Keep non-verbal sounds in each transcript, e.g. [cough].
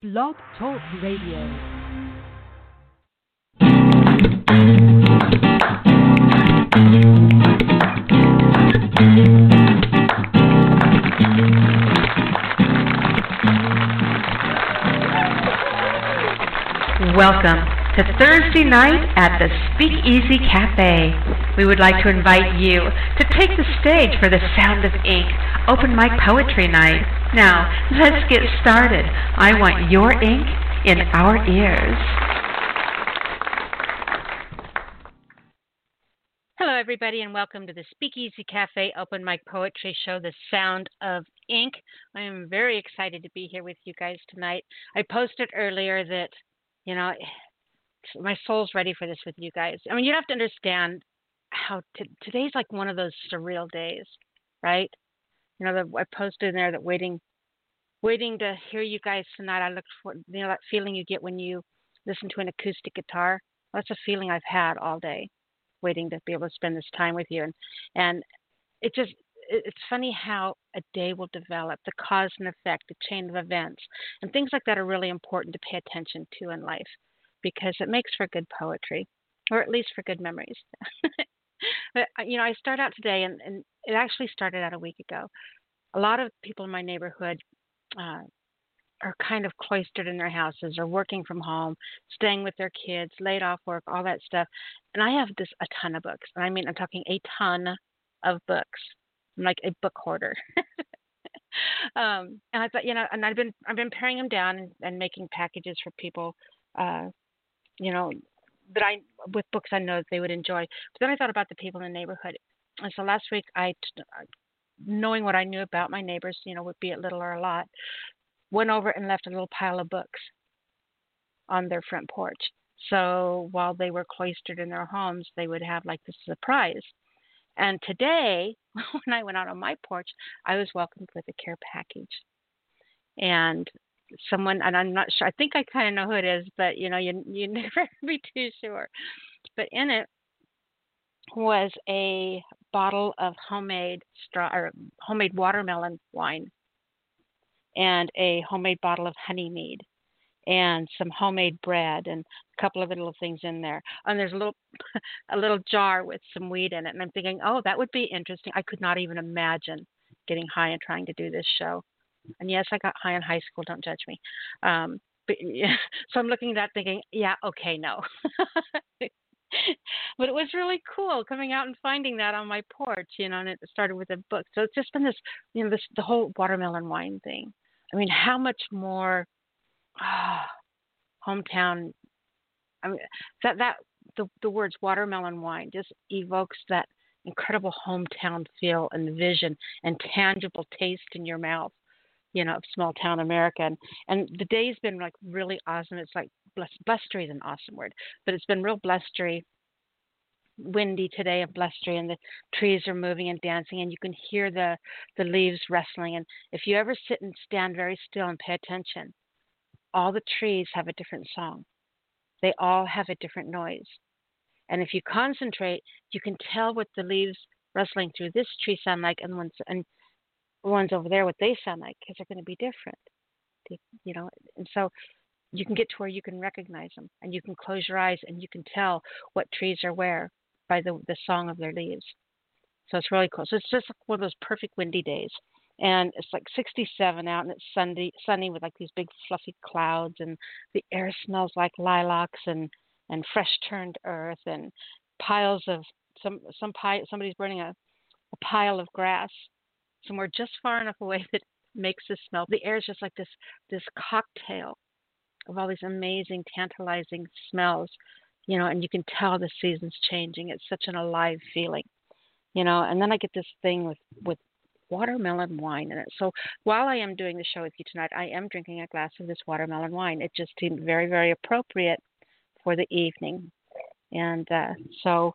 Blog Talk Radio. Welcome to Thursday night at the Speakeasy Cafe. We would like to invite you to take the stage for the Sound of Ink open mic poetry night. Now, let's get started. I want your ink in our ears. Hello, everybody, and welcome to the Speakeasy Cafe Open Mic Poetry Show, The Sound of Ink. I am very excited to be here with you guys tonight. I posted earlier that, you know, my soul's ready for this with you guys. I mean, you have to understand how t- today's like one of those surreal days, right? You know, the, I posted in there that waiting, waiting to hear you guys tonight. I look for you know that feeling you get when you listen to an acoustic guitar. That's a feeling I've had all day, waiting to be able to spend this time with you. And and it just it's funny how a day will develop, the cause and effect, the chain of events, and things like that are really important to pay attention to in life because it makes for good poetry, or at least for good memories. [laughs] but uh, you know, I start out today, and, and it actually started out a week ago. A lot of people in my neighborhood uh, are kind of cloistered in their houses, or working from home, staying with their kids, laid off work, all that stuff. And I have this a ton of books, and I mean, I'm talking a ton of books. I'm like a book hoarder. [laughs] um, and I thought, you know, and I've been I've been paring them down and, and making packages for people uh, you know, that I with books I know they would enjoy. But then I thought about the people in the neighborhood. And so last week I knowing what I knew about my neighbors, you know, would be it little or a lot, went over and left a little pile of books on their front porch. So while they were cloistered in their homes, they would have like this surprise. And today, [laughs] when I went out on my porch, I was welcomed with a care package. And someone, and I'm not sure. I think I kind of know who it is, but you know, you you [laughs] never be too sure. But in it was a bottle of homemade straw or homemade watermelon wine, and a homemade bottle of honey mead, and some homemade bread, and a couple of little things in there. And there's a little [laughs] a little jar with some weed in it. And I'm thinking, oh, that would be interesting. I could not even imagine getting high and trying to do this show. And yes, I got high in high school. Don't judge me. Um, but [laughs] yeah, so I'm looking at that thinking, yeah, okay, no. [laughs] but it was really cool coming out and finding that on my porch, you know, and it started with a book. So it's just been this, you know, this the whole watermelon wine thing. I mean, how much more oh, hometown I mean that that the the words watermelon wine just evokes that incredible hometown feel and vision and tangible taste in your mouth you know, of small town America. And, and the day's been like really awesome. It's like bless, blustery is an awesome word, but it's been real blustery, windy today and blustery, and the trees are moving and dancing, and you can hear the the leaves rustling. And if you ever sit and stand very still and pay attention, all the trees have a different song. They all have a different noise. And if you concentrate, you can tell what the leaves rustling through this tree sound like, and once and ones over there what they sound like because they're going to be different. You know and so you can get to where you can recognize them and you can close your eyes and you can tell what trees are where by the the song of their leaves. So it's really cool. So it's just one of those perfect windy days. And it's like 67 out and it's sunny sunny with like these big fluffy clouds and the air smells like lilacs and and fresh turned earth and piles of some some pie somebody's burning a, a pile of grass somewhere just far enough away [laughs] that makes the smell. The air is just like this this cocktail of all these amazing, tantalizing smells, you know, and you can tell the season's changing. It's such an alive feeling, you know. And then I get this thing with with watermelon wine in it. So while I am doing the show with you tonight, I am drinking a glass of this watermelon wine. It just seemed very, very appropriate for the evening, and uh, so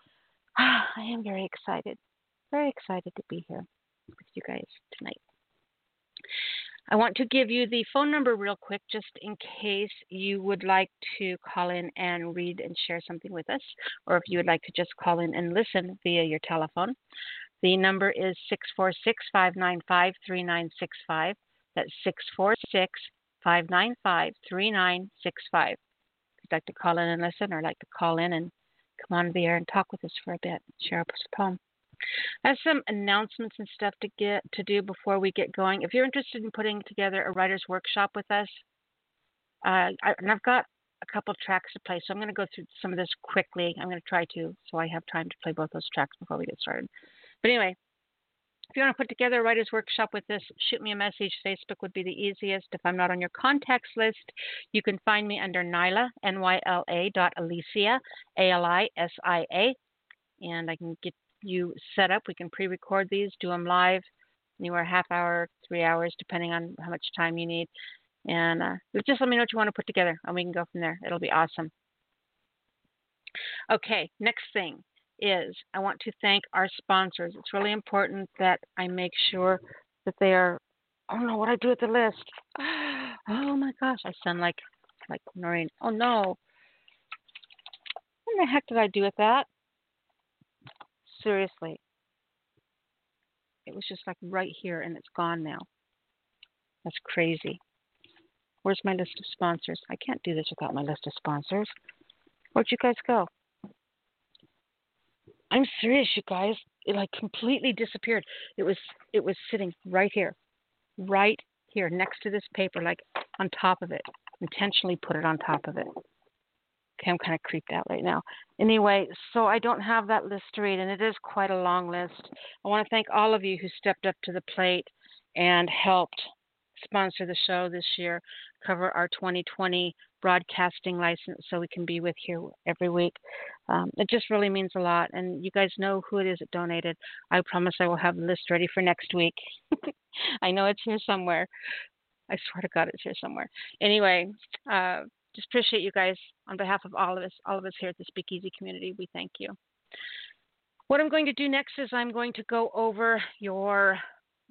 [sighs] I am very excited, very excited to be here with you guys tonight. I want to give you the phone number real quick just in case you would like to call in and read and share something with us, or if you would like to just call in and listen via your telephone. The number is 646 595 3965. That's 646 595 3965. If you'd like to call in and listen or like to call in and come on the air and talk with us for a bit, share a poem. I have some announcements and stuff to get to do before we get going. If you're interested in putting together a writer's workshop with us, uh, I, and I've got a couple tracks to play, so I'm going to go through some of this quickly. I'm going to try to, so I have time to play both those tracks before we get started. But anyway, if you want to put together a writer's workshop with us, shoot me a message. Facebook would be the easiest. If I'm not on your contacts list, you can find me under Nyla, N-Y-L-A dot Alisia, A-L-I-S-I-A, and I can get you set up. We can pre-record these, do them live, anywhere half hour, three hours, depending on how much time you need. And uh, just let me know what you want to put together, and we can go from there. It'll be awesome. Okay, next thing is I want to thank our sponsors. It's really important that I make sure that they are. I don't know what I do with the list. [sighs] Oh my gosh, I sound like like Noreen. Oh no. What the heck did I do with that? Seriously. It was just like right here and it's gone now. That's crazy. Where's my list of sponsors? I can't do this without my list of sponsors. Where'd you guys go? I'm serious, you guys. It like completely disappeared. It was it was sitting right here, right here next to this paper, like on top of it. Intentionally put it on top of it. Okay, I'm kind of creeped out right now. Anyway, so I don't have that list to read, and it is quite a long list. I want to thank all of you who stepped up to the plate and helped sponsor the show this year, cover our 2020 broadcasting license so we can be with you every week. Um, it just really means a lot. And you guys know who it is that donated. I promise I will have the list ready for next week. [laughs] I know it's here somewhere. I swear to God, it's here somewhere. Anyway, uh, just appreciate you guys on behalf of all of us, all of us here at the Speakeasy community. We thank you. What I'm going to do next is I'm going to go over your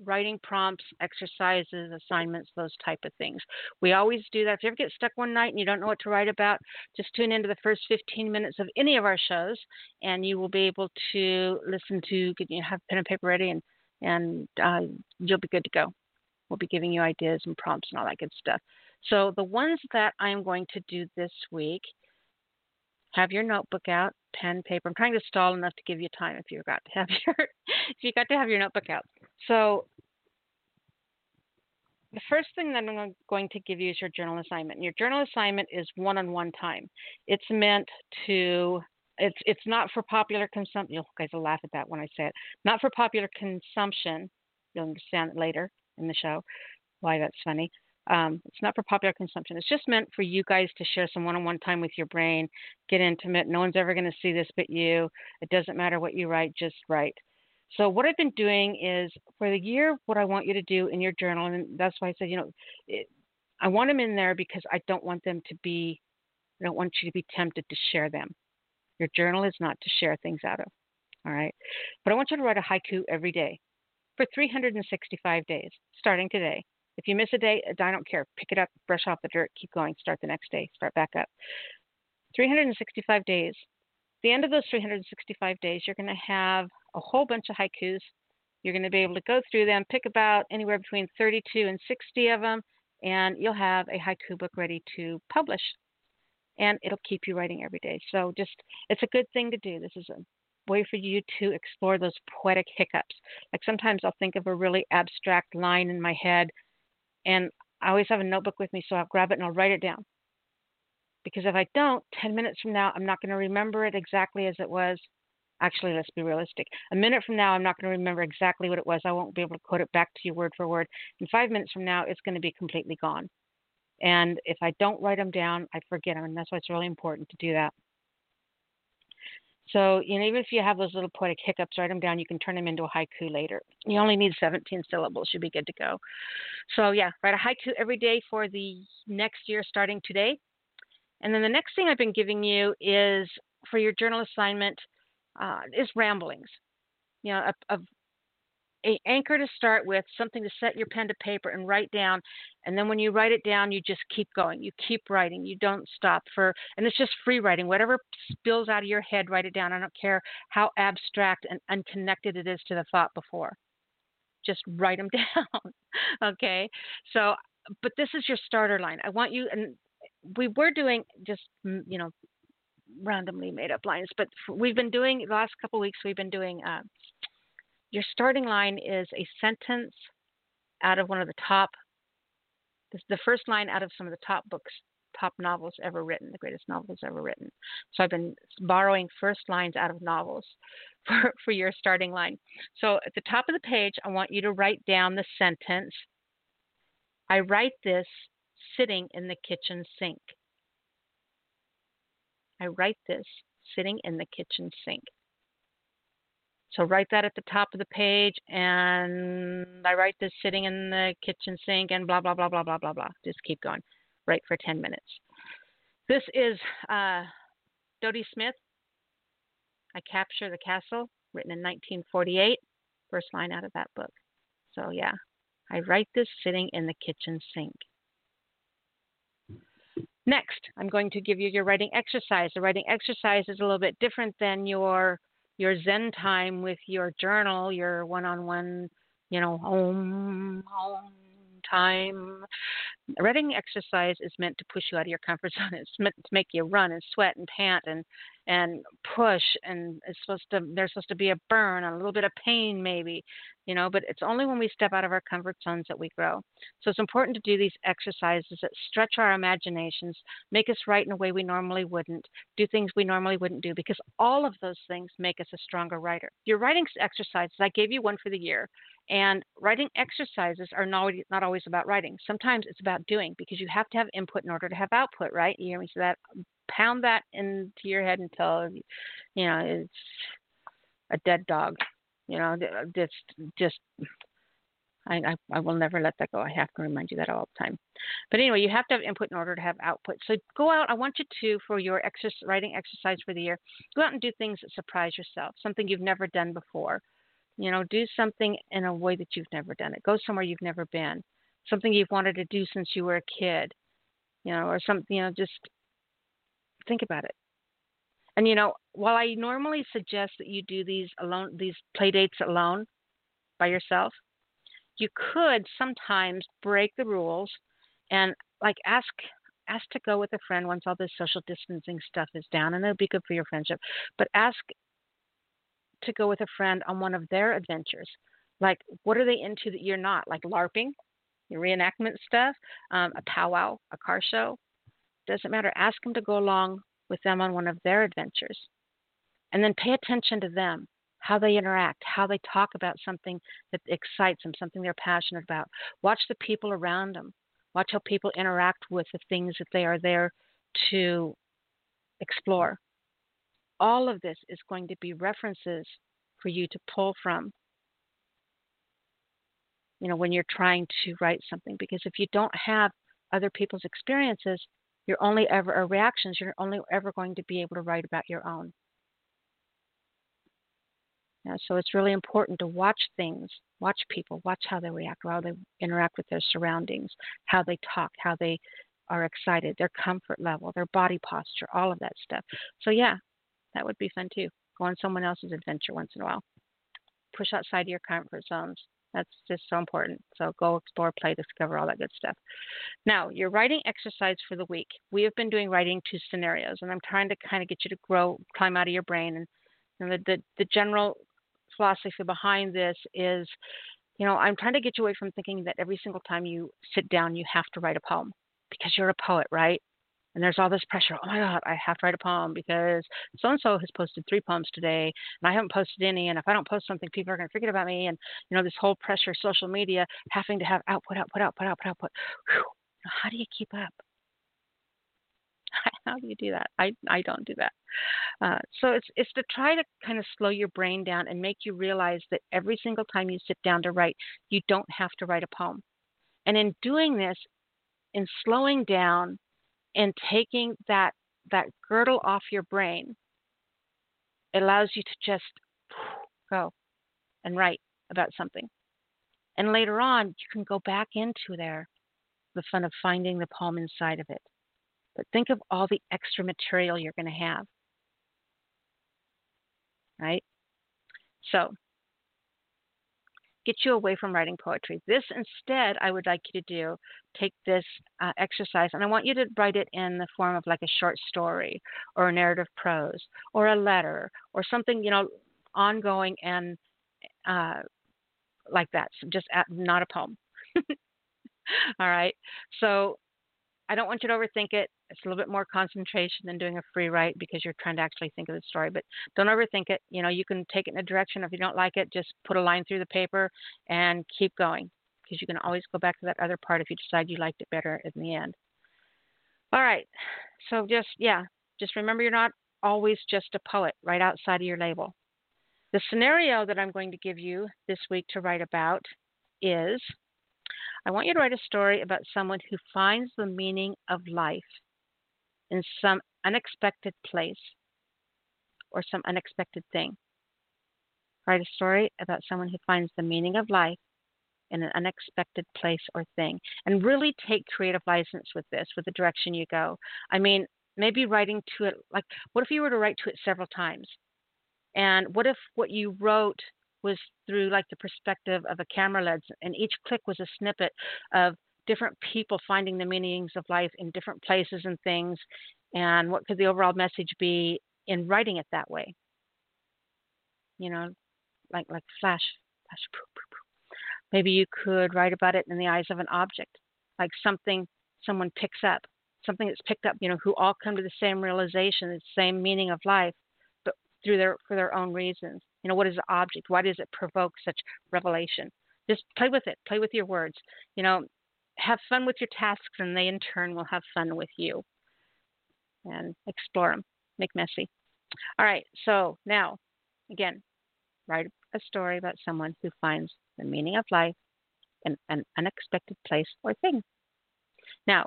writing prompts, exercises, assignments, those type of things. We always do that. If you ever get stuck one night and you don't know what to write about, just tune into the first 15 minutes of any of our shows, and you will be able to listen to, you have pen and paper ready, and and uh, you'll be good to go. We'll be giving you ideas and prompts and all that good stuff. So the ones that I am going to do this week, have your notebook out, pen, paper. I'm trying to stall enough to give you time if you've got to have [laughs] your if you got to have your notebook out. So the first thing that I'm going to give you is your journal assignment. And your journal assignment is one-on-one time. It's meant to it's it's not for popular consumption. You guys will laugh at that when I say it. Not for popular consumption. You'll understand it later in the show why that's funny. Um, it's not for popular consumption. It's just meant for you guys to share some one-on-one time with your brain, get intimate. No one's ever going to see this but you. It doesn't matter what you write, just write. So what I've been doing is for the year, what I want you to do in your journal, and that's why I said, you know, it, I want them in there because I don't want them to be, I don't want you to be tempted to share them. Your journal is not to share things out of. All right. But I want you to write a haiku every day for 365 days, starting today. If you miss a day, uh, I don't care. Pick it up, brush off the dirt, keep going, start the next day, start back up. 365 days. The end of those 365 days, you're going to have a whole bunch of haikus. You're going to be able to go through them, pick about anywhere between 32 and 60 of them, and you'll have a haiku book ready to publish. And it'll keep you writing every day. So just, it's a good thing to do. This is a way for you to explore those poetic hiccups. Like sometimes I'll think of a really abstract line in my head and I always have a notebook with me, so I'll grab it and I'll write it down. Because if I don't, 10 minutes from now, I'm not going to remember it exactly as it was. Actually, let's be realistic. A minute from now, I'm not going to remember exactly what it was. I won't be able to quote it back to you word for word. And five minutes from now, it's going to be completely gone. And if I don't write them down, I forget them. And that's why it's really important to do that. So, you know, even if you have those little poetic hiccups, write them down. You can turn them into a haiku later. You only need 17 syllables. You'll be good to go. So, yeah, write a haiku every day for the next year starting today. And then the next thing I've been giving you is for your journal assignment uh, is ramblings. You know, of, anchor to start with, something to set your pen to paper and write down. And then when you write it down, you just keep going. You keep writing. You don't stop for, and it's just free writing. Whatever spills out of your head, write it down. I don't care how abstract and unconnected it is to the thought before. Just write them [laughs] down. okay. So but this is your starter line. I want you, and we were doing just, mm, you know, randomly made up lines, but we've been doing the last couple weeks. We've been doing. Uh, your starting line is a sentence out of one of the top. The first line out of some of the top books, top novels ever written, the greatest novels ever written. So I've been borrowing first lines out of novels [laughs] for, for your starting line. So at the top of the page, I want you to write down the sentence I write this sitting in the kitchen sink. I write this sitting in the kitchen sink. So write that at the top of the page, and I write this sitting in the kitchen sink, and blah blah blah blah blah blah blah. Just keep going. Write for 10 minutes. This is uh, Dodie Smith. I capture the castle, written in 1948. First line out of that book. So yeah, I write this sitting in the kitchen sink. Next, I'm going to give you your writing exercise. The writing exercise is a little bit different than your your Zen time with your journal, your one-on-one, you know, home home time. Writing exercise is meant to push you out of your comfort [laughs] zone. It's meant to make you run and sweat and pant and and push and it's supposed to there's supposed to be a burn, a little bit of pain maybe, you know, but it's only when we step out of our comfort zones that we grow. So it's important to do these exercises that stretch our imaginations, make us write in a way we normally wouldn't, do things we normally wouldn't do because all of those things make us a stronger writer. Your writing exercises, I gave you one for the year and writing exercises are not, not always about writing. Sometimes it's about doing because you have to have input in order to have output, right? You hear me say that? Pound that into your head until, you know, it's a dead dog. You know, uh, just, just, I, I, I will never let that go. I have to remind you that all the time. But anyway, you have to have input in order to have output. So go out. I want you to, for your exercise, writing exercise for the year, go out and do things that surprise yourself, something you've never done before you know, do something in a way that you've never done it. Go somewhere you've never been. Something you've wanted to do since you were a kid. You know, or something, you know, just think about it. And you know, while I normally suggest that you do these alone these play dates alone by yourself, you could sometimes break the rules and like ask ask to go with a friend once all this social distancing stuff is down and it'll be good for your friendship but ask to go with a friend on one of their adventures. Like, what are they into that you're not? Like LARPing, reenactment stuff, um, a powwow, a car show. Doesn't matter. Ask them to go along with them on one of their adventures. And then pay attention to them, how they interact, how they talk about something that excites them, something they're passionate about. Watch the people around them. Watch how people interact with the things that they are there to explore all of this is going to be references for you to pull from you know when you're trying to write something because if you don't have other people's experiences you're only ever or reactions you're only ever going to be able to write about your own. Yeah, so it's really important to watch things watch people watch how they react how they interact with their surroundings how they talk how they are excited their comfort level their body posture all of that stuff. So yeah that would be fun too. Go on someone else's adventure once in a while. Push outside of your comfort zones. That's just so important. So go explore, play, discover all that good stuff. Now, your writing exercise for the week. We have been doing writing two scenarios, and I'm trying to kind of get you to grow, climb out of your brain. And, and the, the, the general philosophy behind this is, you know, I'm trying to get you away from thinking that every single time you sit down, you have to write a poem because you're a poet, right? And there's all this pressure. Oh my God, I have to write a poem because so and so has posted three poems today, and I haven't posted any. And if I don't post something, people are going to forget about me. And you know, this whole pressure, social media, having to have output, output, output, output, output. Whew. How do you keep up? [laughs] How do you do that? I I don't do that. Uh, so it's it's to try to kind of slow your brain down and make you realize that every single time you sit down to write, you don't have to write a poem. And in doing this, in slowing down and taking that that girdle off your brain allows you to just go and write about something. And later on you can go back into there the fun of finding the palm inside of it. But think of all the extra material you're going to have. Right? So get you away from writing poetry. This instead, I would like you to do take this uh, exercise, and I want you to write it in the form of like a short story or a narrative prose or a letter or something, you know, ongoing and uh, like that. So just at, not a poem. [laughs] All right. So I don't want you to overthink it. It's a little bit more concentration than doing a free write because you're trying to actually think of the story. But don't overthink it. You know, you can take it in a direction. If you don't like it, just put a line through the paper and keep going because you can always go back to that other part if you decide you liked it better in the end. All right. So just, yeah, just remember you're not always just a poet right outside of your label. The scenario that I'm going to give you this week to write about is I want you to write a story about someone who finds the meaning of life in some unexpected place or some unexpected thing. Write a story about someone who finds the meaning of life in an unexpected place or thing. And really take creative license with this, with the direction you go. I mean, maybe writing to it, like, what if you were to write to it several times? And what if what you wrote was through like the perspective of a camera lens, and each click was a snippet of different people finding the meanings of life in different places and things, and what could the overall message be in writing it that way? You know, like like flash, flash. Maybe you could write about it in the eyes of an object, like something someone picks up, something that's picked up. You know, who all come to the same realization, the same meaning of life, but through their for their own reasons. You know, what is the object? Why does it provoke such revelation? Just play with it. Play with your words. You know, have fun with your tasks, and they in turn will have fun with you. And explore them. Make messy. All right. So now, again, write a story about someone who finds the meaning of life in an unexpected place or thing. Now,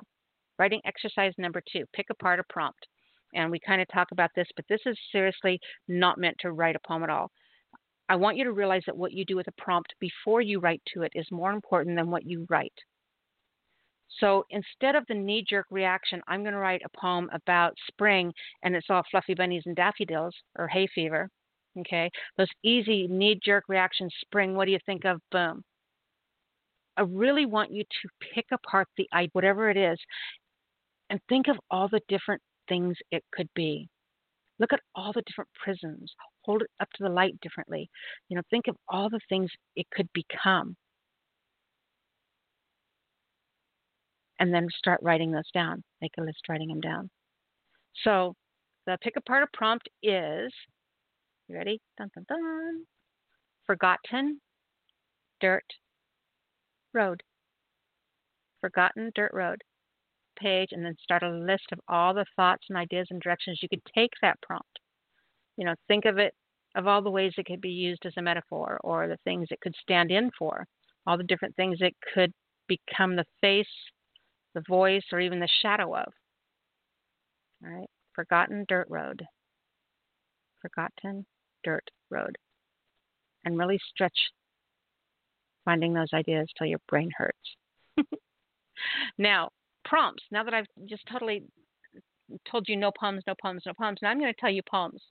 writing exercise number two pick apart a prompt. And we kind of talk about this, but this is seriously not meant to write a poem at all. I want you to realize that what you do with a prompt before you write to it is more important than what you write. So instead of the knee jerk reaction, I'm going to write a poem about spring and it's all fluffy bunnies and daffodils or hay fever. Okay. Those easy knee jerk reactions, spring, what do you think of? Boom. I really want you to pick apart the whatever it is and think of all the different things it could be. Look at all the different prisms, hold it up to the light differently. You know, think of all the things it could become. And then start writing those down. Make a list writing them down. So the pick apart a prompt is you ready? Dun dun dun. Forgotten dirt road. Forgotten dirt road page and then start a list of all the thoughts and ideas and directions you could take that prompt you know, think of it of all the ways it could be used as a metaphor or the things it could stand in for, all the different things it could become the face, the voice, or even the shadow of. All right, forgotten dirt road. Forgotten dirt road. And really stretch finding those ideas till your brain hurts. [laughs] now, prompts. Now that I've just totally told you no poems, no poems, no poems, now I'm going to tell you poems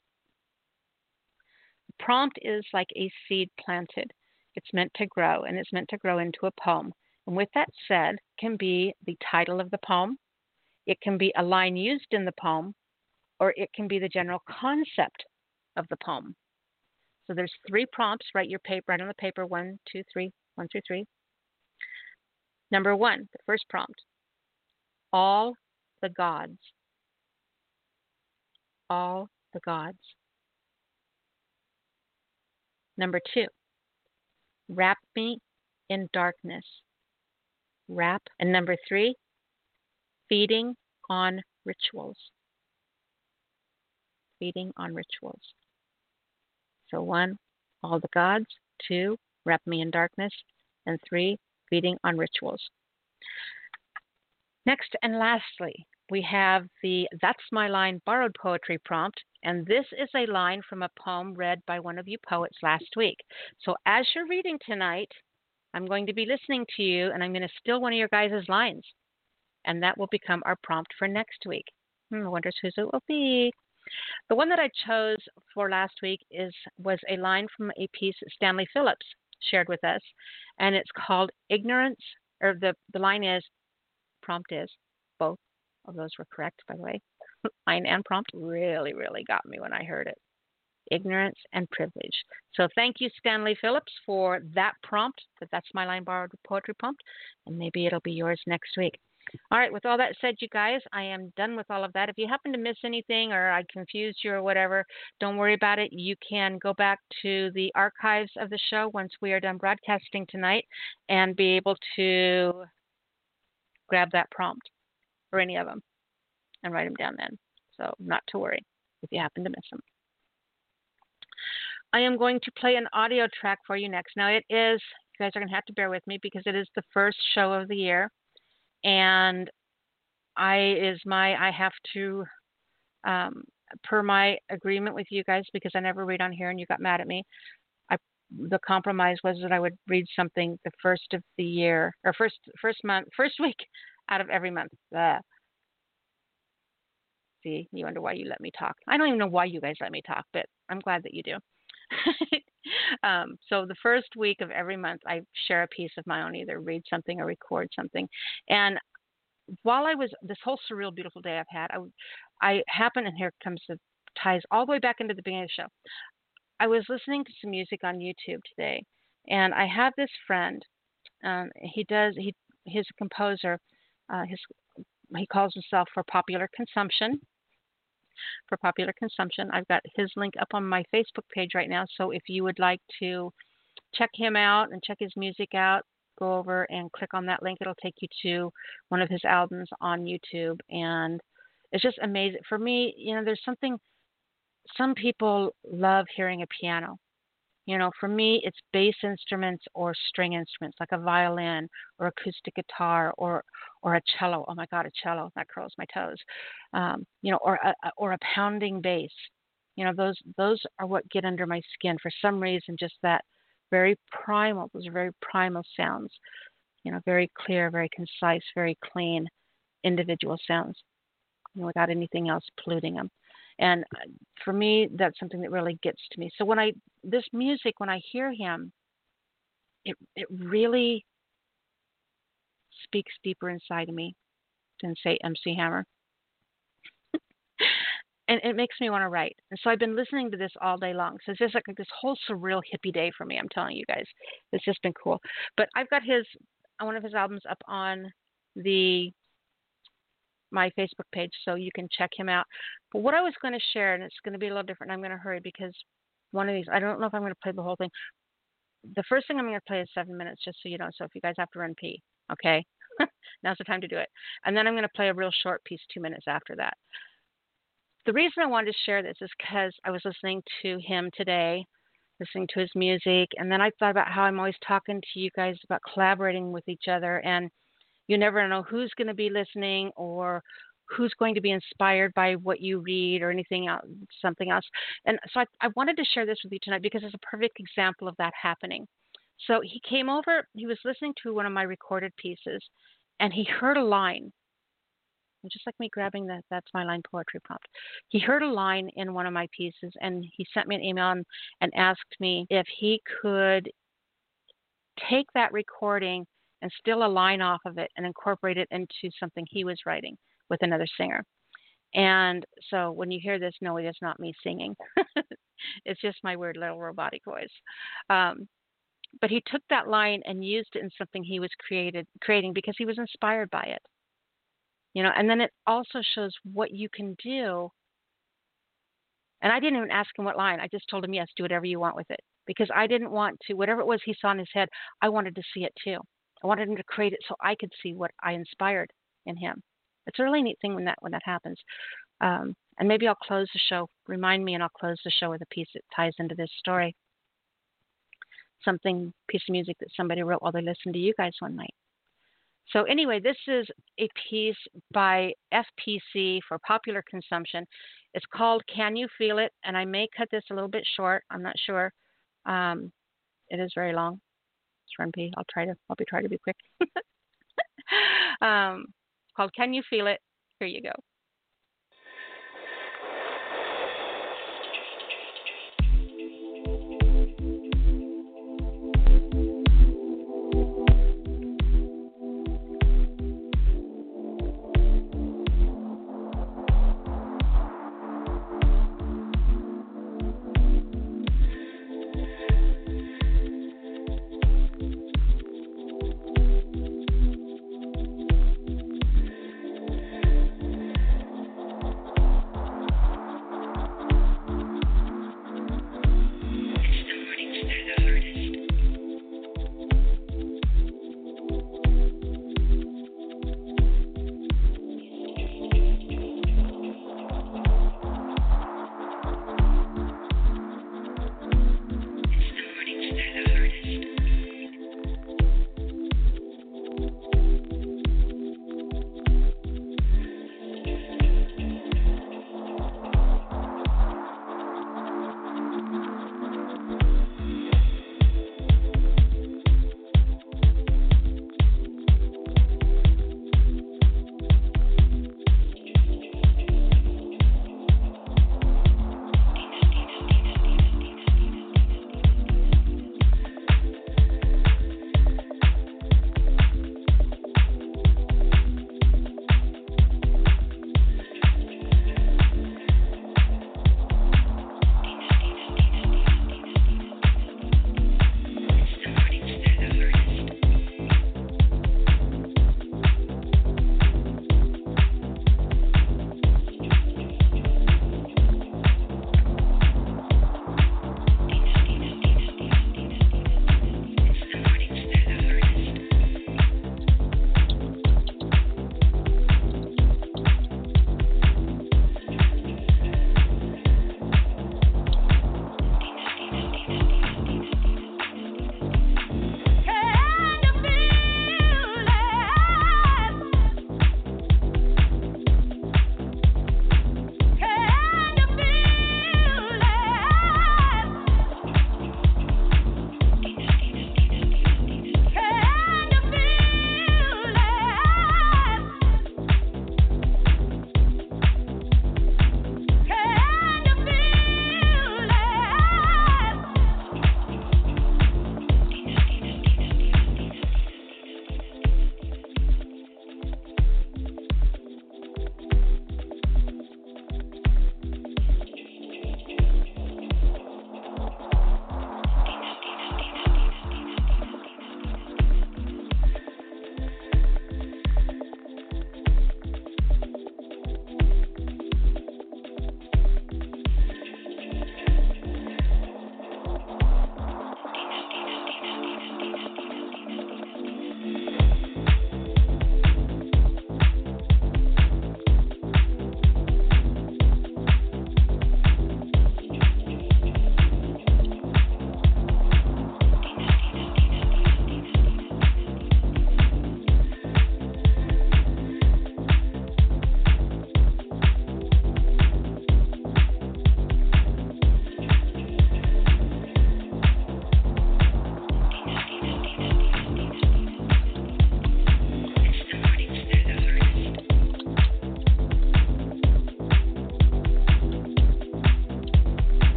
prompt is like a seed planted. It's meant to grow, and it's meant to grow into a poem. And with that said, can be the title of the poem, it can be a line used in the poem, or it can be the general concept of the poem. So there's three prompts. Write your paper, write on the paper one, two, three, one through three. Number one, the first prompt. All the gods. All the gods. Number two, wrap me in darkness. Wrap. And number three, feeding on rituals. Feeding on rituals. So, one, all the gods. Two, wrap me in darkness. And three, feeding on rituals. Next and lastly, we have the That's My Line borrowed poetry prompt, and this is a line from a poem read by one of you poets last week. So as you're reading tonight, I'm going to be listening to you and I'm going to steal one of your guys' lines. And that will become our prompt for next week. Hmm, I wonder whose it will be. The one that I chose for last week is was a line from a piece Stanley Phillips shared with us, and it's called Ignorance, or the, the line is, prompt is, both of those were correct, by the way. [laughs] line and prompt really, really got me when I heard it. Ignorance and privilege. So thank you, Stanley Phillips, for that prompt. That that's my line borrowed poetry prompt, and maybe it'll be yours next week. All right, with all that said, you guys, I am done with all of that. If you happen to miss anything or I confused you or whatever, don't worry about it. You can go back to the archives of the show once we are done broadcasting tonight and be able to grab that prompt or any of them and write them down then. So, not to worry if you happen to miss them. I am going to play an audio track for you next. Now, it is, you guys are going to have to bear with me because it is the first show of the year and I is my I have to um, per my agreement with you guys because I never read on here and you got mad at me. I the compromise was that I would read something the first of the year or first first month [laughs] first week out of every month. See, you wonder why you let me talk. I don't even know why you guys let me talk, but I'm glad that you do. [laughs] um, so the first week of every month, I share a piece of my own, either read something or record something. And while I was this whole surreal, beautiful day I've had, I, I and here comes the ties all the way back into the beginning of the show. I was listening to some music on YouTube today, and I have this friend. Um, he does he he's a composer. Uh, his he calls himself for popular consumption for popular consumption. I've got his link up on my Facebook page right now. So if you would like to check him out and check his music out, go over and click on that link. It'll take you to one of his albums on YouTube. And it's just amazing. For me, you know, there's something, some people love hearing a piano. You know, for me, it's bass instruments or string instruments like a violin or acoustic guitar or or a cello. Oh my God, a cello that curls my toes. Um, you know, or a or a pounding bass. You know, those those are what get under my skin for some reason. Just that very primal. Those are very primal sounds. You know, very clear, very concise, very clean, individual sounds. You know, without anything else polluting them. And uh, for me, that's something that really gets to me. So when I this music, when I hear him, it it really speaks deeper inside of me than say MC Hammer. [laughs] and it makes me want to write. And so I've been listening to this all day long. So it's just like this whole surreal hippie day for me. I'm telling you guys, it's just been cool. But I've got his one of his albums up on the my Facebook page, so you can check him out. But what I was going to share, and it's going to be a little different, I'm going to hurry because one of these, I don't know if I'm going to play the whole thing. The first thing I'm going to play is seven minutes, just so you know. So if you guys have to run pee, okay, [laughs] now's the time to do it. And then I'm going to play a real short piece, two minutes after that. The reason I wanted to share this is because I was listening to him today, listening to his music, and then I thought about how I'm always talking to you guys about collaborating with each other and you never know who's going to be listening or who's going to be inspired by what you read or anything else, something else. And so I, I wanted to share this with you tonight because it's a perfect example of that happening. So he came over, he was listening to one of my recorded pieces, and he heard a line. Just like me grabbing that, that's my line poetry prompt. He heard a line in one of my pieces, and he sent me an email and, and asked me if he could take that recording and steal a line off of it and incorporate it into something he was writing with another singer. And so when you hear this, no, it is not me singing. [laughs] it's just my weird little robotic voice. Um, but he took that line and used it in something he was created creating because he was inspired by it. You know, and then it also shows what you can do. And I didn't even ask him what line. I just told him, yes, do whatever you want with it. Because I didn't want to, whatever it was he saw in his head, I wanted to see it too. I wanted him to create it so I could see what I inspired in him. It's a really neat thing when that when that happens. Um, and maybe I'll close the show. Remind me, and I'll close the show with a piece that ties into this story. Something piece of music that somebody wrote while they listened to you guys one night. So anyway, this is a piece by FPC for popular consumption. It's called "Can You Feel It?" and I may cut this a little bit short. I'm not sure. Um, it is very long. It's Shrimpy. I'll try to I'll be trying to be quick. [laughs] um, called Can You Feel It? Here you go.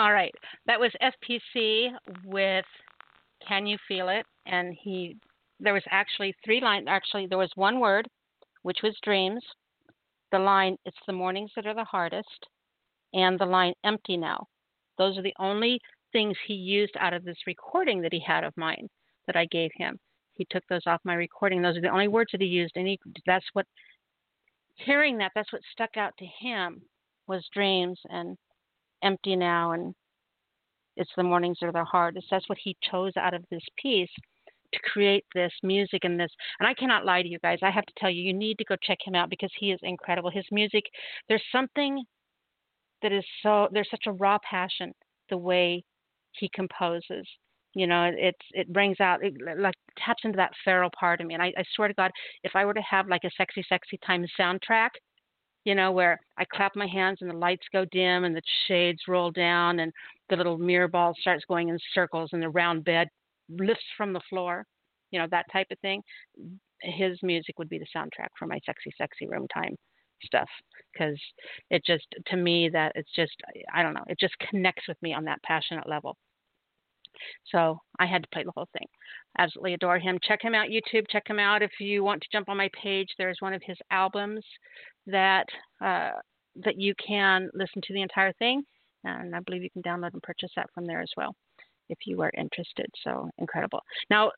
All right. That was FPC with Can You Feel It? And he there was actually three lines actually there was one word, which was dreams. The line, it's the mornings that are the hardest, and the line empty now. Those are the only things he used out of this recording that he had of mine that I gave him. He took those off my recording. Those are the only words that he used, and he, that's what hearing that. That's what stuck out to him was dreams and empty now, and it's the mornings that are the hardest. That's what he chose out of this piece to create this music and this. And I cannot lie to you guys. I have to tell you, you need to go check him out because he is incredible. His music, there's something that is so there's such a raw passion the way he composes you know it's it brings out it like taps into that feral part of me and I, I swear to god if i were to have like a sexy sexy time soundtrack you know where i clap my hands and the lights go dim and the shades roll down and the little mirror ball starts going in circles and the round bed lifts from the floor you know that type of thing his music would be the soundtrack for my sexy sexy room time stuff because it just to me that it's just I don't know it just connects with me on that passionate level. So I had to play the whole thing. Absolutely adore him. Check him out YouTube. Check him out if you want to jump on my page. There's one of his albums that uh, that you can listen to the entire thing, and I believe you can download and purchase that from there as well if you are interested. So incredible. Now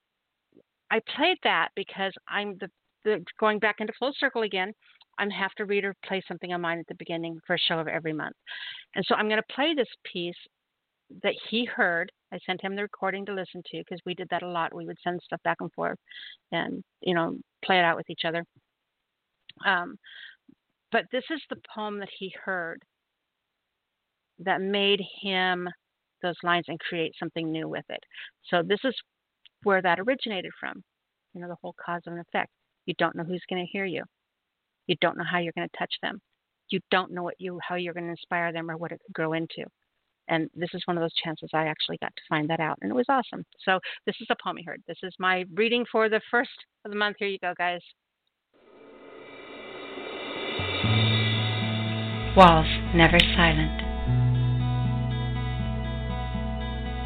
I played that because I'm the, the going back into full circle again. I have to read or play something of mine at the beginning for a show of every month. And so I'm going to play this piece that he heard. I sent him the recording to listen to because we did that a lot. We would send stuff back and forth and, you know, play it out with each other. Um, but this is the poem that he heard that made him those lines and create something new with it. So this is where that originated from. You know, the whole cause and effect. You don't know who's going to hear you. You don't know how you're going to touch them. You don't know what you how you're going to inspire them or what it could grow into. And this is one of those chances I actually got to find that out, and it was awesome. So this is a poem I heard. This is my reading for the first of the month. Here you go, guys. Walls never silent.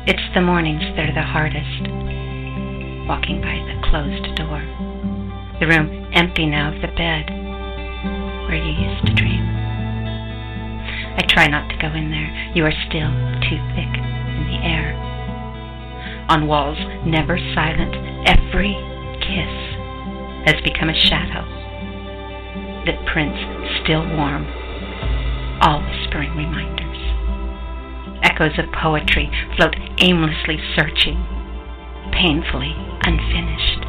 It's the mornings that are the hardest. Walking by the closed door. The room empty now of the bed where you used to dream. I try not to go in there. You are still too thick in the air. On walls, never silent, every kiss has become a shadow that prints still warm, all whispering reminders. Echoes of poetry float aimlessly searching, painfully unfinished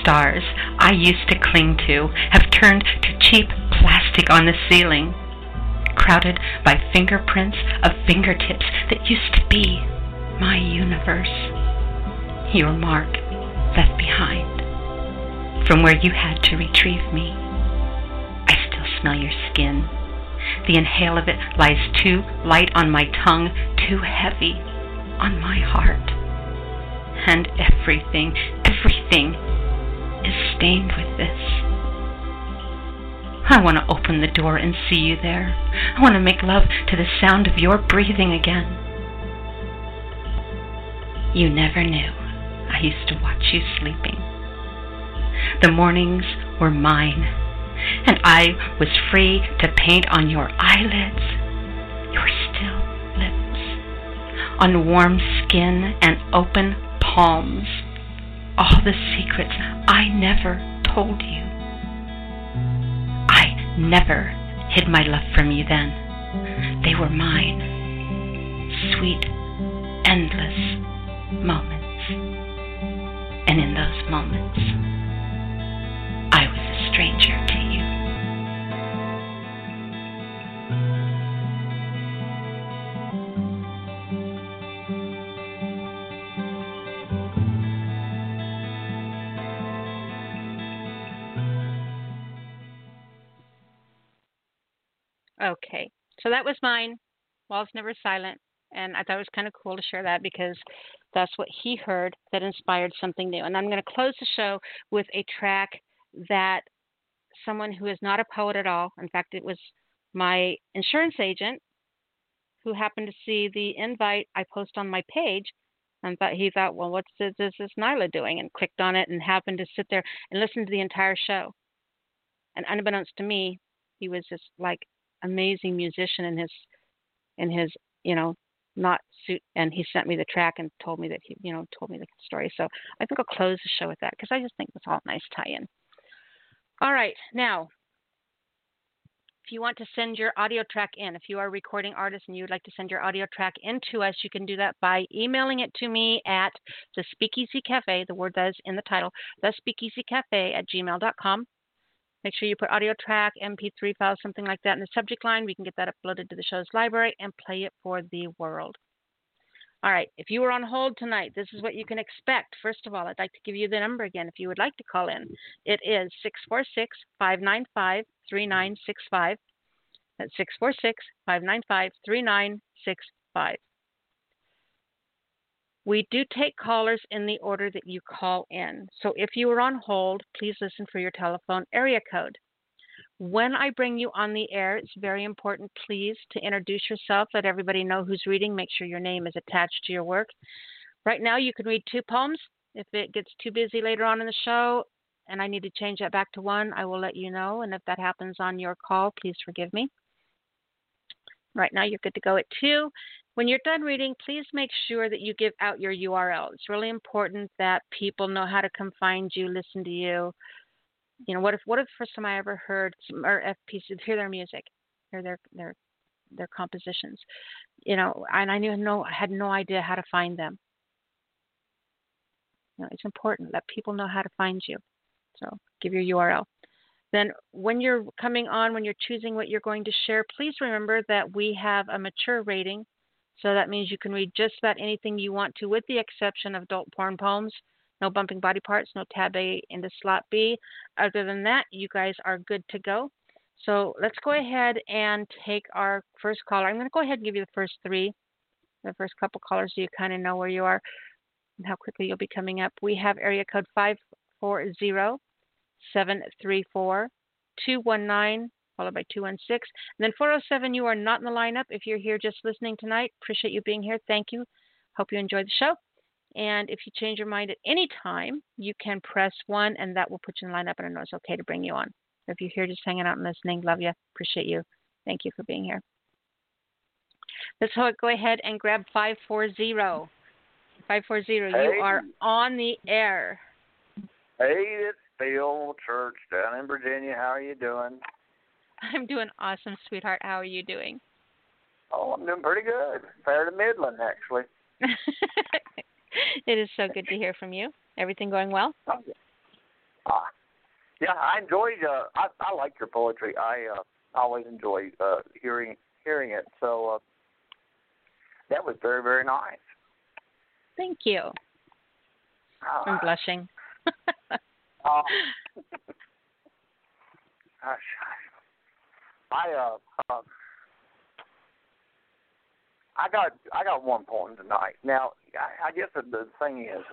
stars I used to cling to have turned to cheap plastic on the ceiling, crowded by fingerprints of fingertips that used to be my universe. Your mark left behind from where you had to retrieve me. I still smell your skin. The inhale of it lies too light on my tongue, too heavy on my heart. And everything, everything is stained with this. I want to open the door and see you there. I want to make love to the sound of your breathing again. You never knew I used to watch you sleeping. The mornings were mine, and I was free to paint on your eyelids, your still lips, on warm skin and open palms all the secrets I never told you. I never hid my love from you then. They were mine. Sweet, endless moments. And in those moments, I was a stranger Okay, so that was mine. Walls Never Silent. And I thought it was kind of cool to share that because that's what he heard that inspired something new. And I'm going to close the show with a track that someone who is not a poet at all, in fact, it was my insurance agent who happened to see the invite I post on my page and thought he thought, well, what's this, is this Nyla doing? And clicked on it and happened to sit there and listen to the entire show. And unbeknownst to me, he was just like amazing musician in his in his you know not suit and he sent me the track and told me that he you know told me the story. So i think i'll close the show with that because i just think it's all nice tie-in. All right now if you want to send your audio track in if you are a recording artist and you would like to send your audio track in to us you can do that by emailing it to me at the speakeasy cafe the word that is in the title the speakeasy cafe at gmail.com Make sure you put audio track, MP3 file, something like that in the subject line. We can get that uploaded to the show's library and play it for the world. All right, if you were on hold tonight, this is what you can expect. First of all, I'd like to give you the number again if you would like to call in. It is 646 595 3965. That's 646 595 3965. We do take callers in the order that you call in. So if you are on hold, please listen for your telephone area code. When I bring you on the air, it's very important, please, to introduce yourself, let everybody know who's reading, make sure your name is attached to your work. Right now, you can read two poems. If it gets too busy later on in the show and I need to change that back to one, I will let you know. And if that happens on your call, please forgive me. Right now, you're good to go at two. When you're done reading, please make sure that you give out your URL. It's really important that people know how to come find you, listen to you. You know, what if what if the first time I ever heard some or FPs hear their music, hear their their their compositions, you know, and I knew no had no idea how to find them. You know, it's important that people know how to find you. So give your URL. Then, when you're coming on, when you're choosing what you're going to share, please remember that we have a mature rating so that means you can read just about anything you want to, with the exception of adult porn poems. No bumping body parts, no tab A into slot B. Other than that, you guys are good to go. So let's go ahead and take our first caller. I'm going to go ahead and give you the first three, the first couple callers, so you kind of know where you are and how quickly you'll be coming up. We have area code 540 734 219 followed by 216. And then 407, you are not in the lineup. If you're here just listening tonight, appreciate you being here. Thank you. Hope you enjoyed the show. And if you change your mind at any time, you can press one, and that will put you in the lineup, and I know it's okay to bring you on. If you're here just hanging out and listening, love you. Appreciate you. Thank you for being here. Let's go ahead and grab 540. 540, hey. you are on the air. Hey, it's Phil Church down in Virginia. How are you doing? [laughs] I'm doing awesome, sweetheart. How are you doing? Oh, I'm doing pretty good. Fair to Midland, actually. [laughs] it is so good to hear from you. Everything going well? Uh, yeah, I enjoy. Uh, I I like your poetry. I uh, always enjoy uh, hearing hearing it. So uh, that was very very nice. Thank you. Uh, I'm blushing. uh, [laughs] gosh, I uh, uh I got I got one poem tonight. Now I, I guess the, the thing is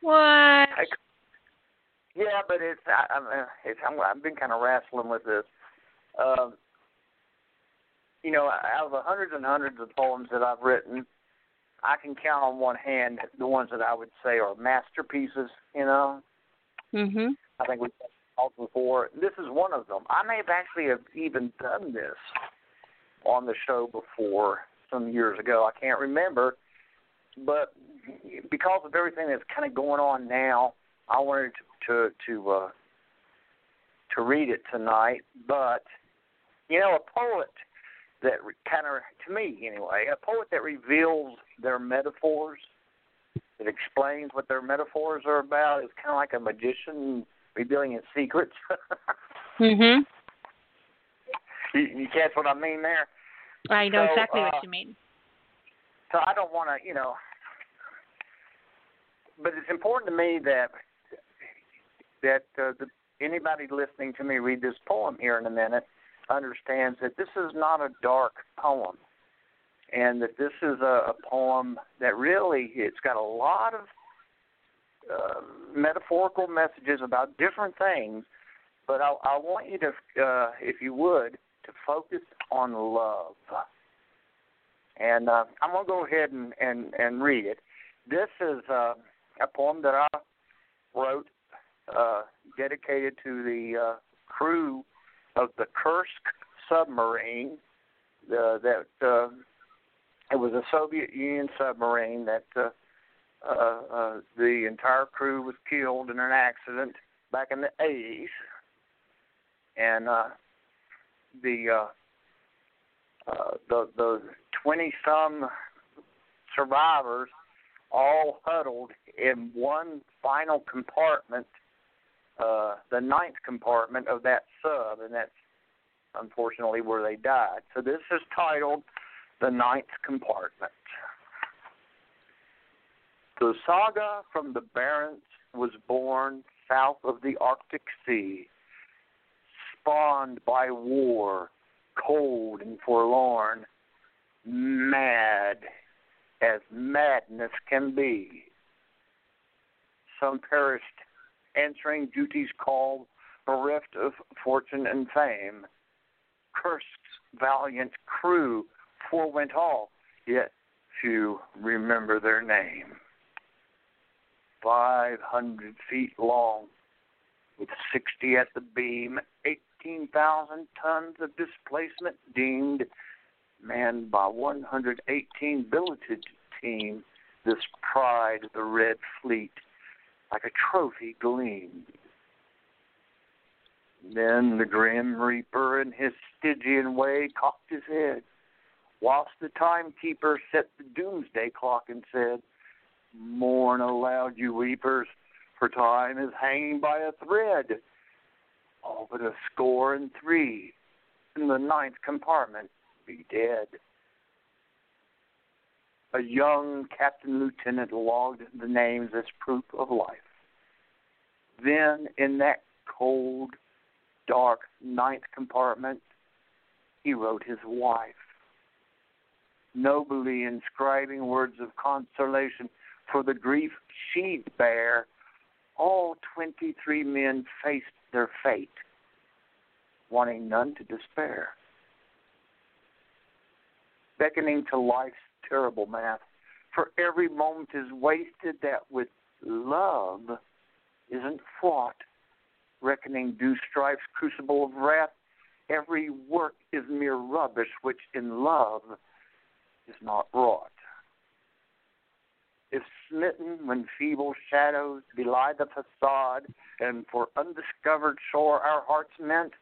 what. I, yeah, but it's I, I'm it's I'm, I've been kind of wrestling with this. Um, you know, out of the hundreds and hundreds of poems that I've written, I can count on one hand the ones that I would say are masterpieces. You know. Mhm. I think we talked before. This is one of them. I may have actually have even done this on the show before some years ago. I can't remember, but because of everything that's kind of going on now, I wanted to to to, uh, to read it tonight. But you know, a poet that kind of, to me anyway, a poet that reveals their metaphors, that explains what their metaphors are about, is kind of like a magician revealing his secrets. [laughs] mhm. You, you catch what I mean there? I know so, exactly uh, what you mean. So I don't want to, you know, but it's important to me that that uh, the, anybody listening to me read this poem here in a minute understands that this is not a dark poem, and that this is a, a poem that really it's got a lot of uh, metaphorical messages about different things, but I, I want you to, uh, if you would, to focus on love. and uh, I'm gonna go ahead and and and read it. This is uh, a poem that I wrote, uh, dedicated to the uh, crew of the Kursk submarine. Uh, that uh, it was a Soviet Union submarine that uh, uh, uh, the entire crew was killed in an accident back in the 80s, and uh, the uh, uh, the the 20 some survivors all huddled in one final compartment, uh, the ninth compartment of that sub, and that's unfortunately where they died. So this is titled The Ninth Compartment. The saga from the Barents was born south of the Arctic Sea, spawned by war, cold and forlorn, mad as madness can be. Some perished answering duty's call, bereft of fortune and fame. Kursk's valiant crew forewent all, yet few remember their name. 500 feet long, with 60 at the beam, 18,000 tons of displacement deemed, manned by 118 billeted team, this pride of the Red Fleet, like a trophy gleamed. Then the grim reaper in his Stygian way cocked his head, whilst the timekeeper set the doomsday clock and said, Mourn aloud, you weepers, for time is hanging by a thread. All but a score and three in the ninth compartment be dead. A young captain lieutenant logged the names as proof of life. Then, in that cold, dark ninth compartment, he wrote his wife, nobly inscribing words of consolation for the grief she'd bear, all 23 men faced their fate, wanting none to despair. Beckoning to life's terrible math, for every moment is wasted that with love isn't fought, reckoning due strife's crucible of wrath, every work is mere rubbish which in love is not wrought is smitten when feeble shadows belie the facade, and for undiscovered shore our hearts meant.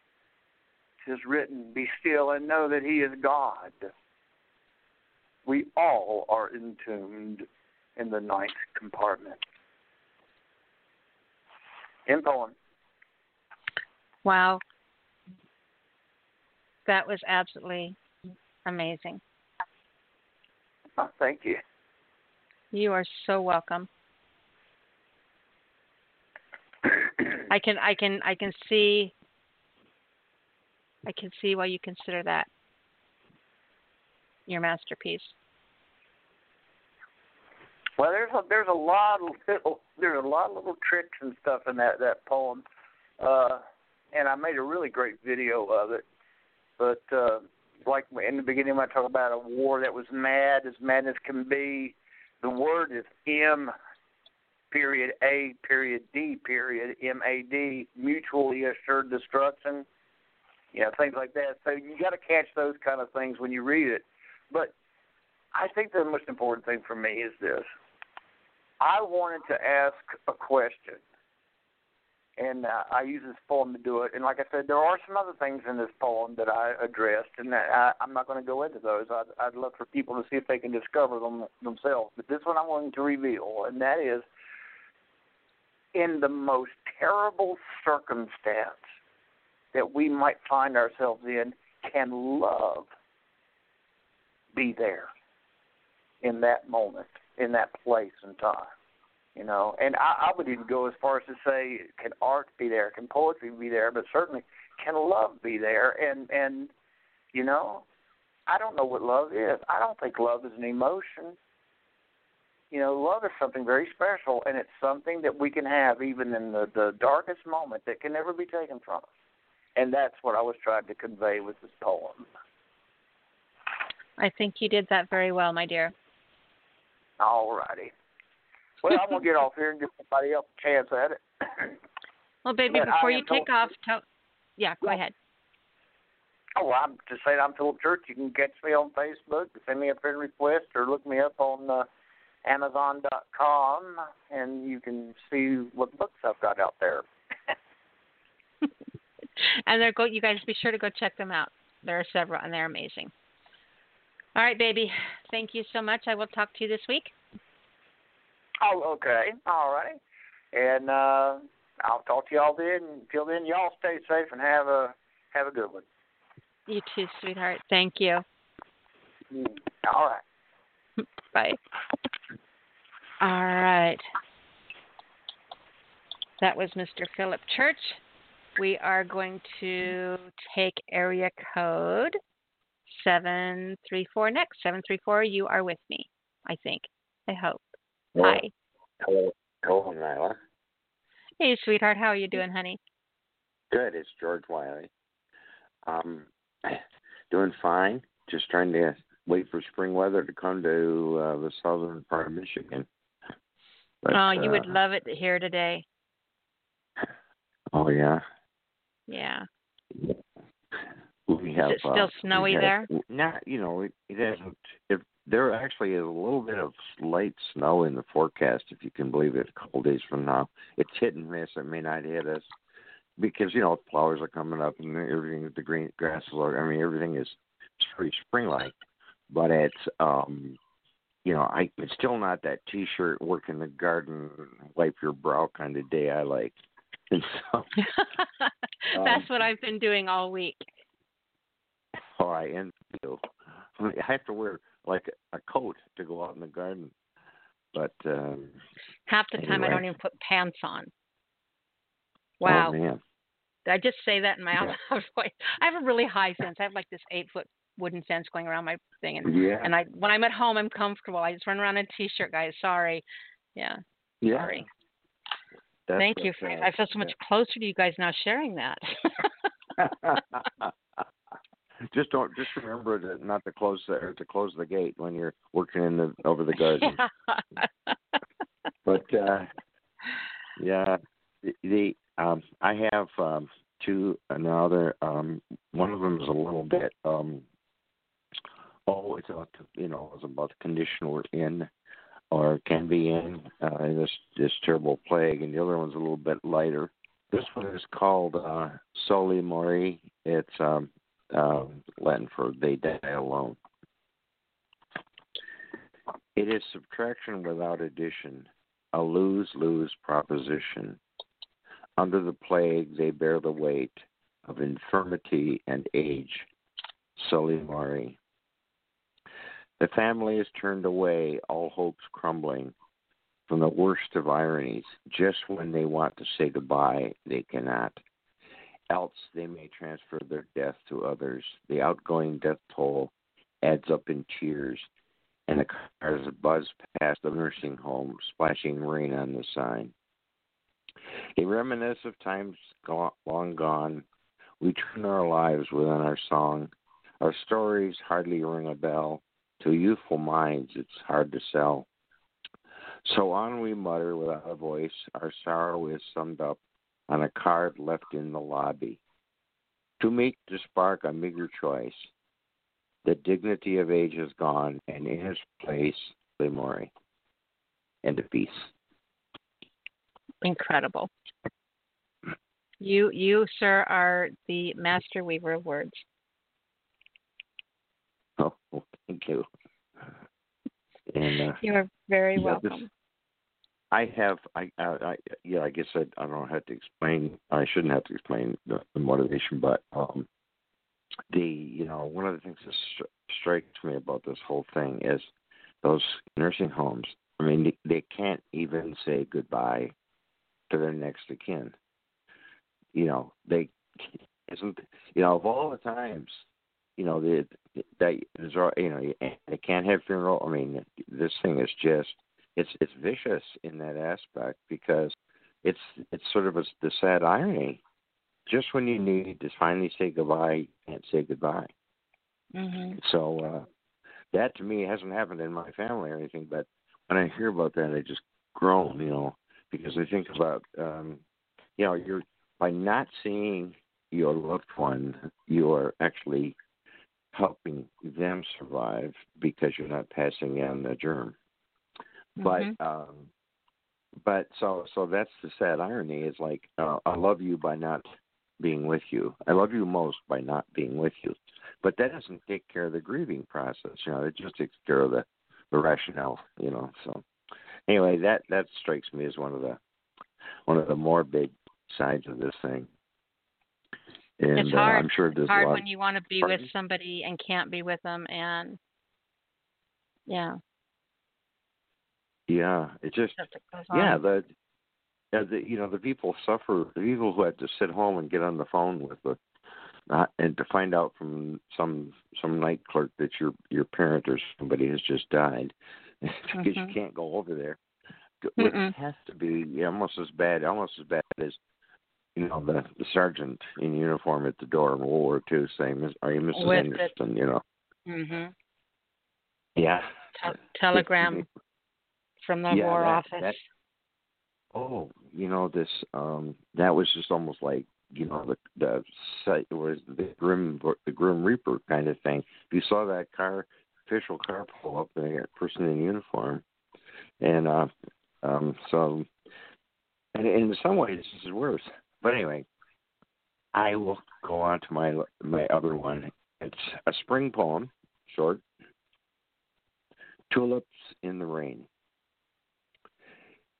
Tis written, Be still and know that He is God. We all are entombed in the ninth compartment. In poem. Wow. That was absolutely amazing. Oh, thank you. You are so welcome. I can I can I can see I can see why you consider that your masterpiece. Well, there's a there's a lot of little there's a lot of little tricks and stuff in that that poem, uh, and I made a really great video of it. But uh, like in the beginning, when I talk about a war that was mad as mad as can be, the word is M period A period D period M A D mutually assured destruction. Know, things like that. So you got to catch those kind of things when you read it. But I think the most important thing for me is this. I wanted to ask a question and uh, I use this poem to do it. And like I said, there are some other things in this poem that I addressed, and that I, I'm not going to go into those. I'd, I'd love for people to see if they can discover them themselves. But this one I'm going to reveal, and that is, in the most terrible circumstance that we might find ourselves in, can love be there in that moment, in that place and time? You know. And I, I would even go as far as to say, can art be there? Can poetry be there? But certainly, can love be there? And and you know, I don't know what love is. I don't think love is an emotion. You know, love is something very special, and it's something that we can have even in the the darkest moment that can never be taken from us. And that's what I was trying to convey with this poem. I think you did that very well, my dear. All righty. Well, I'm gonna get off here and give somebody else a chance at it. Well, baby, But before you take off, tell. Yeah, go ahead. Oh, well, I'm just saying I'm Philip Church. You can catch me on Facebook, send me a friend request, or look me up on uh, Amazon.com, and you can see what books I've got out there. [laughs] and they're go. You guys be sure to go check them out. There are several, and they're amazing. All right, baby. Thank you so much. I will talk to you this week. Oh, okay. All righty. And uh, I'll talk to y'all then. Till then, y'all stay safe and have a have a good one. You too, sweetheart. Thank you. Mm. All right. [laughs] Bye. All right. That was Mr. Philip Church. We are going to take area code 734 next. 734, you are with me, I think. I hope. Hi. Hello, hello, Nyla. Hey, sweetheart. How are you doing, honey? Good. It's George Wiley. Um, [clears throat] doing fine. Just trying to wait for spring weather to come to uh, the southern part of Michigan. But, oh, you would uh, love it here today. Oh yeah. Yeah. We have. it still uh, snowy have- there? Not, you know, it, it hasn't. If there actually is a little bit of light snow in the forecast, if you can believe it, a couple days from now. It's hit and miss. It may not hit us because you know flowers are coming up and everything. The green grasses are. I mean, everything is pretty spring-like, but it's um, you know, I it's still not that T-shirt work in the garden, wipe your brow kind of day I like. [laughs] And so, [laughs] That's what I've been doing all week. oh, I envy you. I have to wear like a coat to go out in the garden, but um, Half the time I don't even put pants on. Wow. oh Did I just say that in my Yeah. [laughs] voice? I have a really high fence. I have like this eight foot wooden fence going around my thing, and yeah, and I when I'm at home I'm comfortable. I just run around in a t-shirt, guys. Sorry. Yeah. yeah. Sorry. That's Thank you for. I feel so much closer to you guys now sharing that. [laughs] [laughs] just don't. Just remember to not to close the or to close the gate when you're working in the over the garden. [laughs] But uh, yeah, the, the um, I have um, two another. Um, one of them is a little bit. Um, oh, it's about the- you know it's about the condition we're in or can be in uh, in this this terrible plague, and the other one's a little bit lighter. This one is called uh, Soli Mori. It's um, um, Latin for "they die alone." It is subtraction without addition, a lose-lose proposition. Under the plague, they bear the weight of infirmity and age. Soli Mori. The family is turned away, all hopes crumbling, from the worst of ironies. Just when they want to say goodbye, they cannot. Else they may transfer their death to others. The outgoing death toll adds up in tears, and the cars buzz past the nursing home, splashing rain on the sign. They reminisce of times long gone. We tune our lives within our song. Our stories hardly ring a bell. To youthful minds, it's hard to sell. So on we mutter without a voice. Our sorrow is summed up on a card left in the lobby. To meet to spark a meager choice. The dignity of age is gone, and in its place, Lemori. And a peace. Incredible. You, you, sir, are the master weaver of words. Oh, thank you. And uh, You are very Yeah, this- welcome. I have, I, I, yeah, I guess I, I don't have to explain. I shouldn't have to explain the, the motivation, but um, the, you know, one of the things that stri- strikes me about this whole thing is those nursing homes. I mean, they, they can't even say goodbye to their next of kin. You know, they [laughs] isn't. You know, of all the times, you know, the that is, you know, they can't have funeral. I mean, this thing is just it's it's vicious in that aspect because it's it's sort of a, the sad irony. Just when you need to finally say goodbye, you can't say goodbye. hmm So, uh, that to me hasn't happened in my family or anything, but when I hear about that, I just groan, you know, because I think about, um, you know, you're by not seeing your loved one, you are actually helping them survive because you're not passing on the germ. Mm-hmm. But um, but so so that's the sad irony is like uh, I love you by not being with you. I love you most by not being with you. But that doesn't take care of the grieving process. You know, it just takes care of the the rationale. You know, so anyway, that that strikes me as one of the one of the more big sides of this thing. And it's uh, hard. I'm sure it's hard when you want to be Pardon? with somebody and can't be with them, and yeah, yeah, it just that's what goes on. yeah the the you know the people suffer the people who have to sit home and get on the phone with the uh, and to find out from some some night clerk that your your parent or somebody has just died [laughs] because Mhm. you can't go over there. It Mm-mm. has to be almost as bad, almost as bad as you know the the sergeant in uniform at the door in World War II saying, "Are you Mrs. With it. Anderson?" You know, Mhm. yeah. Te- telegram [laughs] from the Yeah, war that- office. that- Oh, you know this. Um, that was just almost like you know the the site was the grim the grim reaper kind of thing. You saw that car, official car pull up, and a person in uniform, and uh, um, so, and in some ways this is worse. But anyway, I will go on to my my other one. It's a spring poem, short. Tulips in the rain.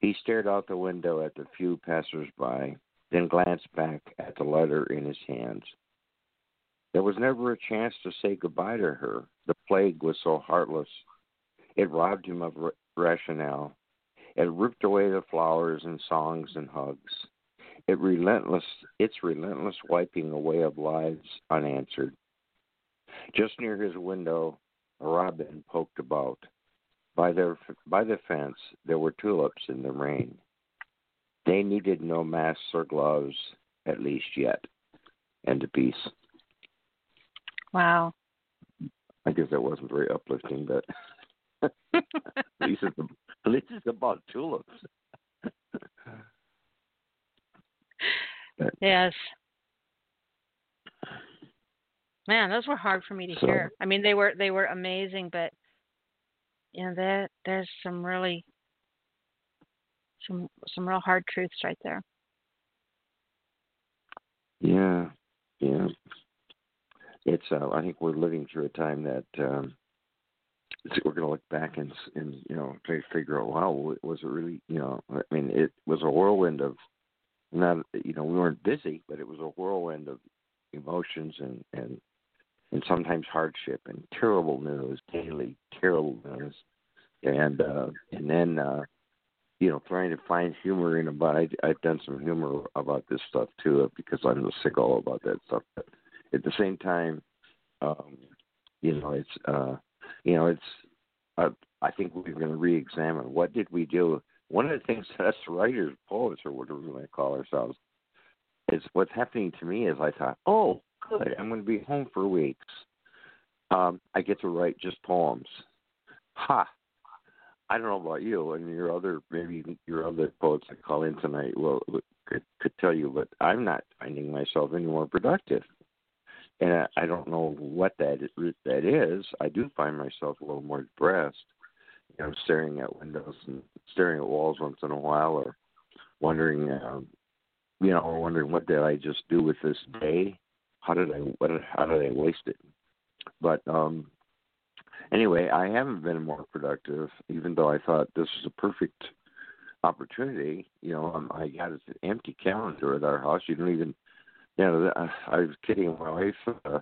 He stared out the window at the few passers-by, then glanced back at the letter in his hands. There was never a chance to say goodbye to her. The plague was so heartless. It robbed him of ra- rationale. It ripped away the flowers and songs and hugs. It relentless, its relentless wiping away of lives unanswered. Just near his window, a robin poked about. By their by the fence, there were tulips in the rain. They needed no masks or gloves, at least yet. End of piece. Wow. I guess that wasn't very uplifting, but [laughs] at least it's, at least it's about tulips. Yes. Man, those were hard for me to So- hear. I mean, they were they were amazing, but know, there there's some really some some real hard truths right there. Yeah, yeah. It's. Uh, I think we're living through a time that um, we're going to look back and and you know try to figure out. Wow, was it really? You know, I mean, it was a whirlwind of not. You know, we weren't busy, but it was a whirlwind of emotions and and and sometimes hardship and terrible news, daily terrible news, and uh, and then. uh you know, trying to find humor in about. I, I've done some humor about this stuff too, because I'm a sicko about that stuff. But at the same time, um, you know, it's uh, you know, it's. Uh, I think we're going to re-examine what did we do. One of the things that [laughs] us writers, poets, or whatever we want to call ourselves, is what's happening to me is I thought, oh, good, I'm going to be home for weeks. Um, I get to write just poems. Ha! I don't know about you and your other maybe your other poets that call in tonight will could, could tell you, but I'm not finding myself any more productive, and I, I don't know what that is, that is. I do find myself a little more depressed, you know, staring at windows and staring at walls once in a while, or wondering, um, you know, or wondering what did I just do with this day? How did I what how did I waste it? But um anyway, I haven't been more productive, even though I thought this was a perfect opportunity. You know, um, I got an empty calendar at our house. You don't even, you know, I, I was kidding my wife. Uh,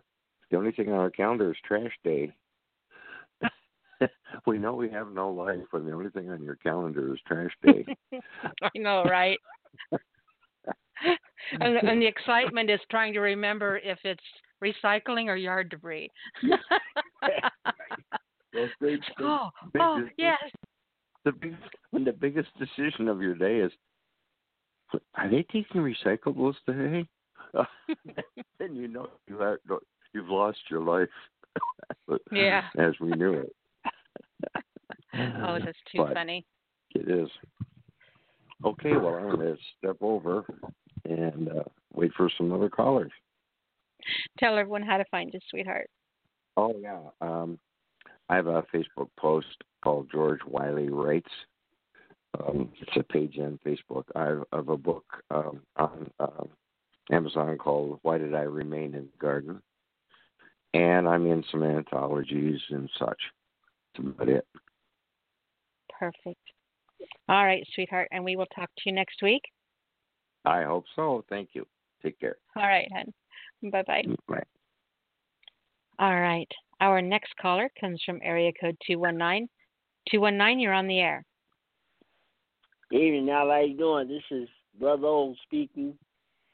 the only thing on our calendar is trash day. [laughs] we know we have no life when the only thing on your calendar is trash day. [laughs] I know, right? [laughs] [laughs] and, and the [laughs] excitement is trying to remember if it's recycling or yard debris. [laughs] Well, the, oh, the, oh, big- oh, yes. the big, when the biggest decision of your day is, are they taking recyclables today? then you know you have you've lost your life. Yeah. as we knew it. Oh, that's too But funny. It is. Okay, well, I'm going to step over and uh, wait for some other callers. Tell everyone how to find you, sweetheart. Oh, yeah. Um, I have a Facebook post called George Wiley Writes. Um, it's a page on Facebook. I have, I have a book um, on um, Amazon called Why Did I Remain in the Garden? And I'm in some anthologies and such. That's about it. Perfect. All right, sweetheart, and we will talk to you next week. I hope so. Thank you. Take care. All right, hon. Bye bye. Mm, bye. All right. Our next caller comes from area code 219. 219, you're on the air. Evening, now how are you doing? This is Brother Old speaking.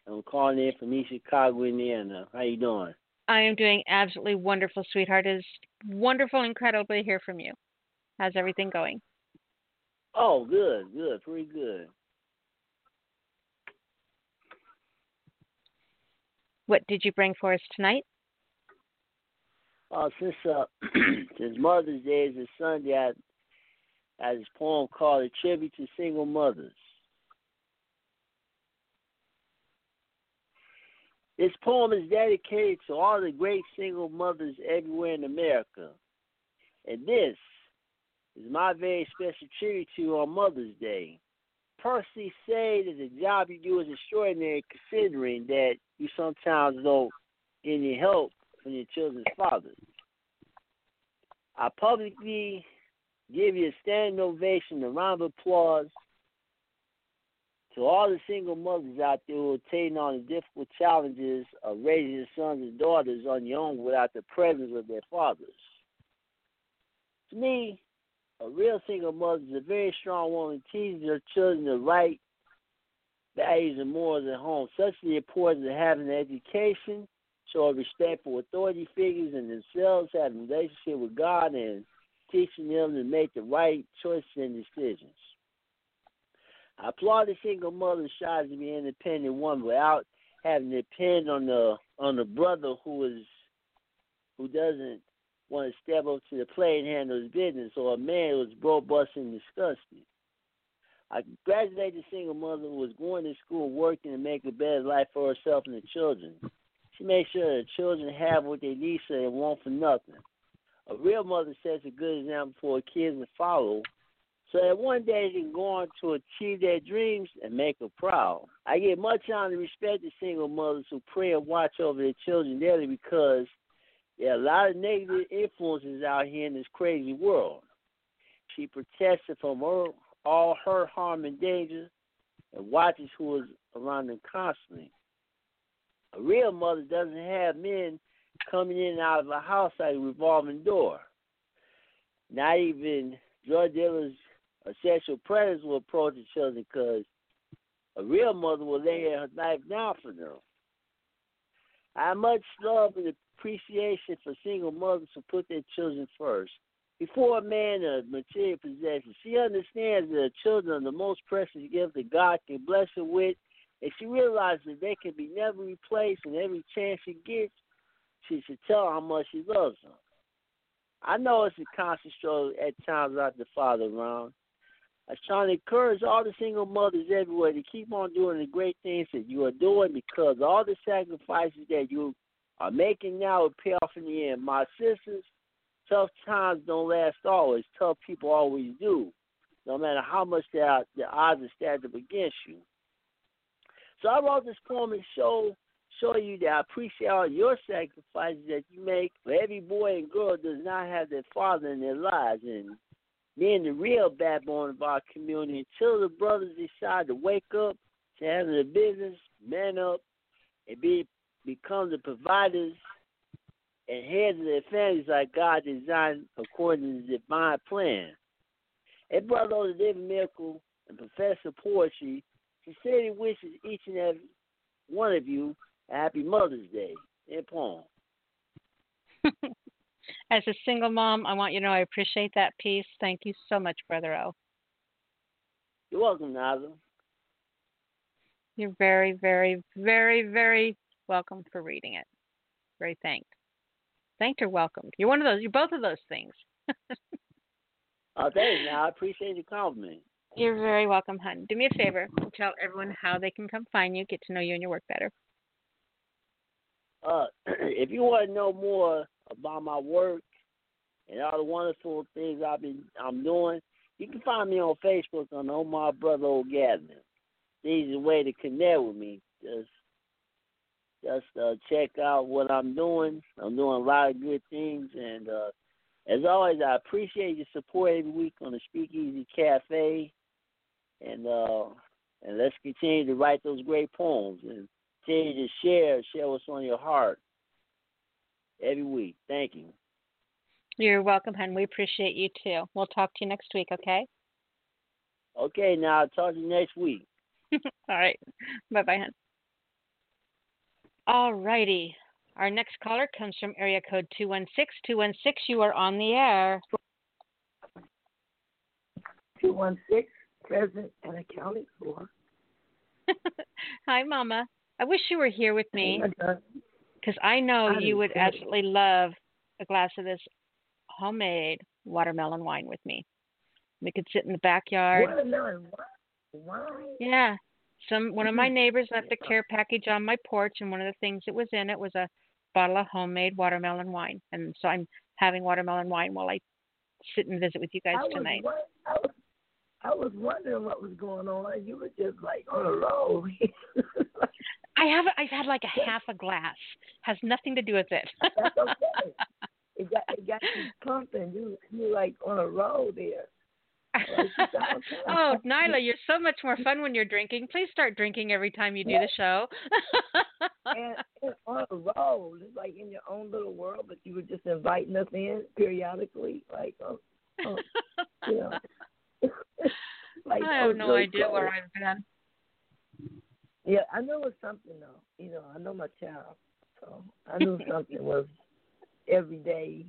I'm calling in from East Chicago, Indiana. How you doing? I am doing absolutely wonderful, sweetheart. It is wonderful, incredible to hear from you. How's everything going? Oh, good, good, pretty good. What did you bring for us tonight? Uh, since uh, [clears throat] since Mother's Day is this Sunday, I, I had this poem called "A Tribute to Single Mothers." This poem is dedicated to all the great single mothers everywhere in America, and this is my very special tribute to you on Mother's Day. Percy said that the job you do is extraordinary, considering that you sometimes don't get any help from your children's fathers. I publicly give you a standing ovation, a round of applause to all the single mothers out there who are taking on the difficult challenges of raising your sons and daughters on your own without the presence of their fathers. To me, a real single mother is a very strong woman teaches her children the right values and morals at home, such the importance of having an education, showing respect for authority figures and themselves, having a relationship with God, and teaching them to make the right choices and decisions. I applaud the single mother strives to be an independent woman without having to depend on the on the brother who is who doesn't want to step up to the plate and handle his business, or a man who is robust and disgusting. I graduated single mother was going to school, working to make a better life for herself and the children. She makes sure the children have what they need so they won't for nothing. A real mother sets a good example for her kids to follow so that one day they can go on to achieve their dreams and make her proud. I give much honor and respect to single mothers who pray and watch over their children daily because there are a lot of negative influences out here in this crazy world. She protested from her, all her harm and danger and watches who is around them constantly. A real mother doesn't have men coming in and out of a house like a revolving door. Not even drug dealers or sexual predators will approach the children because a real mother will lay her life down for them. I much love and appreciation for single mothers who put their children first. Before a man of material possessions, she understands that children are the most precious gift that God can bless her with, and she realizes that they can be never replaced, and every chance she gets, she should tell how much she loves them. I know it's a constant struggle at times without the father around. I was trying to encourage all the single mothers everywhere to keep on doing the great things that you are doing because all the sacrifices that you are making now will pay off in the end. My sisters, tough times don't last always. Tough people always do, no matter how much the, odds are stacked up against you. So I wrote this poem to show show you that I appreciate all your sacrifices that you make. For every boy and girl does not have their father in their lives, and being the real backbone of our community until the brothers decide to wake up to having a business, man up, and be become the providers and heads of their families like God designed according to the divine plan. And brother O to David Miracle and Professor Poetry sincerely wishes each and every one of you a happy Mother's Day in poem. [laughs] As a single mom, I want you to know I appreciate that piece. Thank you so much, Brother O. You're welcome, Naza. You're very, very, very, very welcome for reading it. Very thanked. Thanked or welcomed. You're one of those. You're both of those things. Oh, thanks. Now I appreciate the compliment. You're very welcome, hun. Do me a favor. Tell everyone how they can come find you, get to know you and your work better. Uh, [clears throat] if you want to know more about my work and all the wonderful things I've been I'm doing, you can find me on Facebook on Omar Brother O'Gavin. The easy way to connect with me. Just just uh, check out what I'm doing. I'm doing a lot of good things, and uh, as always, I appreciate your support every week on the Speakeasy Cafe, and uh, and let's continue to write those great poems and continue to share share what's on your heart every week. Thank you. You're welcome, hon. We appreciate you too. We'll talk to you next week, okay? Okay, now I'll talk to you next week. [laughs] All right. Bye bye, hon. All righty. Our next caller comes from area code 216. 216, you are on the air. 216, present and accounted for. [laughs] Hi, Mama. I wish you were here with me because I know I you would understand. absolutely love a glass of this homemade watermelon wine with me. We could sit in the backyard. Watermelon wine. Yeah. Some one of my Mhm. neighbors left a care package on my porch and one of the things that was in it was a bottle of homemade watermelon wine. And so I'm having watermelon wine while I sit and visit with you guys I tonight. won- I was I was wondering what was going on. You were just like on a roll. [laughs] I have I've had like a half a glass. Has nothing to do with it. That's okay. [laughs] It got it got you pumping. You you like on a roll there. Like, you sound oh, Nyla, you're so much more fun when you're drinking. Please start drinking every time you do the show. and, and on a roll. It's like in your own little world, but you were just inviting us in periodically, like, oh, oh you know. [laughs] like, I oh, have no idea close. where I've been. Yeah, I know it's something though. You know, I know my child, so I knew something was every day,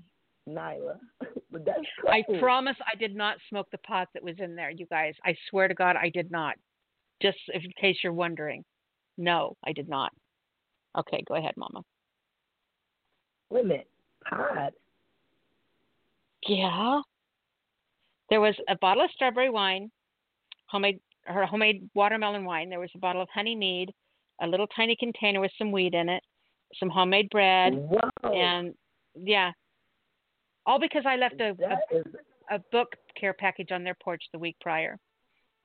Nyla. [laughs] but that's I promise I did not smoke the pot that was in there, you guys. I swear to God, I did not. Just in case you're wondering. No, I did not. Okay, go ahead, Mama. Wait a minute, pod. Yeah. There was a bottle of strawberry wine, homemade her homemade watermelon wine. There was a bottle of honey mead, a little tiny container with some weed in it, some homemade bread, Wow, and yeah. All because I left a, is a, a book care package on their porch the week prior.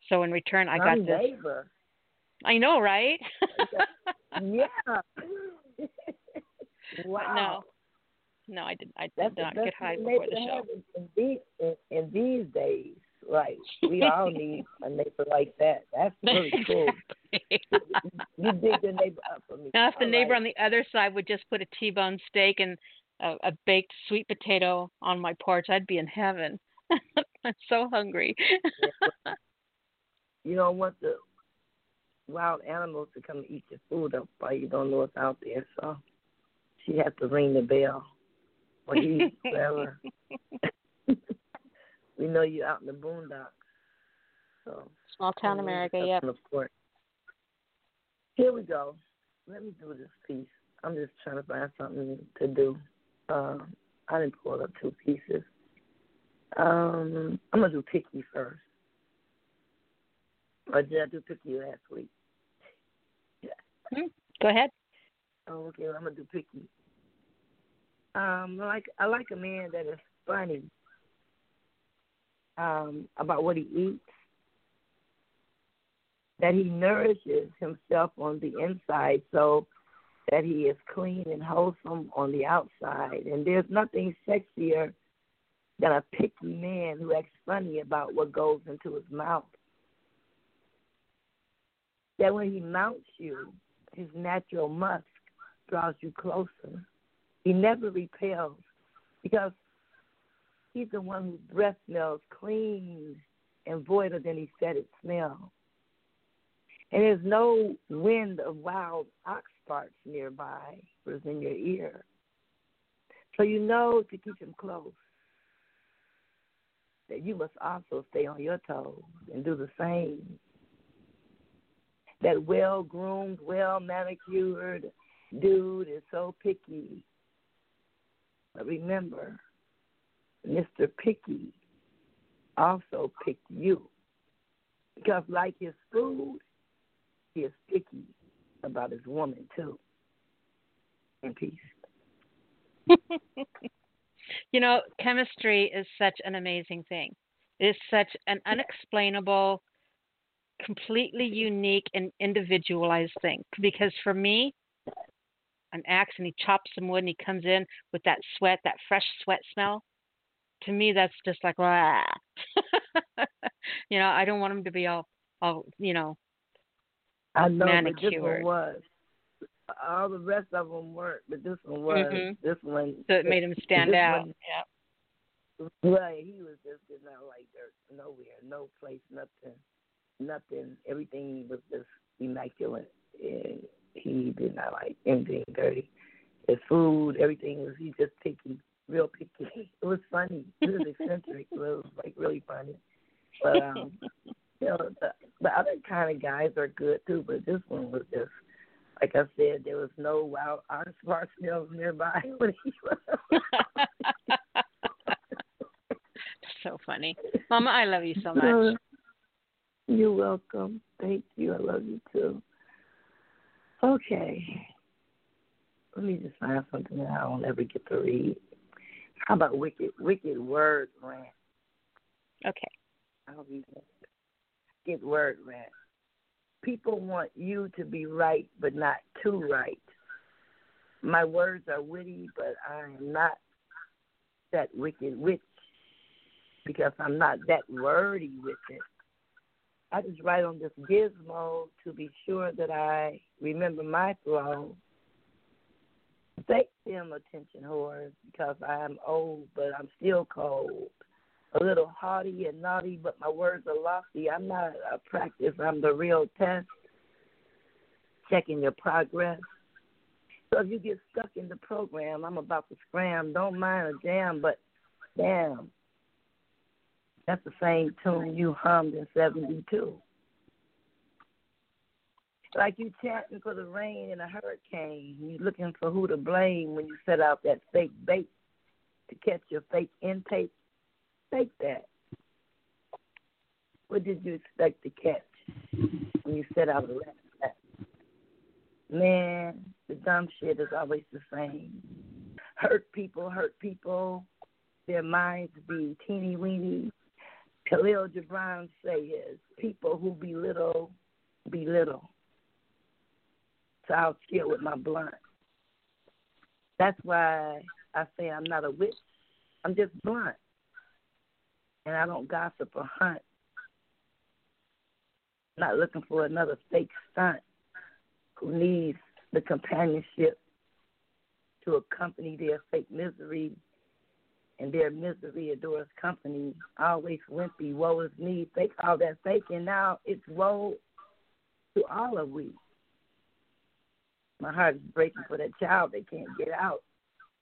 So in return I got this. neighbor. I know, right? Yeah. [laughs] [laughs] Wow. no. No, I did I That's did not get high before the show. in, in these in, in these days. Right. [laughs] We all need a neighbor like that. That's really cool. You dig the neighbor up for me. Now, if the All neighbor right. on the other side would just put a T-bone steak and a, a baked sweet potato on my porch, I'd be in heaven. [laughs] I'm so hungry. [laughs] you don't want the wild animals to come eat your food up while you don't know it's out there. So she has to ring the bell or he, whoever. [laughs] we know you're out in the boondocks. So Small town America, yep. on the porch. Here we go. Let me do this piece. I'm just trying to find something to do. Um, I didn't pull up two pieces. Um, I'm gonna do picky first. Or did I do picky last week? Yeah. Go ahead. Oh, okay. I'm gonna do picky. Um, I like I like a man that is funny. Um, about what he eats. That he nourishes himself on the inside, so that he is clean and wholesome on the outside. And there's nothing sexier than a picky man who acts funny about what goes into his mouth. That when he mounts you, his natural musk draws you closer. He never repels because he's the one whose breath smells clean and void of any fetid smell. And there's no wind of wild ox farts nearby is in your ear. So you know to keep him close. That you must also stay on your toes and do the same that well groomed, well manicured dude is so picky. But remember, Mr. Picky also picked you. Because, like his food, he is picky about his woman, too. In peace. [laughs] you know, chemistry is such an amazing thing. It is such an unexplainable, completely unique and individualized thing. Because for me, an axe and he chops some wood and he comes in with that sweat, that fresh sweat smell. To me, that's just like, [laughs] you know, I don't want him to be all, all, you know, I know, manicured. this one was. All the rest of them weren't, but this one was. Mm-hmm. This one. So it made him stand out. one- yeah. Right, he was just getting out like dirt, nowhere, no place, nothing, nothing. Everything was just immaculate, and he did not like anything dirty. His food, everything was he just picky, real picky. [laughs] It was funny. It was eccentric. it was like really funny. But um, you know, the, the other kind of guys are good too, but this one was just. Like I said, there was no wild ox smells nearby [laughs] when he was. [laughs] so funny. Mama, I love you so much. You're welcome. Thank you. I love you too. Okay. Let me just find something that I don't ever get to read. How about wicked wicked word rant? Okay. I'll read that. Wicked word rant. People want you to be right but not too right. My words are witty, but I am not that wicked witch because I'm not that wordy with it. I just write on this gizmo to be sure that I remember my flow. Take them attention whores because I am old, but I'm still cold. A little haughty and naughty, but my words are lofty. I'm not a practice, I'm the real test. Checking your progress. So if you get stuck in the program, I'm about to scram. Don't mind a jam, but damn, that's the same tune you hummed in 72. Like you chanting for the rain in a hurricane. You looking for who to blame when you set out that fake bait to catch your fake intake. Fake that. What did you expect to catch when you set out a trap? Man, the dumb shit is always the same. Hurt people, hurt people. Their minds be teeny weeny. Kahlil Gibran says, people who belittle, belittle. So I'll chill with my blunt. That's why I say I'm not a witch. I'm just blunt. And I don't gossip or hunt. not looking for another fake stunt who needs the companionship to accompany their fake misery and their misery adores company. Always wimpy, woe is me. They call that fake, and now it's woe to all of we. My heart is breaking for that child they can't get out.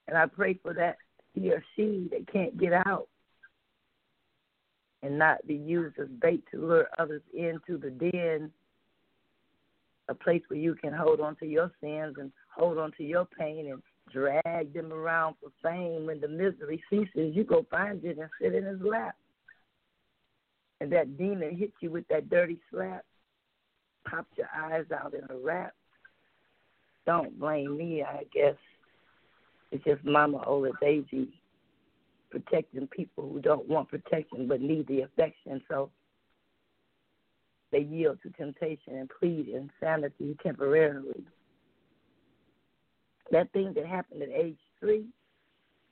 And I pray for that he or she that can't get out and not be used as bait to lure others into the den, a place where you can hold on to your sins and hold on to your pain and drag them around for fame. When the misery ceases, you go find it and sit in his lap. And that demon hits you with that dirty slap, pops your eyes out in a rap. Don't blame me, I guess. It's just Mama Ola Daisy protecting people who don't want protection but need the affection. So they yield to temptation and plead insanity temporarily. That thing that happened at age three,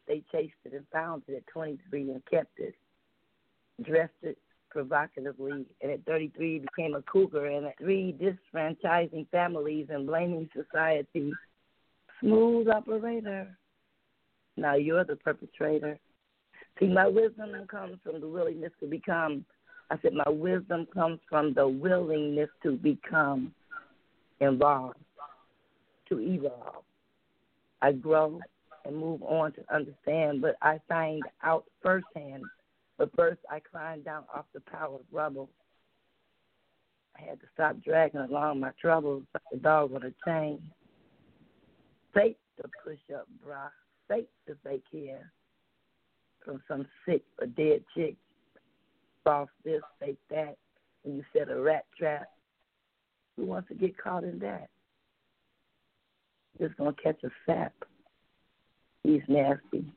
they chased it and found it at 23 and kept it, dressed it provocatively, and at 33 became a cougar, and at three disfranchising families and blaming society. Smooth operator. Now you're the perpetrator. See, my wisdom comes from the willingness to become. I said, my wisdom comes from the willingness to become involved, to evolve. I grow and move on to understand, but I find out firsthand. But first, I climbed down off the pile of rubble. I had to stop dragging along my troubles like a dog on a chain. Fake the push up bra, fake the fake hair from some sick or dead chick. false this, fake that, and you set a rat trap. Who wants to get caught in that? Just gonna catch a sap. He's nasty.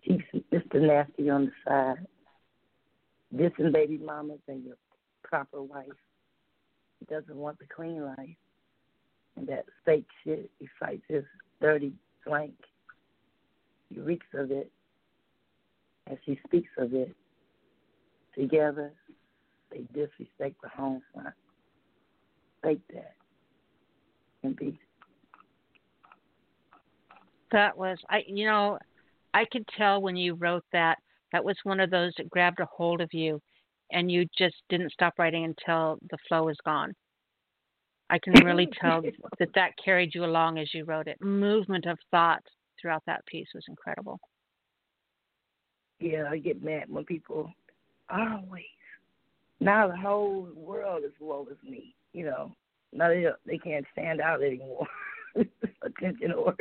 He's Mr. Nasty on the side. This Dissing baby mamas and your proper wife. He doesn't want the clean life. And that fake shit, he fights his dirty flank. He reeks of it as he speaks of it. Together, they disrespect the home front. Fake that. And be. That was I you know, I could tell when you wrote that that was one of those that grabbed a hold of you and you just didn't stop writing until the flow was gone. I can really [laughs] tell that that carried you along as you wrote it. Movement of thought throughout that piece was incredible. Yeah, I get mad when people always. Now the whole world is woe is me. You know, now they they can't stand out anymore. [laughs] Attention or.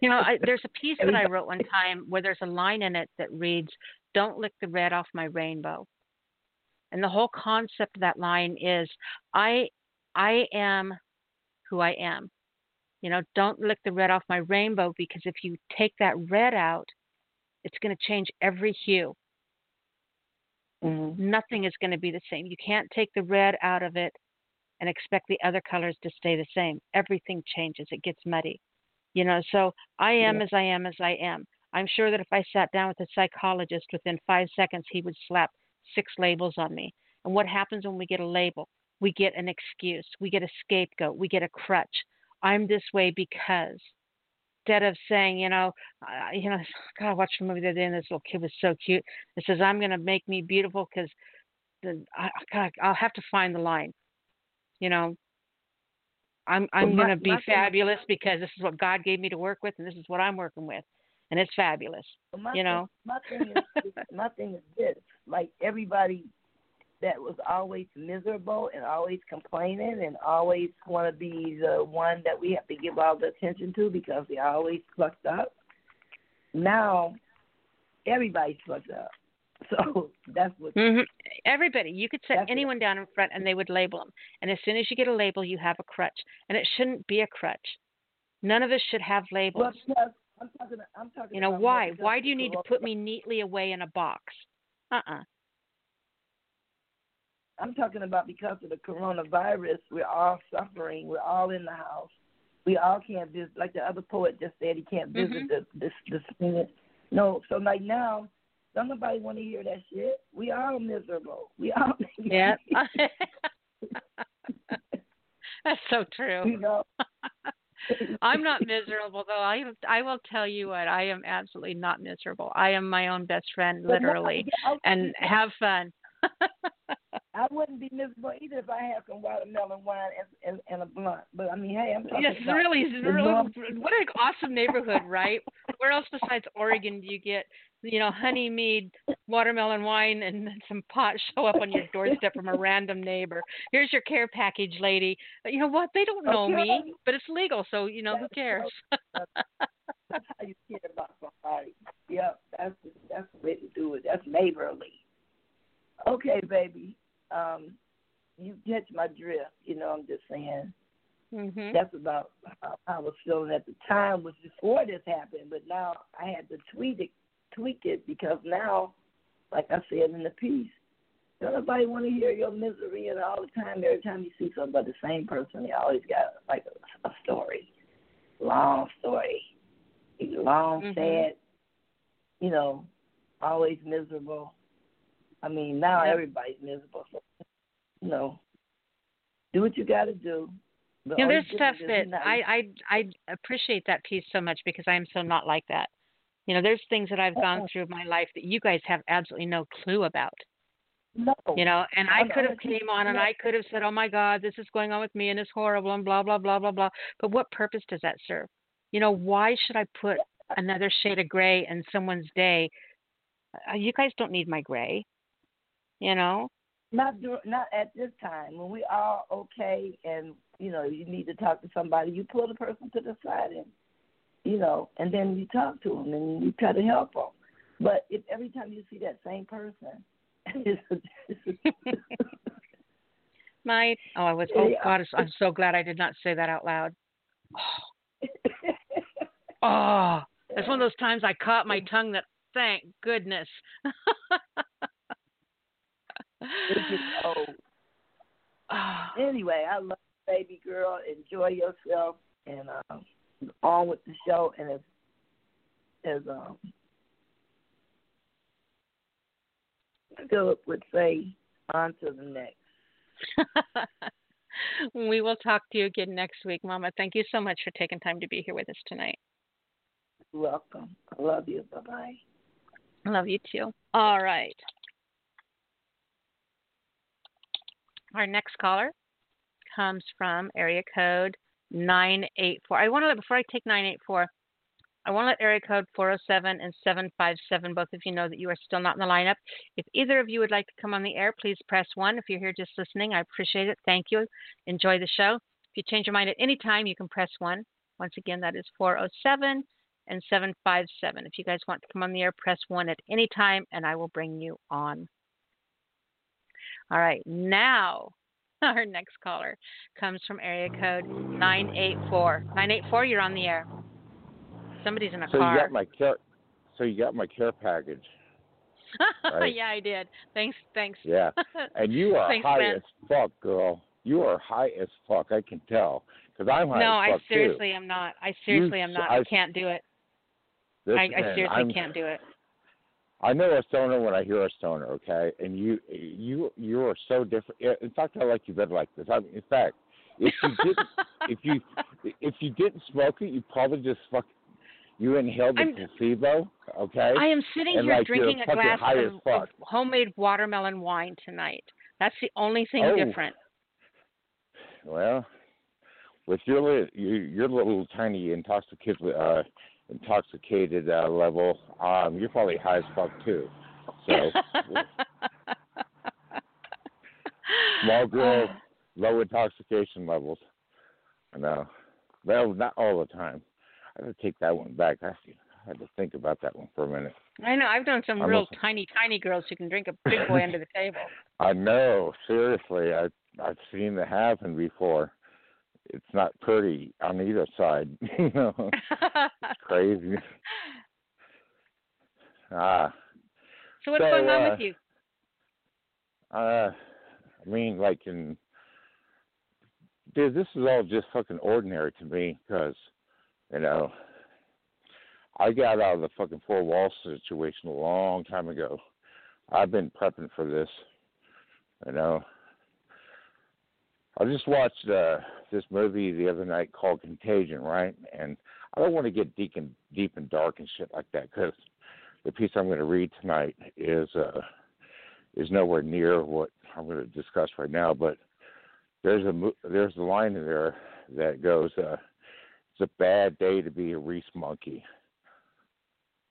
You know, I, there's a piece that I wrote one time where there's a line in it that reads, "Don't lick the red off my rainbow." And the whole concept of that line is, I, I am who I am. You know, don't lick the red off my rainbow because if you take that red out, it's going to change every hue. Mm-hmm. Nothing is going to be the same. You can't take the red out of it and expect the other colors to stay the same. Everything changes. It gets muddy. You know, so I am Yeah. as I am as I am. I'm sure that if I sat down with a psychologist within five seconds, he would slap six labels on me. And what happens when we get a label? We get an excuse, we get a scapegoat, we get a crutch. I'm this way because. Instead of saying, you know, I, you know, [sighs] God, I watched a movie the other day and this little kid was so cute. It says, "I'm going to make me beautiful because, I'll have to find the line." You know, I'm I'm Well, going to be fabulous because this is what God gave me to work with, and this is what I'm working with, and it's fabulous. My you thing- know. my thing is [laughs] my thing is this: like everybody that was always miserable and always complaining and always want to be the one that we have to give all the attention to because they always fucked up. Now everybody's fucked up, [laughs] so that's what. hmm Everybody, you could set That's it. anyone down in front and they would label them. And as soon as you get a label, you have a crutch, and it shouldn't be a crutch. None of us should have labels. Well, because I'm talking. I'm talking. you know why? Why do you need to put me neatly away in a box? Uh-uh. I'm talking about because of the coronavirus, we're all suffering. We're all in the house. We all can't visit. Like the other poet just said, he can't visit Mhm. the this this. No, so like now, don't nobody want to hear that shit. We all miserable. We all [laughs] Yeah. [laughs] That's so true. you know. [laughs] I'm not miserable though. I I will tell you what. I am absolutely not miserable. I am my own best friend, literally, and have fun. I wouldn't be miserable either if I had some watermelon wine and, and, and a blunt. But I mean, hey, I'm talking Yes, about really, really. [laughs] What an awesome neighborhood, right? Where else besides Oregon do you get, you know, honey mead, watermelon wine, and then some pot show up on your doorstep from a random neighbor? Here's your care package, lady. But you know what? They don't know me, but it's legal, so you know who That's cares? [laughs] That's how you care about somebody. Yep, that's that's the way to do it. That's neighborly. Okay, baby. Um, you catch my drift. You know, I'm just saying. mhm. That's about how I was feeling at the time, was before this happened. But now I had to tweak it, tweak it because now, like I said in the piece, don't nobody want to hear your misery and all the time. Every time you see somebody, the same person, they always got like a, a story, long story, long, Mhm. sad. You know, always miserable. I mean, now Yep. everybody's miserable. So, you know, do what you got to do. The You know, there's stuff that now- I, I I appreciate that piece so much because I am so not like that. You know, there's things that I've gone Uh-uh. through in my life that you guys have absolutely no clue about. no, You know, and I I'm- could I'm have came on and. I could have said, "Oh my God, this is going on with me and it's horrible and blah blah blah blah blah." But what purpose does that serve? You know, why should I put another shade of gray in someone's day? Uh, You guys don't need my gray. You know, Not dur- not at this time when we are okay and you know you need to talk to somebody. You pull the person to the side and you know, and then you talk to them and you try to help them. But if every time you see that same person, [laughs] [laughs] My oh, I was oh God, I'm so glad I did not say that out loud. Oh, oh it's one of those times I caught my [laughs] tongue. That thank goodness. [sighs] Anyway, I love you, baby girl. Enjoy yourself and um, on with the show. And as as um, Philip would say, on to the next. [laughs] we will talk to you again next week, Mama. Thank you so much for taking time to be here with us tonight. Welcome. I love you. Bye bye. Love you too. All right. Our next caller comes from area code 984. I want to, before I take 984, I want to let area code 407 and 757, both of you know that you are still not in the lineup. If either of you would like to come on the air, please press 1. If you're here just listening, I appreciate it. Thank you. Enjoy the show. If you change your mind at any time, you can press 1. Once again, that is 407 and 757. If you guys want to come on the air, press 1 at any time, and I will bring you on. All right, now [laughs] our next caller comes from area code 984. 984, you're on the air. Somebody's in a so car. you got my care. So you got my care package. [laughs] Right? yeah, I did. Thanks, thanks. Yeah, and you [laughs] are Thanks, high man. as fuck, girl. You are high as fuck. I can tell because I'm high no, I seriously too. am not. I seriously am not. I, I- can't do it. I, I seriously I'm, can't do it. I know a stoner when I hear a stoner. Okay, and you you you are so different. In fact, I like you better like this. I mean, in fact, if you didn't [laughs] if you if you didn't smoke it, you probably just fuck you inhaled the I'm- placebo. Okay. I am sitting And here like drinking a glass of, of homemade watermelon wine tonight. That's the only thing Oh. different. Well, with your li- your, your little tiny intoxicated uh, intoxicated uh, level, um, you're probably high as fuck too. So [laughs] small girls, low intoxication levels. I know. Well, not all the time. I had to take that one back. I had to- I had to think about that one for a minute. I know. I've known some I'm real also- tiny, tiny girls who can drink a big boy under the table. [laughs] I know, seriously. I I've seen it happen before. It's not pretty on either side. [laughs] you know, it's crazy. [laughs] Ah, so what's So, going on uh, with you? uh, I mean, like in, dude, this is all just fucking ordinary to me because, you know, I got out of the fucking four wall situation a long time ago. I've been prepping for this, you know. I just watched uh, this movie the other night called Contagion, right? And I don't want to get deep and deep and dark and shit like that because the piece I'm going to read tonight is uh, is nowhere near what I'm going to discuss right now. But there's a there's a line in there that goes, uh, "It's a bad day to be a rhesus monkey,"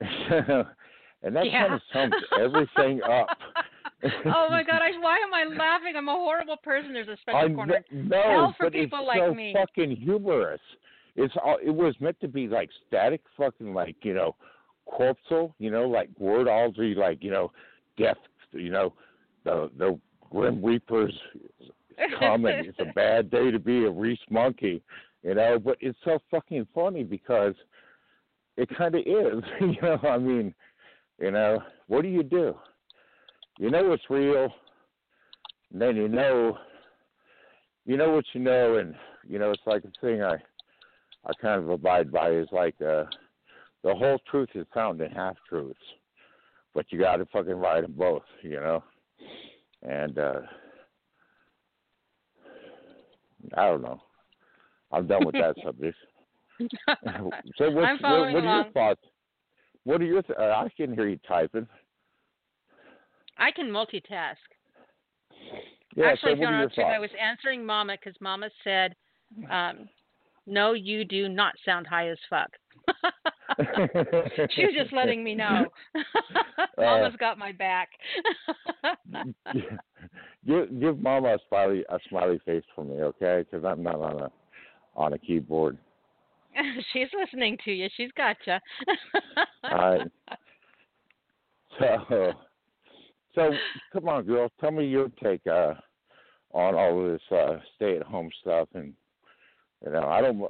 [laughs] and that Yeah. kind of sums everything up. [laughs] oh my [laughs] God! I, why am I laughing? I'm a horrible person. There's a special I corner. no, Hell for but people it's like so me. fucking humorous. It's all. It was meant to be like static, fucking like you know, corpsal. You know, like word Aldry, like you know, death. You know, the the grim reapers coming. it's a [laughs] bad day to be a rhesus monkey. You know, but it's so fucking funny because it kind of is. [laughs] you know, I mean, you know, what do you do? You know it's real, and then you know you know what you know, and you know it's like a thing I I kind of abide by is like uh, the whole truth is found in half truths, but you got to fucking write them both, you know. And uh, I don't know. I'm done with that [laughs] subject. [laughs] so what's, I'm what, what are your thoughts? What are your? Th- uh, I can hear you typing. I can multitask. Yeah. Actually, so what are your I was answering Mama because Mama said, um, "No, you do not sound high as fuck." [laughs] she was just letting me know. [laughs] Mama's got my back. [laughs] give give Mama a smiley a smiley face for me, okay? Because I'm not on a on a keyboard. She's listening to you. She's got you. All right. So So come on, girls, tell me your take uh, on all of this uh, stay-at-home stuff, and you know, I don't,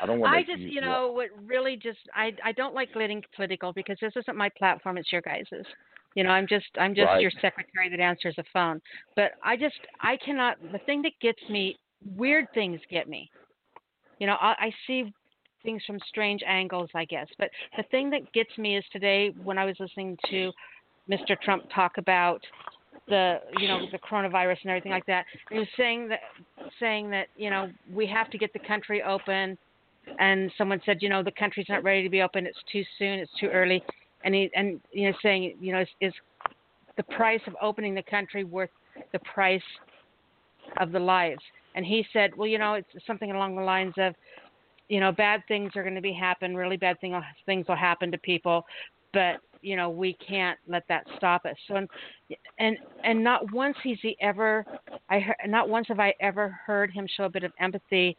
I don't want. I just, you know, what really just, I, I don't like getting political because this isn't my platform; it's your guys's. You know, I'm just, I'm just Right. your secretary that answers the phone. But I just, I cannot. The thing that gets me, weird things get me. You know, I, I see things from strange angles, I guess. But the thing that gets me is today when I was listening to Mr. Trump talk about the you know the coronavirus and everything like that. He was saying that saying that you know we have to get the country open, and someone said you know the country's not ready to be open. It's too soon. It's too early. And he and you know saying you know is, is the price of opening the country worth the price of the lives? And he said, well you know it's something along the lines of you know bad things are going to be happen. Really bad thing, things will happen to people, but you know we can't let that stop us. So and and and not once he's he ever i heard, not once have i ever heard him show a bit of empathy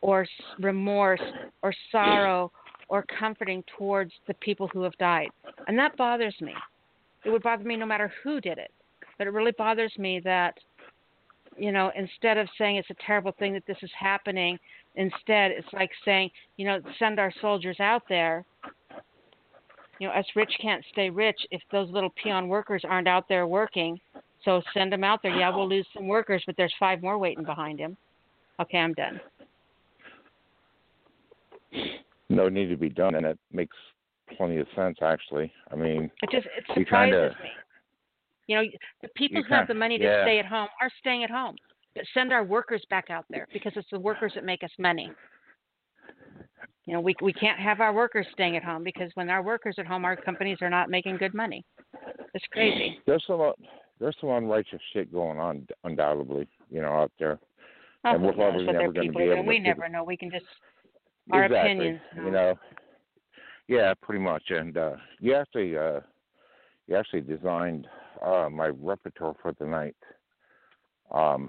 or remorse or sorrow or comforting towards the people who have died. And that bothers me. It would bother me no matter who did it. But it really bothers me that you know instead of saying it's a terrible thing that this is happening instead it's like saying you know send our soldiers out there you know, us rich can't stay rich if those little peon workers aren't out there working. So send them out there. Yeah, we'll lose some workers, but there's five more waiting behind him. Okay, I'm done. no need to be done, and it makes plenty of sense actually. I mean, It just it You surprises kinda- me. You know, the people who have the money to yeah. stay at home are staying at home. But send our workers back out there because it's the workers that make us money. You know, we we can't have our workers staying at home because when our workers are at home, our companies are not making good money. It's crazy. there's some uh, there's some unrighteous shit going on, undoubtedly, you know, out there. Oh, And we're probably never gonna people be able. We to- never know. We can just our exactly. opinions. You know. Yeah, pretty much. And uh you actually uh you actually designed uh my repertoire for the night. Um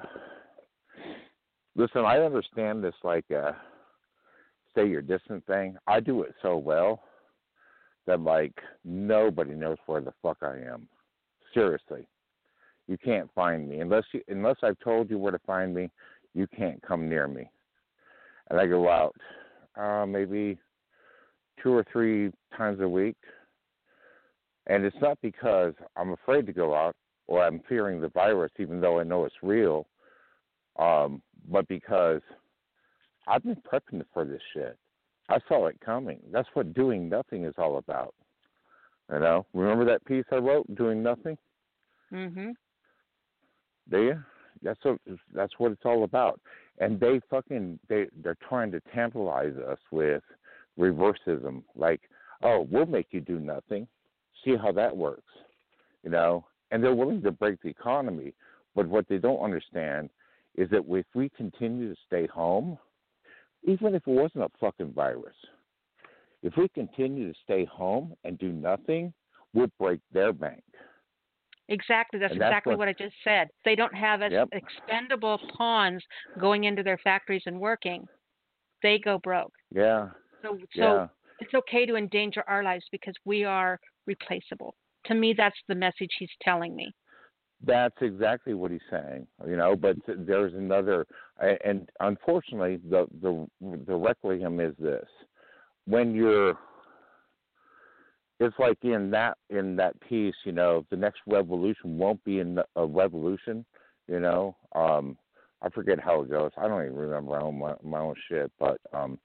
listen, I understand this like uh stay your distance thing. I do it so well that like nobody knows where the fuck I am. Seriously. You can't find me unless you unless I've told you where to find me, you can't come near me. And I go out uh maybe two or three times a week. And it's not because I'm afraid to go out or I'm fearing the virus, even though I know it's real, um, but because I've been prepping for this shit. I saw it coming. That's what doing nothing is all about. You know, remember that piece I wrote, "Doing Nothing"? Mhm. Do you? That's what that's what it's all about. And they fucking they they're trying to tantalize us with reversism, like, oh, we'll make you do nothing. See how that works, you know? And they're willing to break the economy, but what they don't understand is that if we continue to stay home, even if it wasn't a fucking virus, if we continue to stay home and do nothing, we'll break their bank. Exactly. That's that's exactly what- what I just said. They don't have as Yep. expendable pawns going into their factories and working. They go broke. Yeah. So so yeah. it's okay to endanger our lives because we are replaceable. To me, that's the message he's telling me. That's exactly what he's saying, you know. But there's another, and unfortunately, the the the requiem is this: when you're, it's like in that in that piece, you know, the next revolution won't be in a revolution, you know. Um, I forget how it goes. I don't even remember my own my, own shit, but um,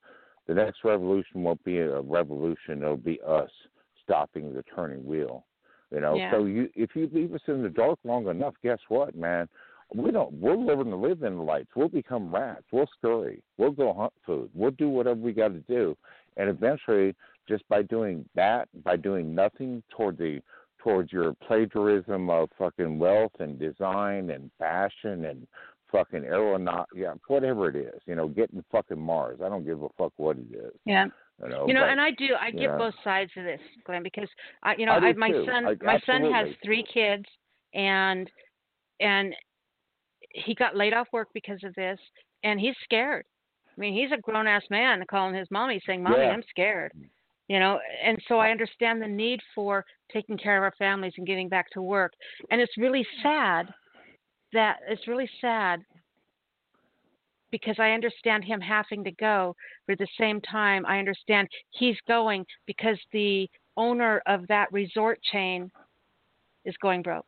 the next revolution won't be a revolution. It'll be us stopping the turning wheel. You know, Yeah. so you if you leave us in the dark long enough, guess what, man? We don't. We'll live and live in the lights. We'll become rats. We'll scurry. We'll go hunt food. We'll do whatever we got to do, and eventually, just by doing that, by doing nothing toward the towards your plagiarism of fucking wealth and design and fashion and fucking aeronaut, yeah, whatever it is, you know, getting fucking Mars. I don't give a fuck what it is. Yeah. You know, You know, but- and I do. I get yeah. both sides of this, Glenn, because I, you know, I I, my too. son, I- my son has three kids, and and he got laid off work because of this, and he's scared. I mean, he's a grown ass man calling his mommy saying, "Mommy, Yeah. I'm scared." Mm. you know and so i understand the need for taking care of our families and getting back to work and it's really sad that it's really sad because i understand him having to go but at the same time i understand he's going because the owner of that resort chain is going broke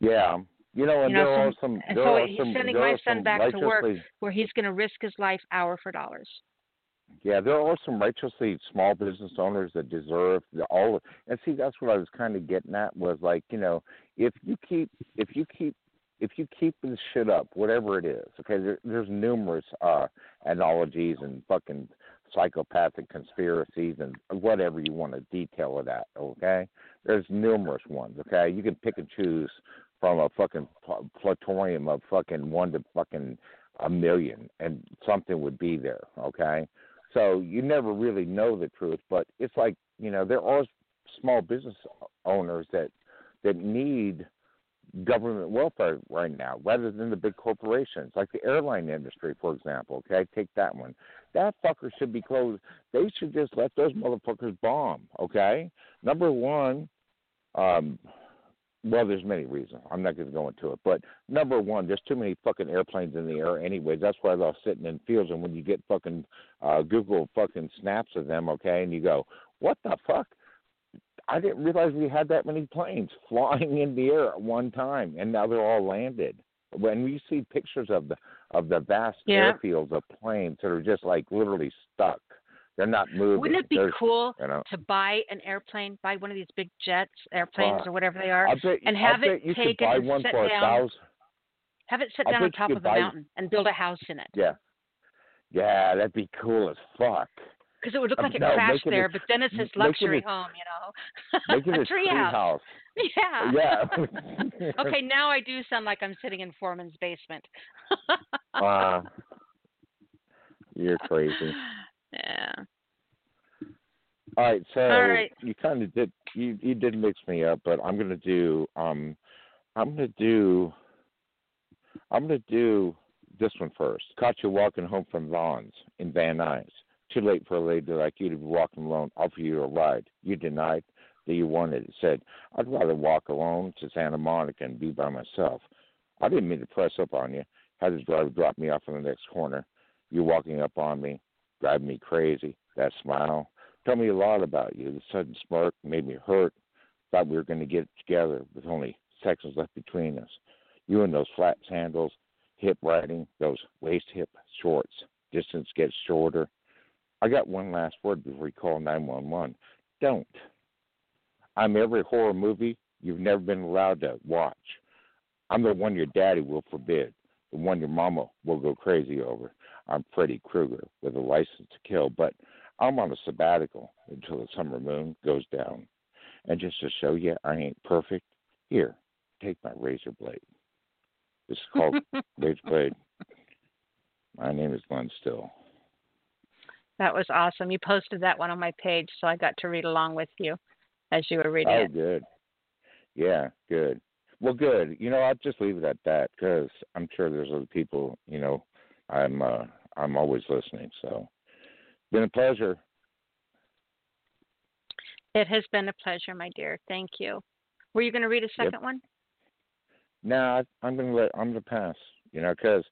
Yeah. You know, and You know, there are some- some. and there so are he's some, sending my son back to work. where he's going to risk his life hour for dollars Yeah, there are some righteously small business owners that deserve the, all. And see, that's what I was kind of getting at was like, you know, if you keep, if you keep, if you keep this shit up, whatever it is, okay, there, there's numerous uh analogies and fucking psychopathic conspiracies and whatever you want to detail it at, okay? There's numerous ones, okay? You can pick and choose from a fucking pl- platorium of fucking one to fucking a million, and something would be there, okay? So you never really know the truth, but it's like you know there are small business owners that that need government welfare right now rather than the big corporations, like the airline industry, for example. Okay, take that one. That fucker should be closed. They should just let those motherfuckers bomb. Okay, number one. Um, well, there's many reasons. I'm not going to go into it, but number one, there's too many fucking airplanes in the air. Anyways, that's why they're all sitting in fields. And when you get fucking uh, Google fucking snaps of them, okay, and you go, what the fuck? I didn't realize we had that many planes [laughs] flying in the air at one time, and now they're all landed. When we see pictures of the of the vast Yeah. airfields of planes that are just like literally stuck, they're not moving. wouldn't it be There's- cool You know, to buy an airplane buy one of these big jets airplanes Uh, or whatever they are bet, and have it taken and set down. have it sit down on top of a mountain and build a house in it Yeah, yeah, that'd be cool as fuck. Because it would look Uh, like it no, crashed make it a- there but then it's his make it luxury home you know [laughs] a tree tree house house. [laughs] yeah Yeah. [laughs] okay now i do sound like i'm sitting in Foreman's basement Wow. You're crazy. yeah All right, so All right. you kind of did you you did mix me up, but I'm gonna do um I'm gonna do I'm gonna do this one first. Caught you walking home from Vons in Van Nuys. Too late for a lady like you to be walking alone. Offer you a ride. You denied that you wanted it. Said I'd rather walk alone to Santa Monica and be by myself. I didn't mean to press up on you. Had the driver drop me off in the next corner. You walking up on me, driving me crazy. That smile told me a lot about you. The sudden smirk made me hurt. Thought we were going to get together with only seconds left between us. You and those flat sandals, hip riding, those waist hip shorts. Distance gets shorter. I got one last word before you call 911. Don't. I'm every horror movie you've never been allowed to watch. I'm the one your daddy will forbid, the one your mama will go crazy over. I'm Freddy Krueger with a license to kill, but I'm on a sabbatical until the summer moon goes down. And just to show you I ain't perfect, here, take my razor blade. This is called [laughs] Razor Blade. My name is Glenn Still. That was awesome you posted that one on my page so i got to read along with you as you were reading Oh, it good. Yeah, good. Well, good. You know, I'll just leave it at that because I'm sure there's other people. You know, I'm uh, I'm always listening. So, been a pleasure. it has been a pleasure my dear thank you were you going to read a Yep. second one No, I, I'm gonna let I'm gonna pass. You know, because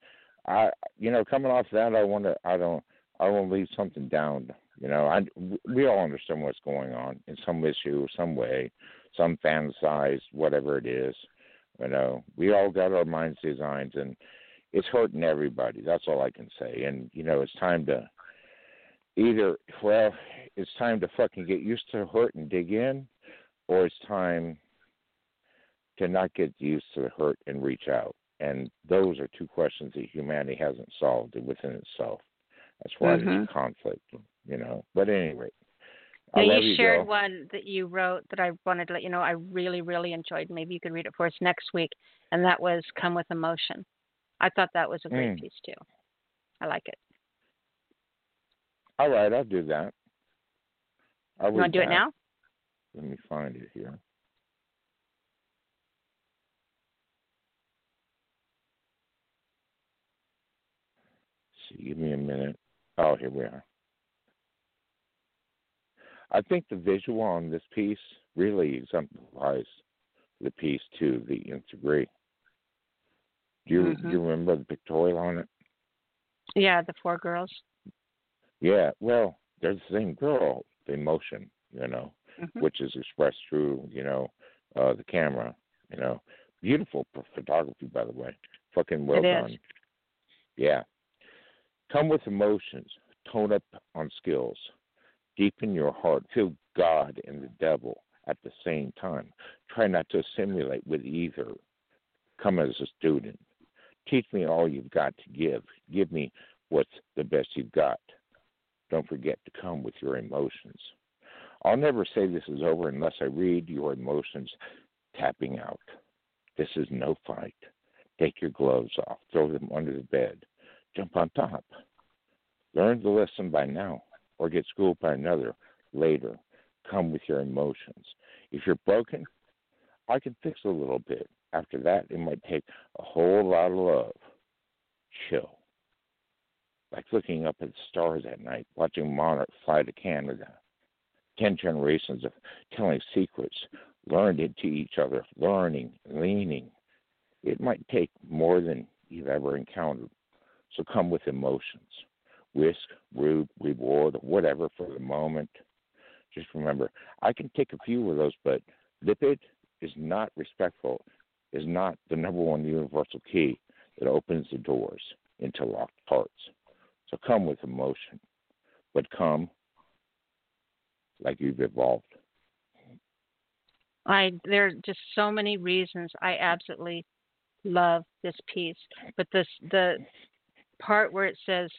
I, you know, coming off that, I want to. I don't. I want to leave something down. You know, I we all understand what's going on in some issue, some way, some fantasized, whatever it is. You know, we all got our minds designed, and it's hurting everybody. That's all I can say. And you know, it's time to either well, it's time to fucking get used to hurt and dig in, or it's time to not get used to the hurt and reach out. And those are two questions that humanity hasn't solved within itself. That's why Mhm. there's conflict, you know. But anyway. Now, I you you, shared one that you wrote that I wanted to let you know I really, really enjoyed. Maybe you could read it for us next week, and that was "Come with Emotion." I thought that was a great Mm. piece too. I like it. All right, I'll do that. I'll You want to do it now? Let me find it here. See, give me a minute. Oh, here we are. I think the visual on this piece really exemplifies the piece to the nth degree. Do you Mhm. do you remember the pictorial on it? Yeah, the four girls. Yeah, well, they're the same girl, the emotion, you know, Mhm. which is expressed through, you know, uh the camera, you know. Beautiful photography by the way. Fucking well It is. done. Yeah. Come with emotions, tone up on skills, deepen your heart, feel God and the devil at the same time. Try not to assimilate with either. Come as a student. Teach me all you've got to give. Give me what's the best you've got. Don't forget to come with your emotions. I'll never say this is over unless I read your emotions tapping out. This is no fight. Take your gloves off, throw them under the bed, jump on top. Learn the lesson by now, or get schooled by another later. Come with your emotions. If you're broken, I can fix a little bit. After that, it might take a whole lot of love. Chill. Like looking up at the stars at night, watching monarchs fly to Canada. Ten generations of telling secrets, learned into each other, learning, leaning. It might take more than you've ever encountered. So come with emotions. Risk, root, reward, whatever for the moment. Just remember, I can take a few of those, but lipid is not respectful, is not the number one universal key that opens the doors into locked hearts. So come with emotion, but come like you've evolved. I there are just so many reasons I absolutely love this piece, but this the part where it says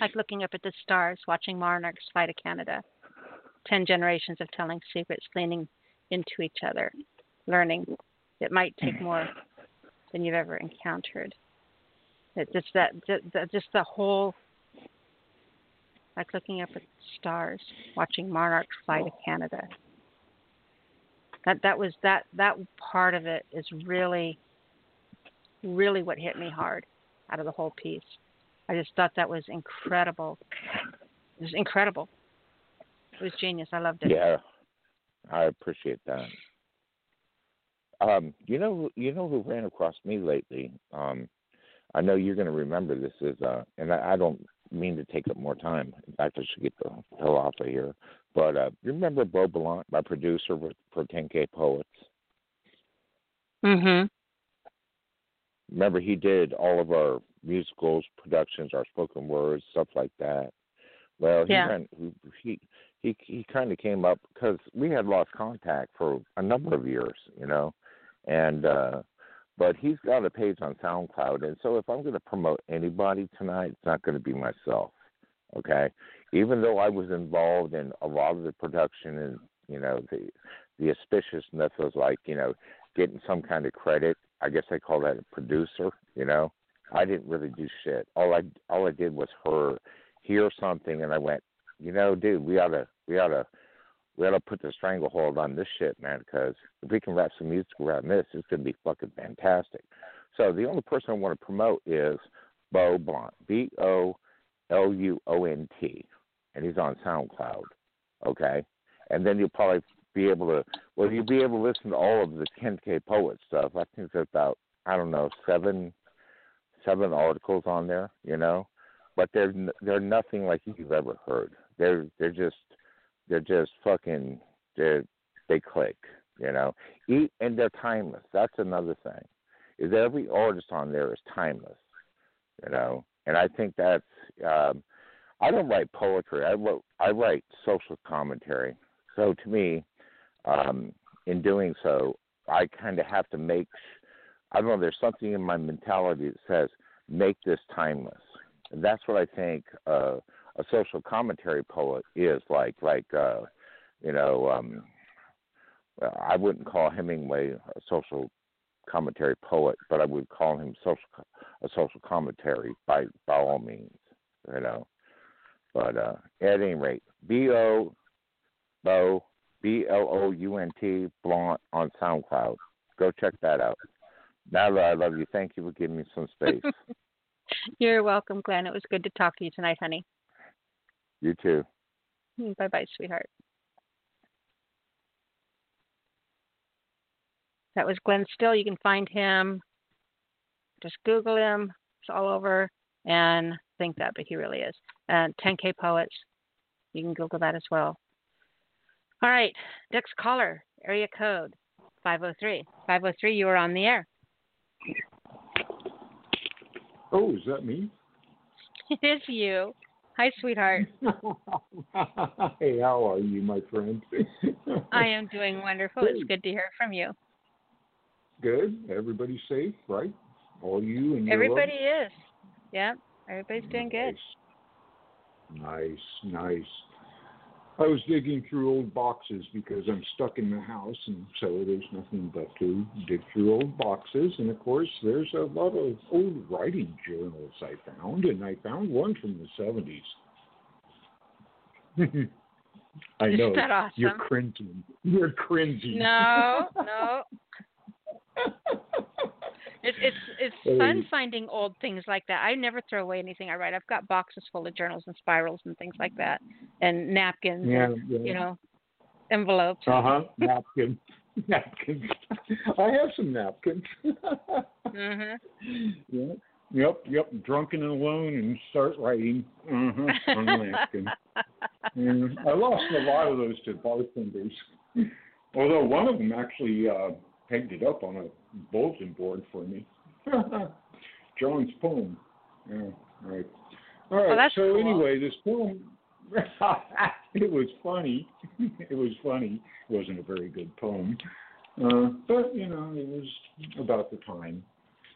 like looking up at the stars, watching monarchs fly to Canada, ten generations of telling secrets, leaning into each other, learning. It might take more than you've ever encountered. Just that just, the whole like looking up at the stars, watching monarchs fly to Canada. That that was that that part of it is really really what hit me hard out of the whole piece. I just thought that was incredible. It was incredible. It was genius. I loved it. Yeah, I appreciate that. Um, you know, you know who ran across me lately. Um, I know you're going to remember this is, uh, and I, I don't mean to take up more time. In fact, I should get the hell off of here. But uh, you remember Bo Blount, my producer for, for 10K Poets? Mhm. Remember, he did all of our musicals, productions, our spoken words, stuff like that. Well, he Yeah. ran, he he he, he kind of came up because we had lost contact for a number of years, you know, and uh but he's got a page on SoundCloud, and so if I'm going to promote anybody tonight, it's not going to be myself, okay? Even though I was involved in a lot of the production and you know the the auspiciousness was like you know getting some kind of credit. I guess they call that a producer, you know. I didn't really do shit. All I all I did was her hear something, and I went, you know, dude, we oughta we oughta we oughta put the stranglehold on this shit, man, because if we can wrap some music around this, it's gonna be fucking fantastic. So the only person I want to promote is Bo Blount, B O L U O N T, and he's on SoundCloud. Okay, and then you'll probably be able to well you'll be able to listen to all of the 10K Poet stuff. I think there's about I don't know seven seven articles on there, you know, but they're they're nothing like you've ever heard. They're they're just they're just fucking they they click, you know. Eat and they're timeless. That's another thing. Is every artist on there is timeless, you know, and I think that's. Um, I don't write poetry. I wrote I write social commentary. So to me, um, in doing so, I kind of have to make. I don't know. There's something in my mentality that says make this timeless. And that's what I think uh, a social commentary poet is like. Like uh, you know, um, I wouldn't call Hemingway a social commentary poet, but I would call him social a social commentary by by all means. You know. But uh, at any rate, B O Bo B L O U N T Blount on SoundCloud. Go check that out. Nyla, I love you. Thank you for giving me some space. [laughs] You're welcome, Glenn. It was good to talk to you tonight, honey. You too. Bye bye, sweetheart. That was Glenn Still. You can find him. Just Google him. It's all over. And think that, but he really is. And 10K Poets. You can Google that as well. All right. Next caller, area code 503. 503, you are on the air. Oh, is that me? [laughs] It is you. Hi, sweetheart. [laughs] hey, how are you, my friend? [laughs] I am doing wonderful. It's good to hear from you. Good. Everybody's safe, right? All you and your Everybody love? is. Yep. Everybody's doing good. Nice, nice. I was digging through old boxes because I'm stuck in the house, and so there's nothing but to dig through old boxes. And of course, there's a lot of old writing journals I found, and I found one from the 70s. [laughs] I Isn't know that awesome? you're cringing. You're cringing. No, no. [laughs] It's it's it's fun finding old things like that. I never throw away anything I write. I've got boxes full of journals and spirals and things like that, and napkins, Yeah, and, yeah. you know, envelopes. [laughs] Uh huh. Napkins. napkins. [laughs] I have some napkins. Mhm. [laughs] yeah. Yep. Yep. Drunken and alone and start writing. Uh huh. On a napkin. Yeah. I lost a lot of those to bartenders. Although one of them actually uh, pegged it up on a bulletin board for me. [laughs] John's poem. Yeah. Right. All right. So cool. anyway, this poem. [laughs] it was funny. [laughs] It was funny. It wasn't a very good poem, uh, but you know, it was about the time.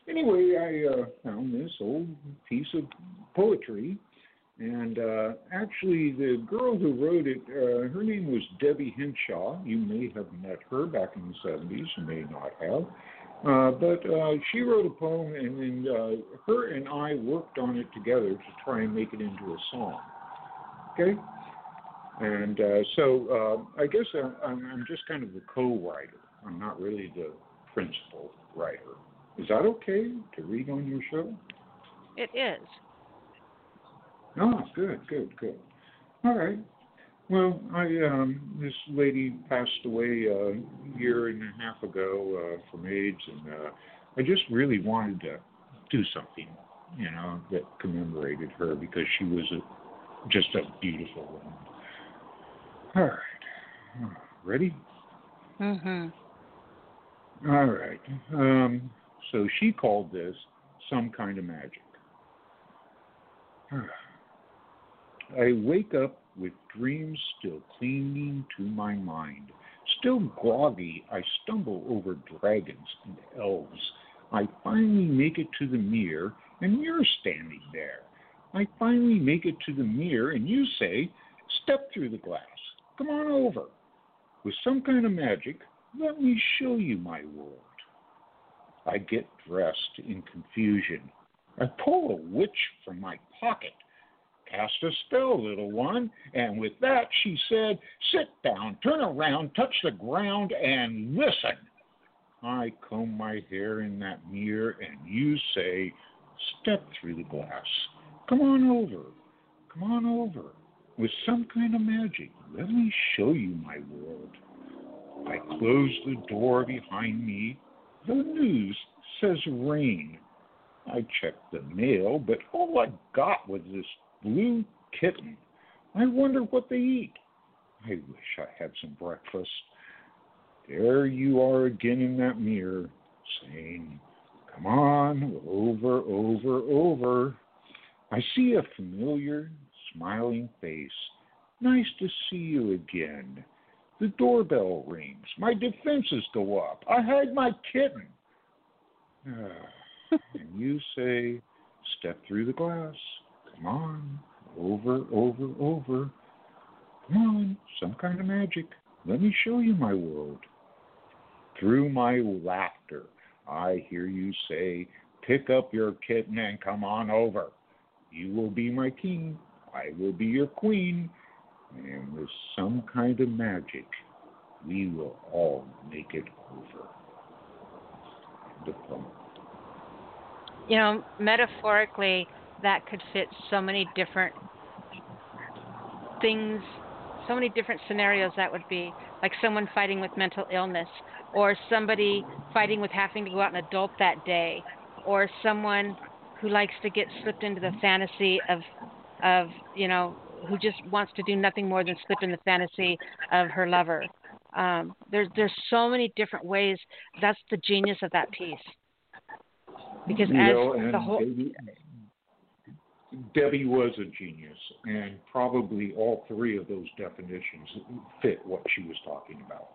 Anyway, I uh, found this old piece of poetry, and uh, actually, the girl who wrote it, uh, her name was Debbie Henshaw. You may have met her back in the 70s, you may not have. Uh, but uh, she wrote a poem, and then uh, her and I worked on it together to try and make it into a song. Okay? And uh, so uh, I guess I'm, I'm just kind of the co writer. I'm not really the principal writer. Is that okay to read on your show? It is. Oh, good, good, good. All right. Well, I um, this lady passed away a year and a half ago uh, from AIDS, and uh, I just really wanted to do something, you know, that commemorated her because she was a, just a beautiful woman. All right. Ready? Mhm. All right. Um, so she called this some kind of magic. I wake up with dreams still clinging to my mind. Still groggy, I stumble over dragons and elves. I finally make it to the mirror, and you're standing there. I finally make it to the mirror, and you say, Step through the glass. Come on over. With some kind of magic, let me show you my world. I get dressed in confusion. I pull a witch from my pocket. Cast a spell, little one. And with that, she said, Sit down, turn around, touch the ground, and listen. I comb my hair in that mirror, and you say, Step through the glass. Come on over. Come on over. With some kind of magic, let me show you my world. I close the door behind me. The news says rain. I checked the mail, but all I got was this blue kitten. I wonder what they eat. I wish I had some breakfast. There you are again in that mirror, saying, Come on, over, over, over. I see a familiar, smiling face. Nice to see you again. The doorbell rings. My defenses go up. I hide my kitten. [sighs] And you say, Step through the glass. Come on, over, over, over. Come on, some kind of magic. Let me show you my world. Through my laughter, I hear you say, Pick up your kitten and come on over. You will be my king. I will be your queen. And with some kind of magic, we will all make it over. You know, metaphorically, that could fit so many different things, so many different scenarios that would be. like someone fighting with mental illness, or somebody fighting with having to go out and adult that day, or someone who likes to get slipped into the fantasy of, of you know, who just wants to do nothing more than slip in the fantasy of her lover. Um, there's there's so many different ways. That's the genius of that piece. Because You as know, the whole Debbie, Debbie was a genius, and probably all three of those definitions fit what she was talking about.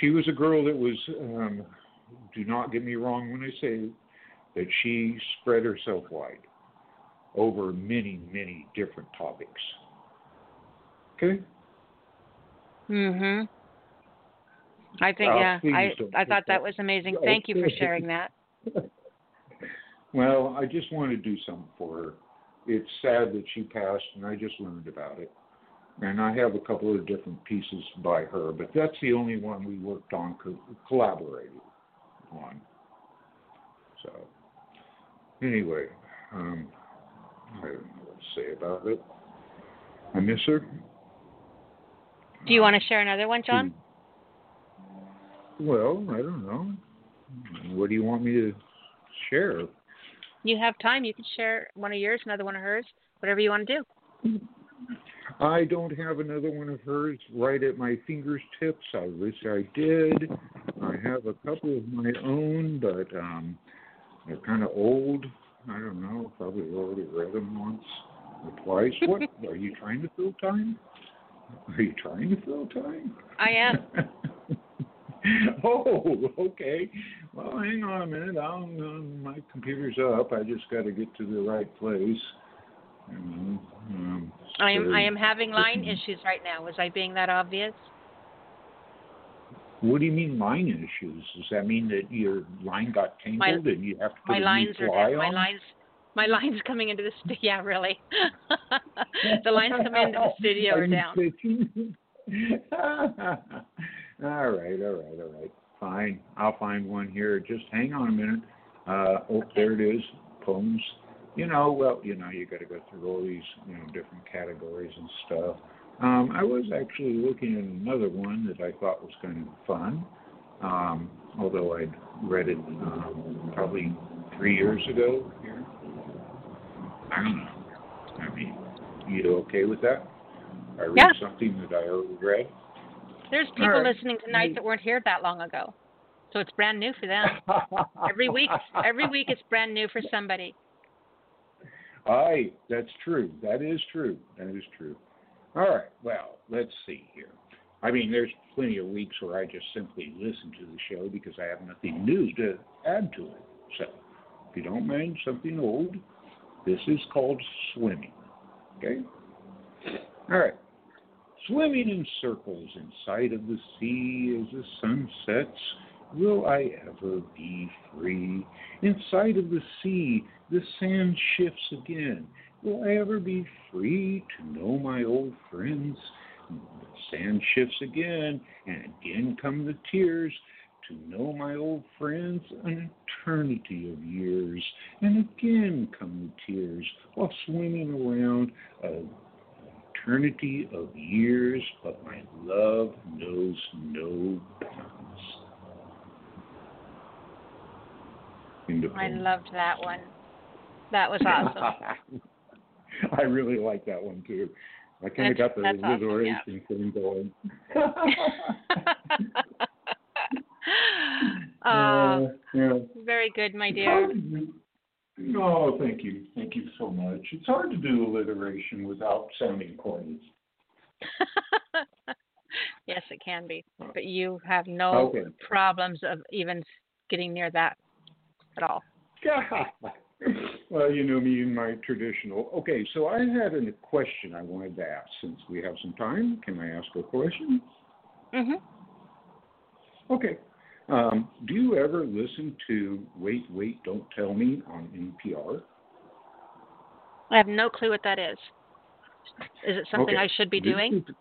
She was a girl that was, um, do not get me wrong when I say that she spread herself wide over many, many different topics. Okay? Mm hmm. I think Oh, yeah. I I thought that that- was amazing. Thank you for sharing that. [laughs] Well, I just want to do something for her. It's sad that she passed, and I just learned about it. And I have a couple of different pieces by her, but that's the only one we worked on, co- collaborated on. So, anyway, um, I don't know what to say about it. I miss her. Do you want to share another one, John? Well, I don't know. What do you want me to share? You have time. You can share one of yours, another one of hers, whatever you want to do. I don't have another one of hers right at my fingers tips. I wish I did. I have a couple of my own, but um, they're kind of old. I don't know. Probably already read them once or twice. What [laughs] are you trying to fill time? Are you trying to fill time? I am. [laughs] oh, okay. Well, hang on a minute. I'll, uh, my computer's up. I just got to get to the right place. Um, um, I am so- I am having line issues right now. Was I being that obvious? What do you mean line issues? Does that mean that your line got tangled and you have to put My lines new are fly dead. My lines my lines coming into the stu- [laughs] yeah, really. [laughs] the lines coming into the studio are you down. [laughs] all right, all right, all right. Fine. I'll find one here. Just hang on a minute. Uh, oh, there it is. Poems. You know, well, you know, you got to go through all these, you know, different categories and stuff. Um, I was actually looking at another one that I thought was kind of fun, um, although I'd read it um, probably three years ago here. I don't know. I mean, you okay with that? I read Yeah. something that I already read. There's people right. listening tonight that weren't here that long ago. So it's brand new for them. [laughs] Every week every week it's brand new for somebody. Aye, that's true. That is true. That is true. All right. Well, let's see here. I mean, there's plenty of weeks where I just simply listen to the show because I have nothing new to add to it. So, if you don't mind something old, this is called swimming. Okay? All right. Swimming in circles in sight of the sea as the sun sets, will I ever be free? In sight of the sea, the sand shifts again. Will I ever be free to know my old friends? The sand shifts again, and again come the tears. To know my old friends, an eternity of years. And again come the tears while swimming around a eternity of years, but my love knows no bounds. I loved that one. That was awesome. [laughs] I really like that one too. I kind of got the that's awesome, alliteration thing going. [laughs] [laughs] uh, Uh, yeah. very good, my dear. Hard to do- No, thank you. Thank you so much. It's hard to do alliteration without sounding corny. [laughs] yes, it can be. But you have no Okay. problems of even getting near that at all. [laughs] well, you know me in my traditional. Okay, so I had a question I wanted to ask. Since we have some time, can I ask a question? Mhm. Okay. Um, do you ever listen to Wait, Wait, Don't Tell Me on NPR? I have no clue what that is. Is it something Okay. I should be This doing? is-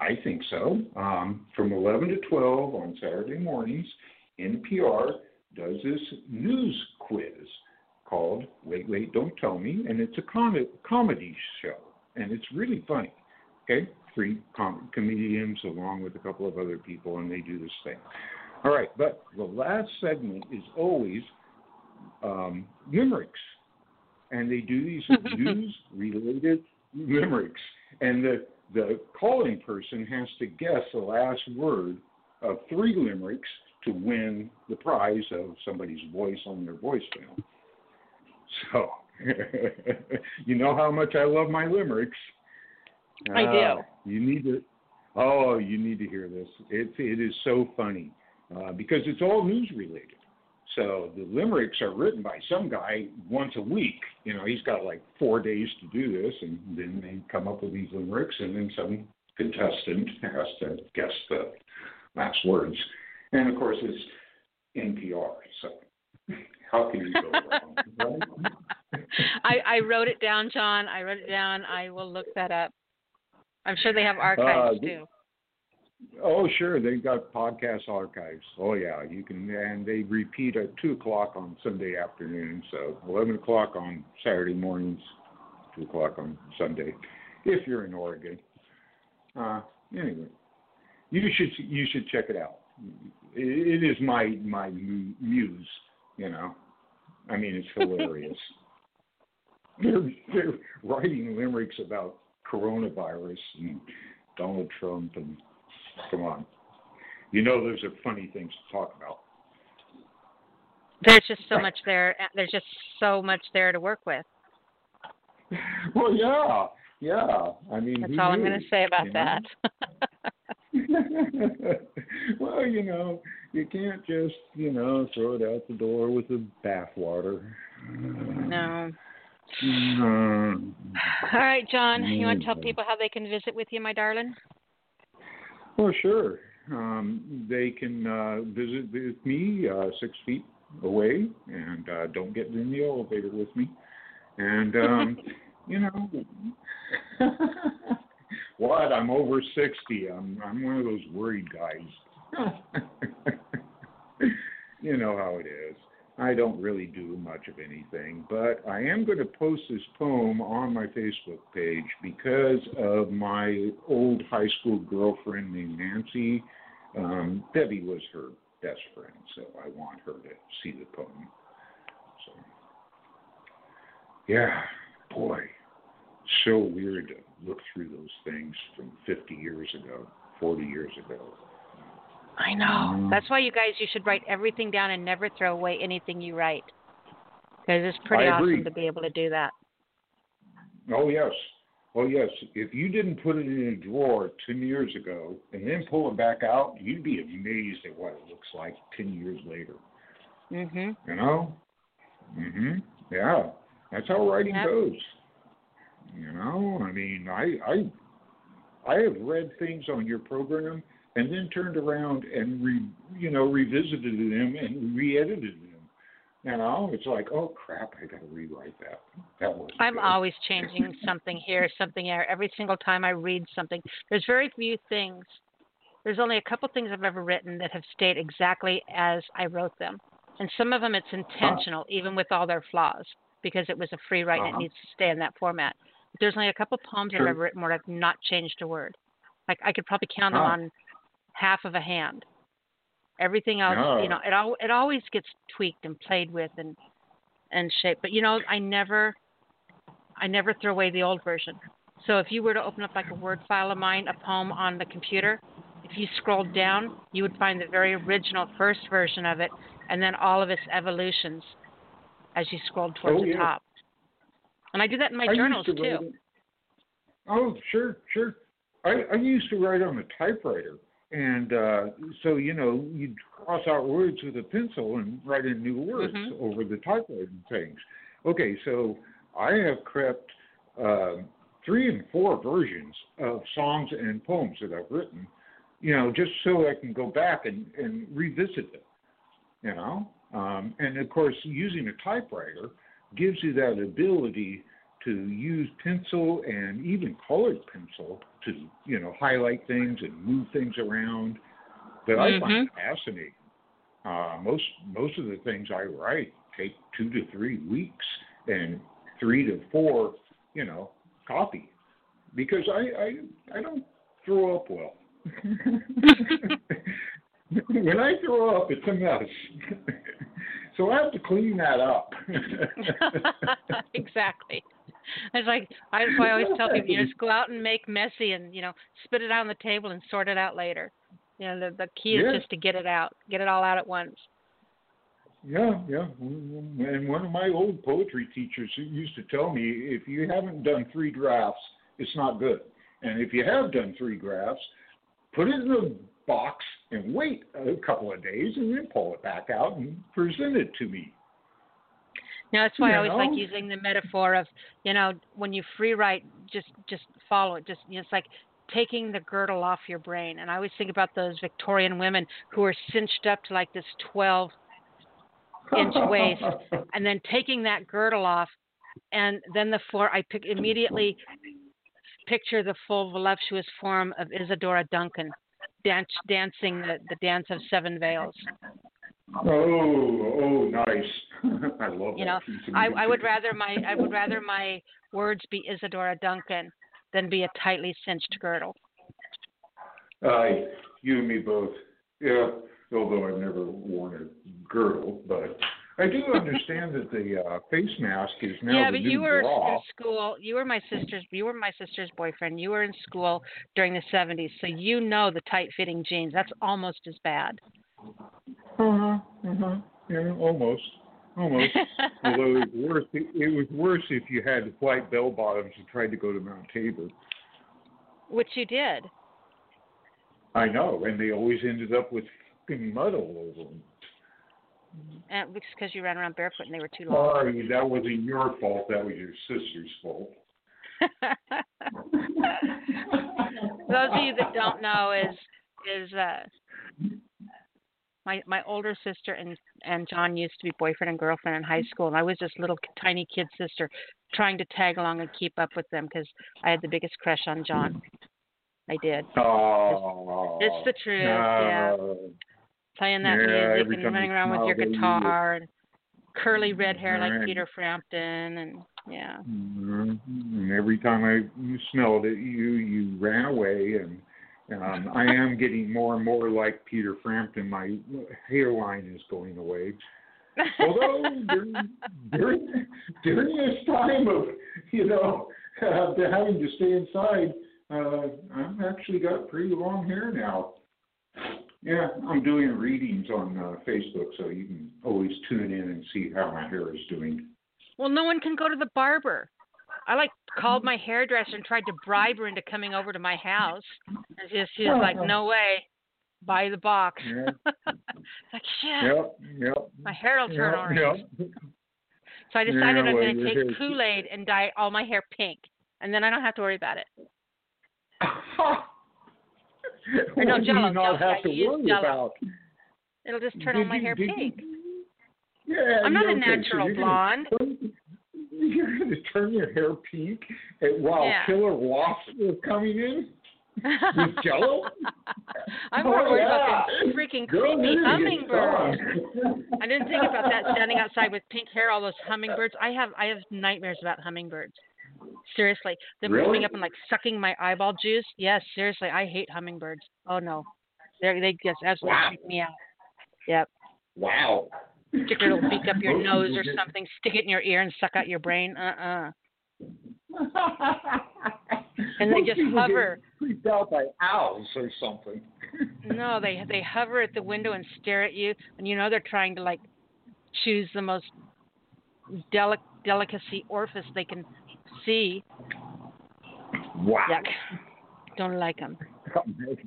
I think so. Um, from 11 to 12 on Saturday mornings, NPR does this news quiz called Wait, Wait, Don't Tell Me, and it's a com- comedy show, and it's really funny. Okay? Three com- comedians along with a couple of other people, and they do this thing. All right, but the last segment is always um, limericks, and they do these [laughs] news-related limericks, and the the calling person has to guess the last word of three limericks to win the prize of somebody's voice on their voicemail. So, [laughs] you know how much I love my limericks. I do. Uh, you need to. Oh, you need to hear this. It it is so funny uh, because it's all news related. So the limericks are written by some guy once a week. You know, he's got like four days to do this, and then they come up with these limericks, and then some contestant has to guess the last words. And of course, it's NPR. So how can you go wrong? right? [laughs] I, I wrote it down, John. I wrote it down. I will look that up. I'm sure they have archives Uh, too. Oh, sure. They've got podcast archives. Oh, yeah. You can, and they repeat at two o'clock on Sunday afternoon. So eleven o'clock on Saturday mornings, two o'clock on Sunday, if you're in Oregon. Uh, anyway, you should you should check it out. It, it is my my muse. You know, I mean, it's hilarious. [laughs] they're, they're writing limericks about coronavirus and Donald Trump and come on. You know those are funny things to talk about. There's just so much there. There's just so much there to work with. [laughs] Well, yeah, yeah. I mean, That's all I'm going to say about you know? that. [laughs] [laughs] well, you know, you can't just, you know, throw it out the door with the bathwater. no. No. All right, John. You want to tell Mm. people how they can visit with you, my darling? Well, sure. Um, they can uh, visit with me uh, six feet away, and uh, don't get in the elevator with me. And um, [laughs] you know, [laughs] what? I'm over sixty. I'm I'm one of those worried guys. [laughs] you know how it is. I don't really do much of anything, but I am going to post this poem on my Facebook page because of my old high school girlfriend named Nancy. Um, Debbie was her best friend, so I want her to see the poem. So, yeah, boy, so weird to look through those things from 50 years ago, 40 years ago. I know. Mm. That's why you guys, you should write everything down and never throw away anything you write. Because it's pretty I agree. awesome to be able to do that. Oh yes, oh yes. If you didn't put it in a drawer ten years ago and then pull it back out, you'd be amazed at what it looks like ten years later. Mhm. You know? Mhm. Yeah. That's how writing Yep. goes. You know, I mean, I I I have read things on your program and then turned around and re you know revisited them and re-edited them. You know, it's like, oh crap, I got to rewrite that. That was. I'm always changing something here, something there. Every single time I read something, there's very few things. There's only a couple things I've ever written that have stayed exactly as I wrote them, and some of them it's intentional, even with all their flaws, because it was a free write and Uh-huh. it needs to stay in that format. But there's only a couple poems Sure. I've ever written where I've not changed a word. Like I could probably count them Ah. on half of a hand. Everything else, Oh. you know, it all it always gets tweaked and played with and and shaped. But you know, I never I never throw away the old version. So if you were to open up like a Word file of mine, a poem on the computer, if you scrolled down, you would find the very original first version of it, and then all of its evolutions as you scrolled towards Oh, the yeah. top. And I do that in my I journals to too. Oh, sure, sure. I, I used to write on a typewriter, and uh, so you know you'd cross out words with a pencil and write in new words Mhm. over the typewriter things. Okay, so I have crept uh, three and four versions of songs and poems that I've written, you know, just so I can go back and, and revisit them, you know. Um, and of course, using a typewriter gives you that ability to use pencil and even colored pencil to you know highlight things and move things around that I find fascinating. Uh, most most of the things I write take two to three weeks and three to four you know copy because I I I don't throw up well. [laughs] [laughs] when I throw up, it's a mess. [laughs] so I have to clean that up. exactly. [laughs] It's like that's why I always tell people, you know, just [laughs] go out and make messy and you know spit it out on the table and sort it out later. You know, the the key is just to get it out, get it all out at once. Yeah, yeah. Mm-hmm. And one of my old poetry teachers used to tell me if you haven't done three drafts, it's not good. And if you have done three drafts, put it in a box and wait a couple of days and then pull it back out and present it to me. Now that's why I always like using the metaphor of, you know, when you free write, just just follow it. Just you know, it's like taking the girdle off your brain. And I always think about those Victorian women who are cinched up to like this 12 inch waist, [laughs] and then taking that girdle off, and then the floor. I pick immediately picture the full voluptuous form of Isadora Duncan, dance, dancing the the dance of seven veils. Oh, oh, nice. [laughs] I love You that know, I, I would rather my I would rather my words be Isadora Duncan than be a tightly cinched girdle. Aye, you and me both. Yeah, although I've never worn a girdle, but I do [laughs] understand that the uh, face mask is now yeah, the but you were in school. You were my sister's. You were my sister's boyfriend. You were in school during the '70s, so you know the tight-fitting jeans. That's almost as bad. Uh-huh, uh-huh. Yeah, almost. Almost. [laughs] Although it was worse it, it was worse if you had white bell bottoms and tried to go to Mount Tabor. Which you did. I know, and they always ended up with fucking mud all over them. And because you ran around barefoot and they were too long. Sorry, that wasn't your fault. That was your sister's fault. [laughs] Those of you that don't know is is uh my my older sister and and John used to be boyfriend and girlfriend in high school, and I was this little tiny kid sister trying to tag along and keep up with them because I had the biggest crush on John. I did. Oh, It's the truth, yeah. Playing that Yeah, music and running around with your guitar and curly red hair like Right. Peter Frampton and yeah. Mhm. And every time I smelled it, you you ran away, and um, I am getting more and more like Peter Frampton. My hairline is going away. [laughs] Although during, during during this time of you know uh, having to stay inside, uh, I've actually got pretty long hair now. Yeah, I'm doing readings on uh, Facebook, so you can always tune in and see how my hair is doing. Well, no one can go to the barber. I like called my hairdresser and tried to bribe her into coming over to my house. And she, she was like, "No way, buy the box." Yeah. [laughs] like shit, Yep, yep. my hair will turn yep, orange. Yep. So I decided Yeah, I'm going to take hair's- Kool Aid and dye all my hair pink, and then I don't have to worry about it. [laughs] Or no, What do you Jell-O, not have to I use worry about? It'll just turn all my you- hair did you- pink. Yeah, I'm not a okay, natural you're blonde. [laughs] [laughs] You're going to turn your hair pink and while Yeah. killer wasps are coming in with [laughs] Jello. I'm Oh, worried yeah. about the freaking oh, Girl, creepy you're gonna get hummingbirds. I didn't think about that [laughs] standing outside with pink hair, all those hummingbirds. I have I have nightmares about hummingbirds. Seriously, them Really? coming up and like sucking my eyeball juice. Yes, seriously, I hate hummingbirds. Oh no, they they just absolutely Wow. freak me out. Yep, Wow. Stick their little beak up your nose or something. Stick it in your ear and suck out your brain. Uh uh. [laughs] And they just hover. Freaked out by owls or something. [laughs] No, they they hover at the window and stare at you, and you know they're trying to like choose the most delic delicacy orifice they can see. Wow. Yuck. Don't like them. [laughs]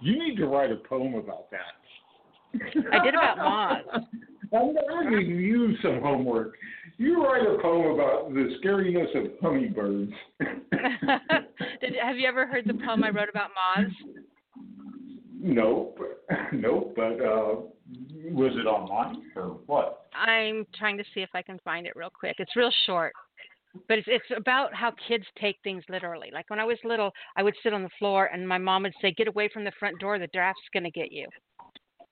You need to write a poem about that. I did about moths. I'm I'm giving you some homework. You write a poem about the scariness of hummingbirds. [laughs] Did, have you ever heard the poem I wrote about moths? nope, [laughs] nope. But uh, was it online or what? I'm trying to see if I can find it real quick. It's real short, but it's it's about how kids take things literally. Like when I was little, I would sit on the floor and my mom would say, "Get away from the front door. The draft's gonna get you."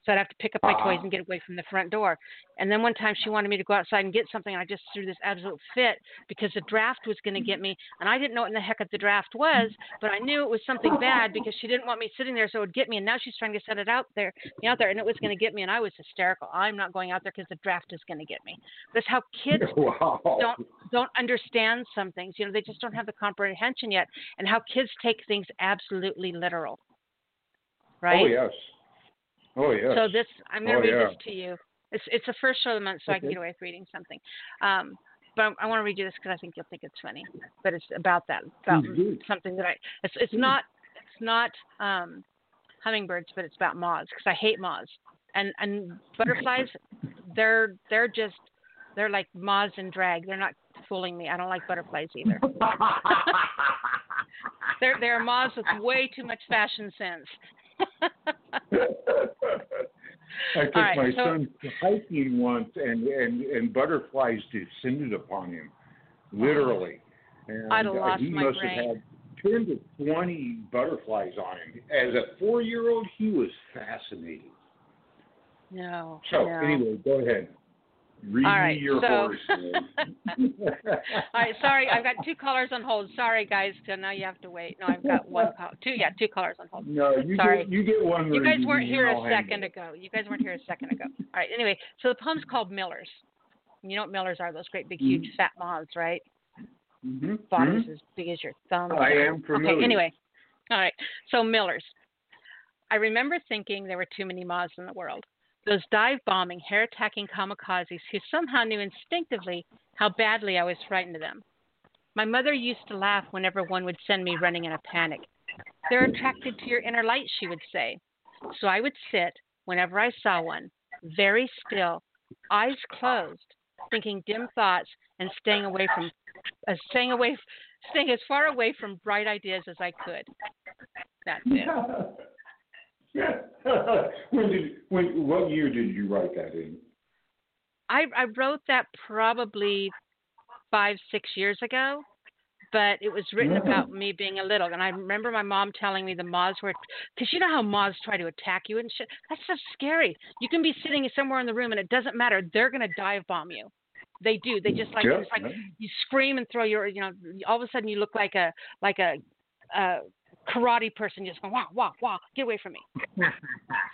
So I'd have to pick up my toys and get away from the front door. And then one time she wanted me to go outside and get something. And I just threw this absolute fit because the draft was going to get me. And I didn't know what in the heck the draft was, but I knew it was something bad because she didn't want me sitting there so it would get me. And now she's trying to set it out there, me out there, and it was going to get me. And I was hysterical. I'm not going out there because the draft is going to get me. That's how kids [laughs] wow. don't don't understand some things. You know, they just don't have the comprehension yet, and how kids take things absolutely literal. Oh, right. Oh yes. Oh yeah. So this, I'm going to Oh, read yeah. this to you. It's it's the first show of the month, so I can get away with reading something. Um, but I want to read you this because I think you'll think it's funny. But it's about that, about do. something that I. It's it's not it's not um, hummingbirds, but it's about moths because I hate moths and and butterflies. [laughs] they're they're just they're like moths in drag. They're not fooling me. I don't like butterflies either. [laughs] They're they're moths with way too much fashion sense. [laughs] I took right, my so- son hiking once, and, and and butterflies descended upon him, literally. And I'd have uh, lost he my must brain. have had ten to twenty butterflies on him. As a four-year-old, he was fascinated. no. So no. anyway, go ahead. Read All right, your so- [laughs] story. All right, sorry, I've got two callers on hold. Sorry, guys, so now you have to wait. No, I've got one call, two, yeah, two callers on hold. no, you Sorry. get you get one. You guys weren't here a second ago. You guys weren't here a second ago. All right, anyway, so the poem's called Millers. You know what millers are? Those great big, huge, Mhm. fat moths, right? Mhm, Bodies mhm. as big as your thumb. I am familiar. Okay, anyway, all right. So millers. I remember thinking there were too many moths in the world. Those dive bombing, hair attacking kamikazes who somehow knew instinctively how badly I was frightened of them. My mother used to laugh whenever one would send me running in a panic. They're attracted to your inner light, she would say. So I would sit, whenever I saw one, very still, eyes closed, thinking dim thoughts and staying away from, uh, staying away, staying as far away from bright ideas as I could. That's it. [laughs] [laughs] when did when what year did you write that in? I, I wrote that probably five, six years ago, but it was written about me being a little. And I remember my mom telling me the moths were, because you know how moths try to attack you and shit? That's so scary. You can be sitting somewhere in the room and it doesn't matter. They're going to dive bomb you. They do. They just like, Yeah, it's like yeah. you scream and throw your, you know, all of a sudden you look like a, like a, a karate person just going, wow, wow, wow, get away from me. [laughs]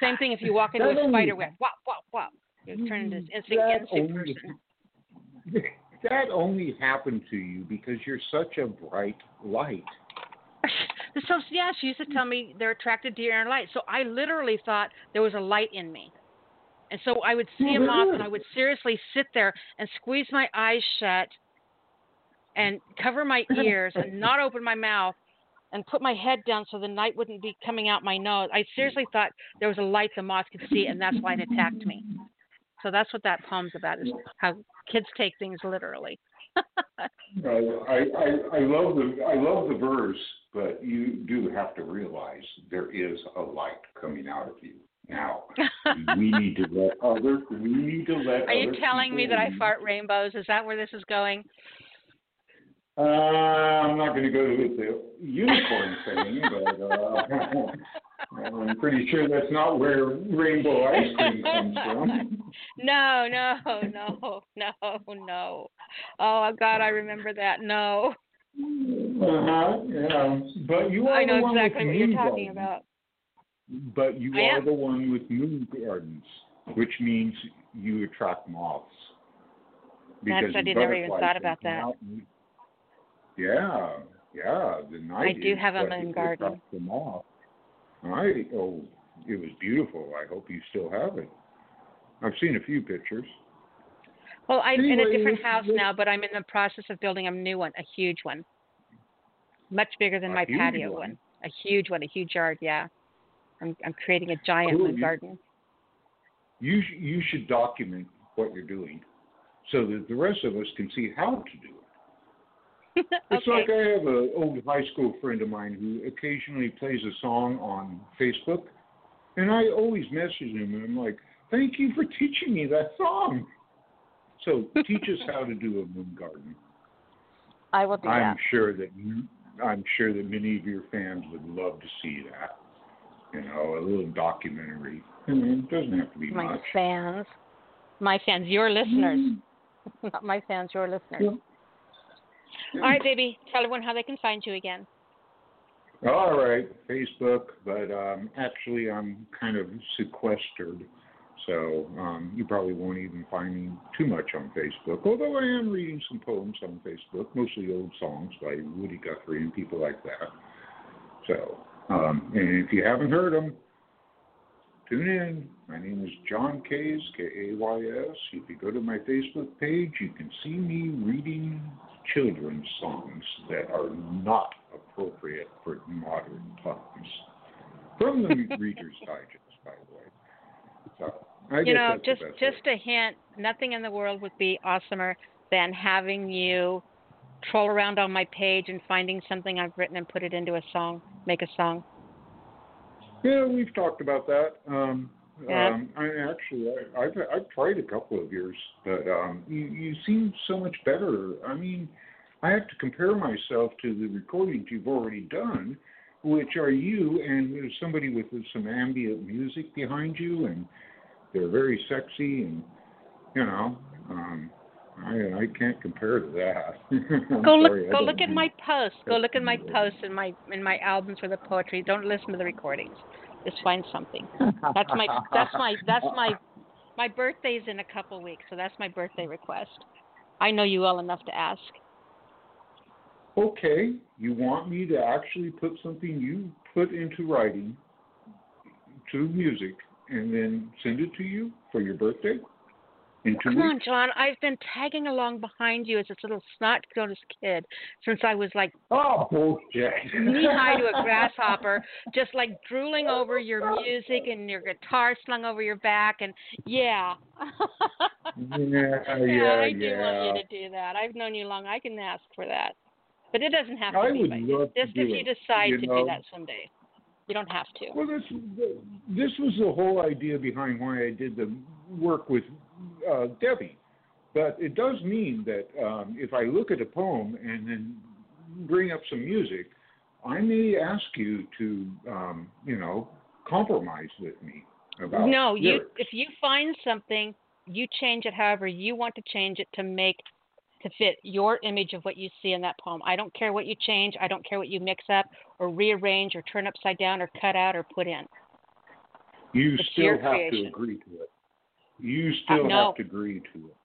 Same thing if you walk into a spider web, wow, wow, wow. You turn into this instant, That instant only- person. [laughs] That only happened to you because you're such a bright light. [laughs] So yeah, she used to tell me they're attracted to your inner light. So I literally thought there was a light in me, and so I would see a moth, and I would seriously sit there and squeeze my eyes shut, and cover my ears, and not open my mouth, and put my head down so the night wouldn't be coming out my nose. I seriously thought there was a light the moth could see, and that's why it attacked me. So that's what that poem's about: is how kids take things literally. [laughs] I, I I I love the I love the verse, but you do have to realize there is a light coming out of you. Now we need to let other we need to let. Are you telling me that I fart rainbows? Is that where this is going? Uh, I'm not going to go with the unicorn thing, but uh, [laughs] I'm pretty sure that's not where rainbow ice cream comes from. [laughs] No, no, no, no, no. Oh God, I remember that. No, Uh-huh, yeah. But you are I the know one exactly with what you're moon talking gardens. about. But you I are am. the one with moon gardens, which means you attract moths. That's- Because I did never even thought about that. out Yeah, yeah. The night I do have a moon garden. The moth. I oh, it was beautiful. I hope you still have it. I've seen a few pictures. Well, I'm in a different house now, but I'm in the process of building a new one, a huge one, much bigger than my patio one? one. A huge one, a huge yard. Yeah, I'm I'm creating a giant Cool, you- garden. You you should document what you're doing, so that the rest of us can see how to do it. [laughs] It's okay. like I have an old high school friend of mine who occasionally plays a song on Facebook, and I always message him and I'm like, "Thank you for teaching me that song." So [laughs] teach us how to do a moon garden. I will do I'm that. sure that I'm sure that many of your fans would love to see that. you know, a little documentary. I mean, it doesn't have to be my much. fans, my fans, your listeners, mm-hmm. [laughs] not my fans, your listeners. Yeah. All right, baby, tell everyone how they can find you again. All right, Facebook, but um, actually I'm kind of sequestered, so um, you probably won't even find me too much on Facebook. Although I am reading some poems on Facebook, mostly old songs by Woody Guthrie and people like that. So, um, and if you haven't heard them, tune in. My name is John Kays, K A Y S. If you go to my Facebook page, you can see me reading children's songs that are not appropriate for modern times. From the [laughs] Reader's Digest, by the way. So, I you know, just just way. a hint. Nothing in the world would be awesomer than having you troll around on my page and finding something I've written and put it into a song, make a song. Yeah, we've talked about that. Um, Yeah. um, I actually, I, I've I've tried a couple of yours, but um, you you seem so much better. I mean, I have to compare myself to the recordings you've already done, which are you and there's somebody with some ambient music behind you, and they're very sexy, and you know, um, I I can't compare to that. [laughs] Go look sorry, go look at my posts. Go look at my [laughs] posts in my in my albums for the poetry. Don't listen to the recordings. Just find something. That's my that's my that's my my birthday's in a couple weeks, so that's my birthday request. I know you well enough to ask. Okay, you want me to actually put something you put into writing to music and then send it to you for your birthday Come on. John. I've been tagging along behind you as this little snot-nosed kid since I was like Oh, bullshit. knee high to a [laughs] grasshopper, just like drooling over your music and your guitar slung over your back, and yeah. Yeah, [laughs] yeah, I do yeah. want you to do that. I've known you long. I can ask for that, but it doesn't have to I be. would love to just do if you decide you to know. do that someday, you don't have to. Well, this this was the whole idea behind why I did the work with uh, Debbie. But it does mean that um, if I look at a poem and then bring up some music, I may ask you to, um, you know, compromise with me about. No, you if you find something, you change it however you want to change it to make to fit your image of what you see in that poem. I don't care what you change. I don't care what you mix up or rearrange or turn upside down or cut out or put in. you it's still have creation. to agree to it. You still no. have to agree to it.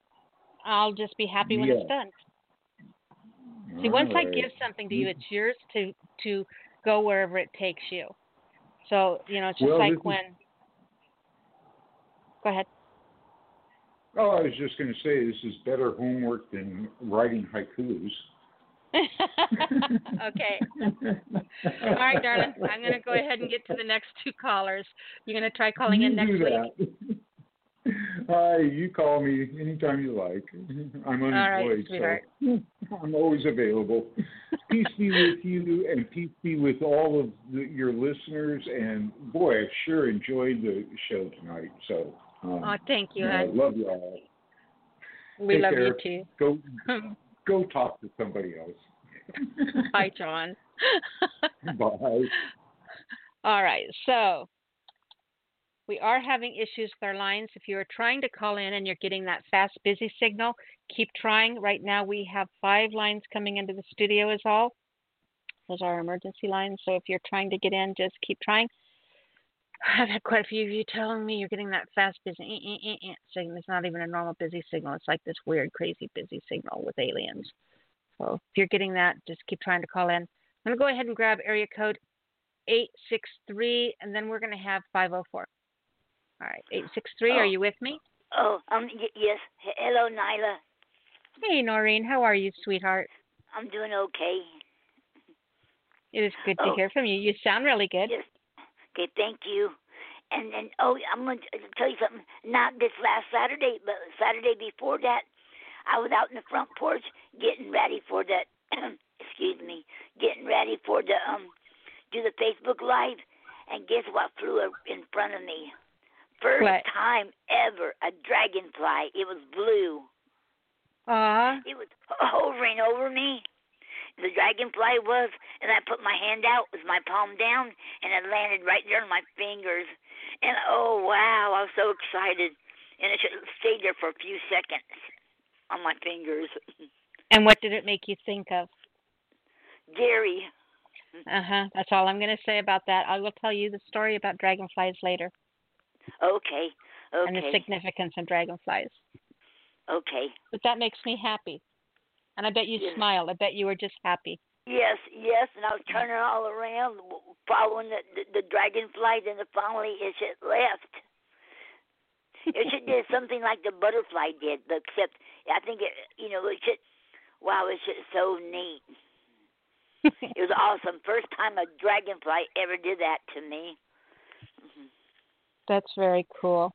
I'll just be happy when Yeah. it's done. See, once I give something to you, it's yours to to go wherever it takes you. So you know, it's just Well, like this is- when. Go ahead. Oh, I was just going to say this is better homework than writing haikus. [laughs] okay. All right, darling. I'm going to go ahead and get to the next two callers. You're going to try calling in You next week. [laughs] Hi, you call me anytime you like. I'm right, unemployed, so [laughs] I'm always available. Peace be with you, and peace be with all of the, your listeners. And boy, I sure enjoyed the show tonight. So, um, Oh, thank you, I love you all. We Take love care. you Go, too. [laughs] go talk to somebody else. Bye, John. [laughs] Bye. All right, so we are having issues with our lines. If you are trying to call in and you're getting that fast, busy signal, keep trying. Right now, we have five lines coming into the studio, is all. Those are our emergency lines. So if you're trying to get in, just keep trying. I've had quite a few of you telling me you're getting that fast, busy eh, eh, eh, eh, signal. It's not even a normal busy signal. It's like this weird, crazy busy signal with aliens. So if you're getting that, just keep trying to call in. I'm going to go ahead and grab area code 863, and then we're going to have 504. All right, 863, are Oh. you with me? Oh, um, y- yes. H- Hello, Nyla. Hey, Noreen, how are you, sweetheart? I'm doing okay. It is good to Oh. hear from you. You sound really good. Yes. Okay, thank you. And then, oh, I'm going to tell you something. Not this last Saturday, but Saturday before that, I was out in the front porch getting ready for that. [clears throat] excuse me, getting ready for the um, do the Facebook live, and guess what flew in front of me? First What? time ever, a dragonfly. It was blue. Aw, It was hovering over me. The dragonfly was, and I put my hand out with my palm down, and it landed right there on my fingers. And oh wow, I was so excited, and it stayed there for a few seconds on my fingers. [laughs] And what did it make you think of? Gary. Uh huh. That's all I'm going to say about that. I will tell you the story about dragonflies later. Okay. Okay. And the significance of dragonflies. Okay. But that makes me happy. And I bet you Yes. smiled. I bet you were just happy. Yes, yes, and I was turning all around, following the the, the dragonflies, and then finally it just left. It should did [laughs] something like the butterfly did, but except I think it, you know, it should. Wow, it's just so neat. [laughs] It was awesome. First time a dragonfly ever did that to me, Mhm. That's very cool.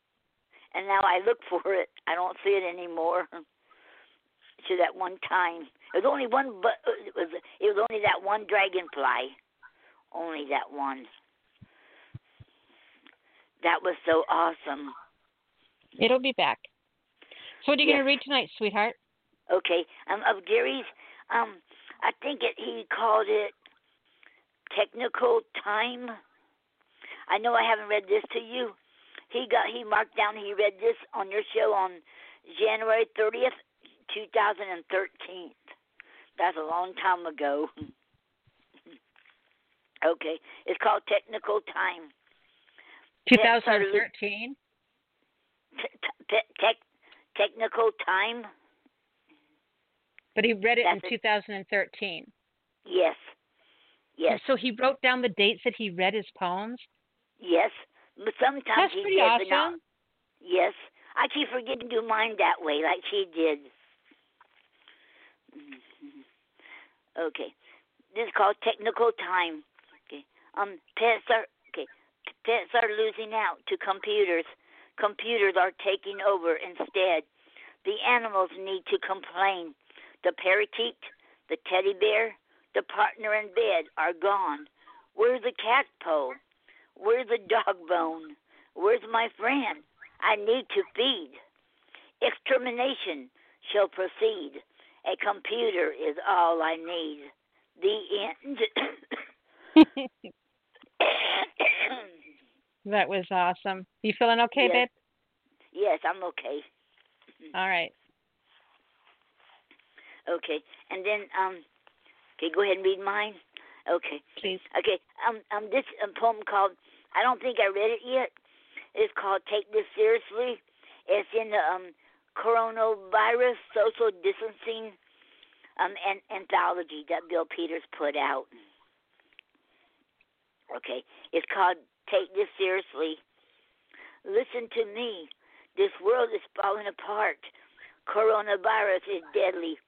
and now I look for it. I don't see it anymore. [laughs] To that one time, it was only one, but it was it was only that one dragonfly, only that one. That was so awesome. It'll be back. So what are you going to read tonight, sweetheart? Okay, um, of Gary's, um, I think it, he called it technical time. I know I haven't read this to you. He got he marked down he read this on your show on January thirtieth, two thousand and thirteen. That's a long time ago. [laughs] okay, it's called technical time. 2013. Te- te- tech technical time. But he read it That's in it. 2013. Yes. Yes. So he wrote down the dates that he read his poems. Yes, but sometimes That's he pretty did, awesome. Yes, I keep forgetting to do mine that way, like she did. Mhm. Okay, this is called technical time. Okay, um, pets are okay. Pets are losing out to computers. Computers are taking over instead. The animals need to complain. The parakeet, the teddy bear, the partner in bed are gone. Where's the cat pole? Where's the dog bone? Where's my friend? I need to feed. Extermination shall proceed. A computer is all I need. The end. [laughs] that was awesome. You feeling okay, Yes. babe? yes, I'm okay. All right. Okay, and then um, okay, go ahead and read mine. Okay. Please. Okay. Um, um, this um, poem called I don't think I read it yet. It's called "Take This Seriously." It's in the um coronavirus social distancing um an- anthology that Bill Peters put out. Okay, it's called "Take This Seriously." Listen to me. This world is falling apart. Coronavirus is deadly.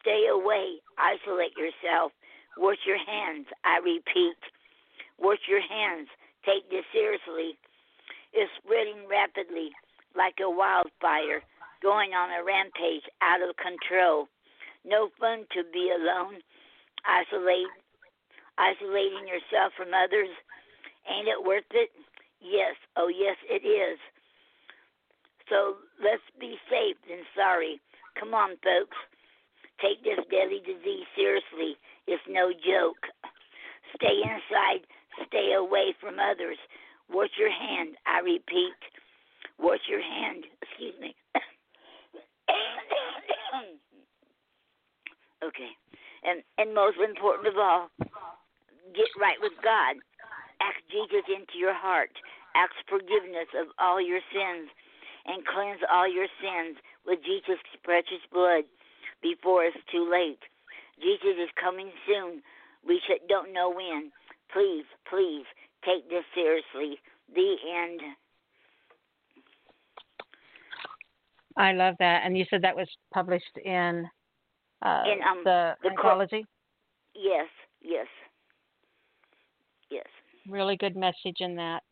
Stay away. Isolate yourself. Wash your hands. I repeat. Wash your hands. Take this seriously. It's spreading rapidly like a wildfire, going on a rampage out of control. No fun to be alone. Isolate isolating yourself from others. Ain't it worth it? Yes. Oh yes it is. So let's be safe and sorry. Come on, folks. Take this deadly disease seriously. It's no joke. Stay inside. Stay away from others. Wash your hand. I repeat. Wash your hand. Excuse me. [coughs] okay. And and most important of all, get right with God. Ask Jesus into your heart. Ask forgiveness of all your sins and cleanse all your sins with Jesus' precious blood before it's too late. Jesus is coming soon. We should, don't know when. Please, please take this seriously. The end. I love that. And you said that was published in, uh, In, um, the, the cor- Yes, yes, yes. Really good message in that.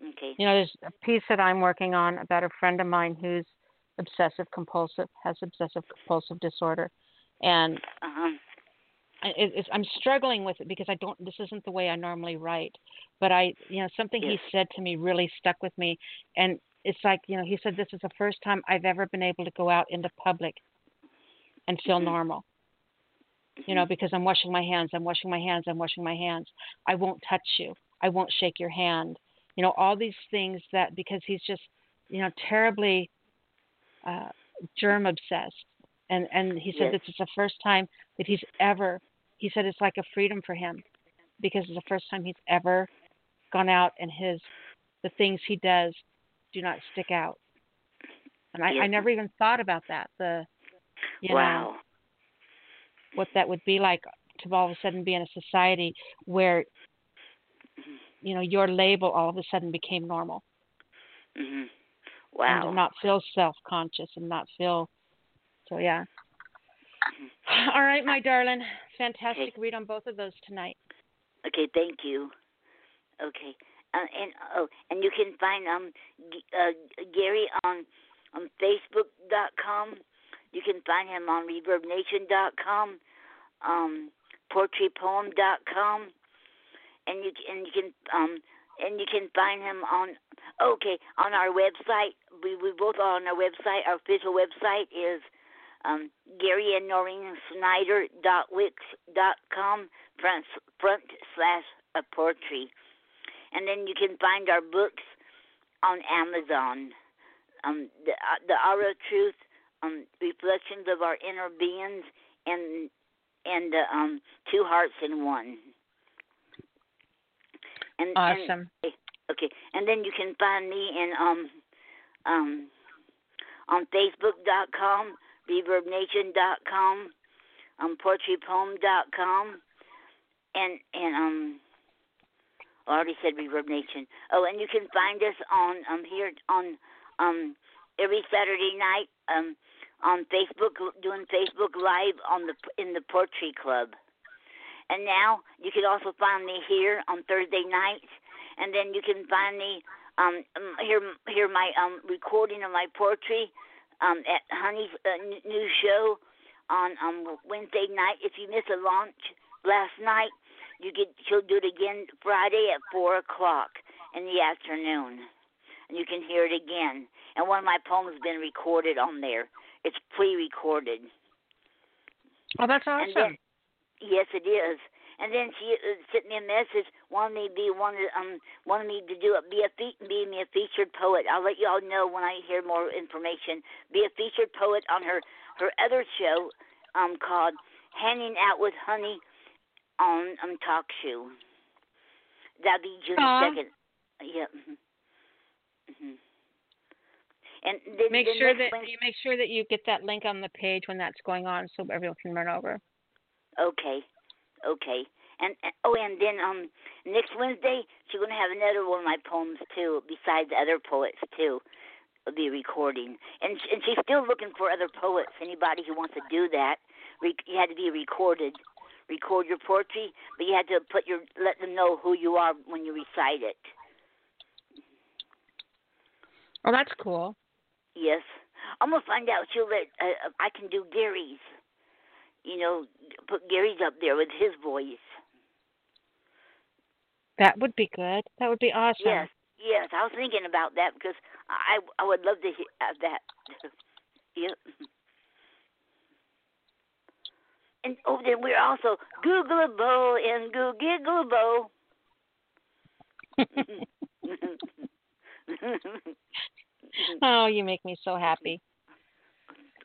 Okay. You know, there's a piece that I'm working on about a friend of mine who's obsessive compulsive, has obsessive compulsive disorder, and Uh huh. it, it's, I'm struggling with it because I don't. This isn't the way I normally write, but I, you know, something Yes. he said to me really stuck with me, and it's like, you know, he said this is the first time I've ever been able to go out into public and feel Mhm. normal. you know, because I'm washing my hands, I'm washing my hands, I'm washing my hands. I won't touch you. I won't shake your hand. You know, all these things that because he's just, you know, terribly uh, germ obsessed. And and he said Yes. this is the first time that he's ever. He said it's like a freedom for him because it's the first time he's ever gone out and his the things he does do not stick out. And I, I never even thought about that. The you know wow. what that would be like to all of a sudden be in a society where you know your label all of a sudden became normal Mhm. and Wow. to not feel self conscious and not feel so yeah all right my darling fantastic read on both of those tonight Okay, thank you. Okay, uh, and oh, and you can find um uh, Gary on on Facebook.com. You can find him on ReverbNation.com, um, PoetryPoem.com, and you and you can um and you can find him on okay on our website. We we both are on our website. Our official website is um, Gary and Noreen Snyder dot wix dot com front front slash a poetry, and then you can find our books on Amazon. Um, the uh, the of Truth, um, reflections of our inner beings, and and uh, um, two hearts in one. And, and- awesome Okay, and then you can find me in um um on Facebook.com, ReverbNation.com, um PoetryPoem.com, and and um Already said Reverb Nation. Oh, and you can find us on um here on um every Saturday night um on Facebook doing Facebook Live on the in the Poetry Club. And now you can also find me here on Thursday nights, and then you can find me um um, hear hear my um recording of my poetry um at Honey's uh, new show on um Wednesday night. If you miss a launch last night, you get she'll do it again Friday at four o'clock in the afternoon, and you can hear it again. And one of my poems has been recorded on there. It's pre-recorded. oh that's awesome then, yes, it is. And then she uh, sent me a message, wanted me to be wanted um wanted me to do a, be a fe- be me a featured poet. I'll let you all know when I hear more information. Be a featured poet on her her other show, um called Hanging Out with Honey on um Talk Show. That'll be June second. Yeah. hmm And then make the sure that Wednesday- you make sure that you get that link on the page when that's going on so everyone can run over Okay, okay. And, and oh, and then um next Wednesday she's gonna have another one of my poems too, besides other poets too. Will be recording, and and she's still looking for other poets. Anybody who wants to do that, Re- you had to be recorded. Record your poetry, but you had to put your let them know who you are when you recite it. oh that's cool Yes, I'm gonna find out. She'll let uh, I can do Gary's. You know, put Gary's up there with his voice. that would be good that would be awesome Yes, yes. I was thinking about that because I I would love to hear that. [laughs] yep. And oh, then we're also Googleable and Googleable. [laughs] oh you make me so happy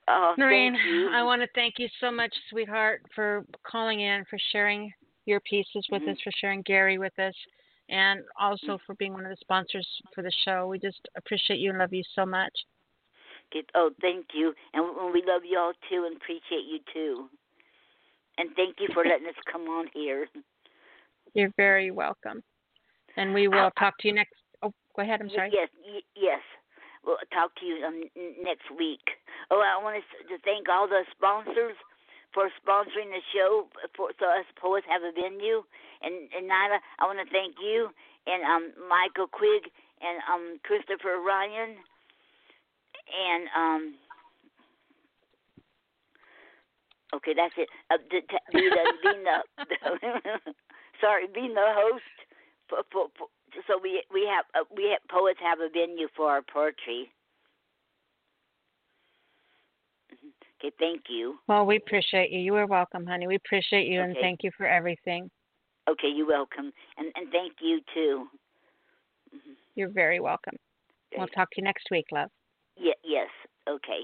oh, Noreen. I want to thank you so much, sweetheart, for calling in, for sharing your pieces with Mhm. us, for sharing Gary with us, and also for being one of the sponsors for the show. We just appreciate you and love you so much. Oh, thank you, and we- we love you all too, and appreciate you too. And thank you for letting us come on here. You're very welcome. And we will talk to you next. Oh, go ahead. I'm sorry. Yes, yes. We'll talk to you um, next week. Oh, I want to, to thank all the sponsors for sponsoring the show, for so us poets have a venue. And, and Nyla, I want to thank you and um Michael Quigg and um Christopher Ryan and um. Okay, that's it. Uh, the, being the, being [laughs] the sorry, being the host for, for, for so we we have uh, we have poets have a venue for our poetry. Okay, thank you. Well, we appreciate you. You are welcome, honey. We appreciate you and thank you for everything. Okay, you're welcome, and and thank you too. Mhm. You're very welcome. We'll talk to you next week, love. Ye- yes. Okay.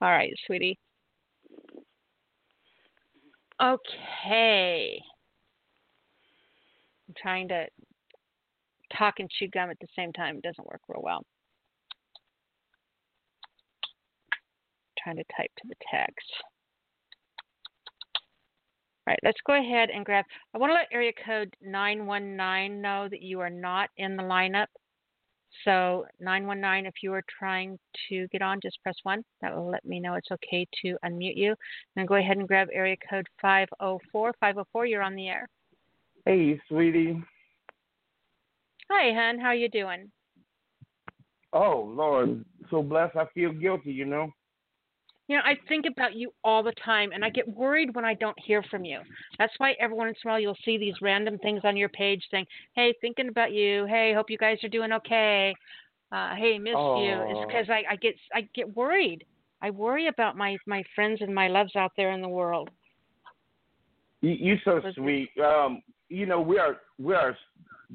All right, sweetie. Okay. I'm trying to talk and chew gum at the same time. It doesn't work real well. Trying to type to the text. All right, let's go ahead and grab. I want to let area code 919 know that you are not in the lineup. So 919, if you are trying to get on, just press 1. That will let me know it's okay to unmute you. And go ahead and grab area code 504. 504, you're on the air. Hey, sweetie. Hi, hon. How you doing? Oh, Lord. So blessed. I feel guilty, you know? You know, I think about you all the time, and I get worried when I don't hear from you. That's why every once in a while you'll see these random things on your page saying, "Hey, thinking about you. Hey, hope you guys are doing okay. Uh, hey, miss you." It's because I, I get I get worried. I worry about my my friends and my loves out there in the world. You, you so sweet. Um, you know, we are we are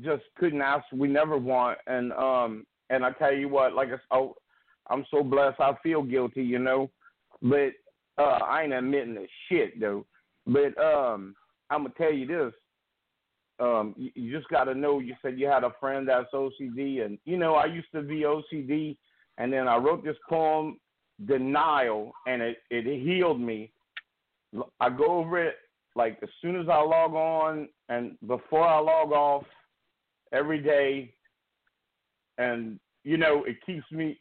just couldn't ask. We never want, and um, and I tell you what, like I, oh, I'm so blessed. I feel guilty, you know, but uh, I ain't admitting the shit though. But um, I'm gonna tell you this. Um, you, you just got to know. You said you had a friend that's OCD, and you know I used to be OCD, and then I wrote this poem, Denial, and it it healed me. I go over it like as soon as I log on and before I log off every day, and you know it keeps me.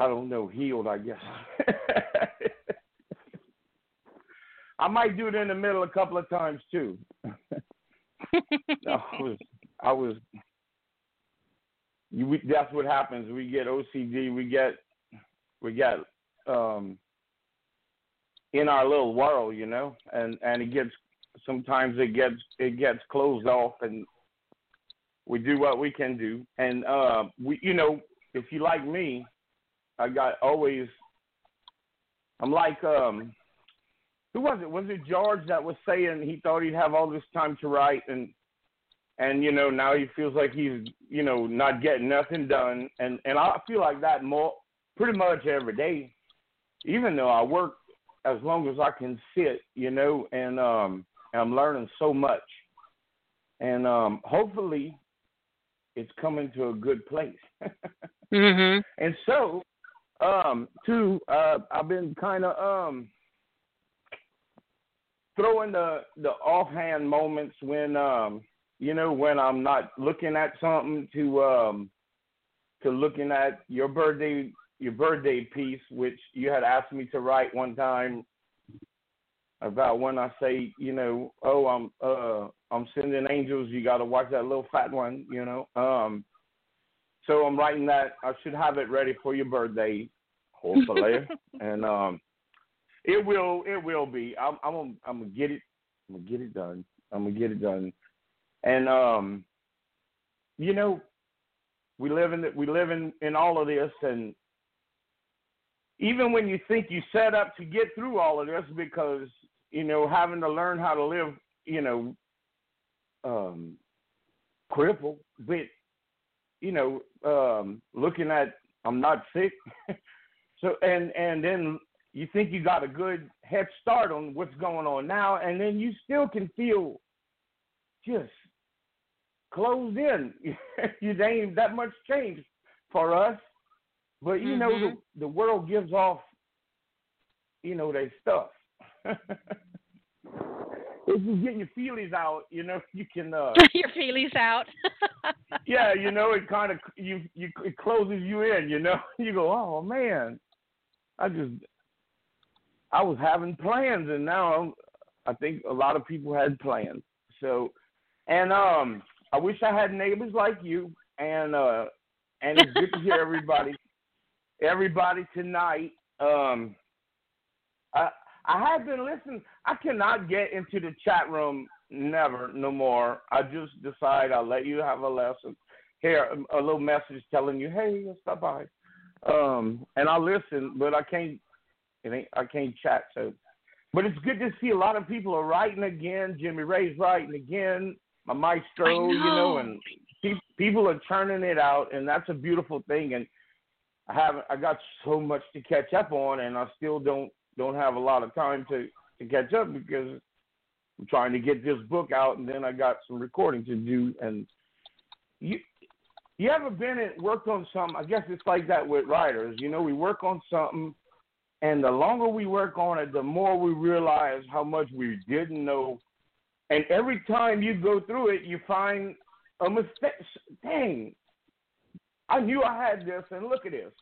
I don't know, healed. I guess. [laughs] I might do it in the middle a couple of times too. [laughs] I was, I was. You, we, that's what happens. We get OCD. We get, we get um, in our little world, you know, and and it gets sometimes it gets it gets closed off, and we do what we can do, and uh, we, you know, if you like me, I got always. I'm like um, who was it? Was it George that was saying he thought he'd have all this time to write and and you know now he feels like he's you know not getting nothing done and and I feel like that more pretty much every day even though I work as long as I can sit you know and um I'm learning so much and um hopefully it's coming to a good place [laughs] mm-hmm. and so um too uh I've been kind of um throwing the the offhand moments when um you know when I'm not looking at something to um to looking at your birthday your birthday piece which you had asked me to write one time about when I say you know oh I'm uh I'm sending angels. You got to watch that little fat one you know? Um so I'm writing that I should have it ready for your birthday hopefully [laughs] and um it will. It will be. I'm. I'm. Gonna, I'm gonna get it. I'm gonna get it done. I'm gonna get it done. And um, you know, we live in. We live in in all of this, and even when you think you set up to get through all of this, because you know, having to learn how to live, you know, um, crippled, but you know, um, looking at I'm not sick. [laughs] so and and then you think you got a good head start on what's going on now, and then you still can feel just closed in. [laughs] you ain't that much change for us, but you know Mhm. the the world gives off, you know, their stuff. [laughs] if you get your feelings out, you know you can. uh [laughs] your feelings out. [laughs] yeah, you know, it kind of you you it closes you in. You know, [laughs] you go, oh man, I just I was having plans, and now I'm, I think a lot of people had plans. So, and um, I wish I had neighbors like you, and uh, and it's good to hear everybody, everybody tonight. Um, I have been listening. I cannot get into the chat room, never, no more. I just decide I'll let you have a lesson. Here, a little message telling you, hey, stop by. Um, and I listen, but I can't. It ain't. I can't chat. So, but it's good to see a lot of people are writing again. Jimmy Ray's writing again. My maestro, know. you know, and pe- people are turning it out, and that's a beautiful thing. And I haven't. I got so much to catch up on, and I still don't don't have a lot of time to to catch up because I'm trying to get this book out, and then I got some recording to do. And you you ever been and worked on something? I guess it's like that with writers. You know, we work on something, and the longer we work on it, the more we realize how much we didn't know. And every time you go through it, you find a mistake. Dang, I knew I had this, and look at this.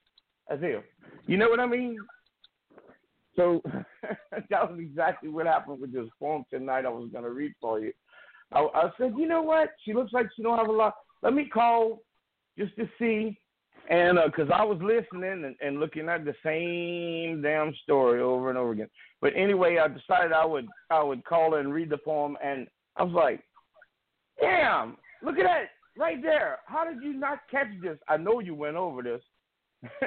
As if, you know what I mean? So [laughs] that was exactly what happened with this poem tonight. I was going to read for you. I, I said, you know what? She looks like she don't have a lot. Let me call just to see, and because uh, I was listening and, and looking at the same damn story over and over again. But anyway, I decided I would I would call and read the poem, and I was like, damn, look at that right there. How did you not catch this? I know you went over this. [laughs]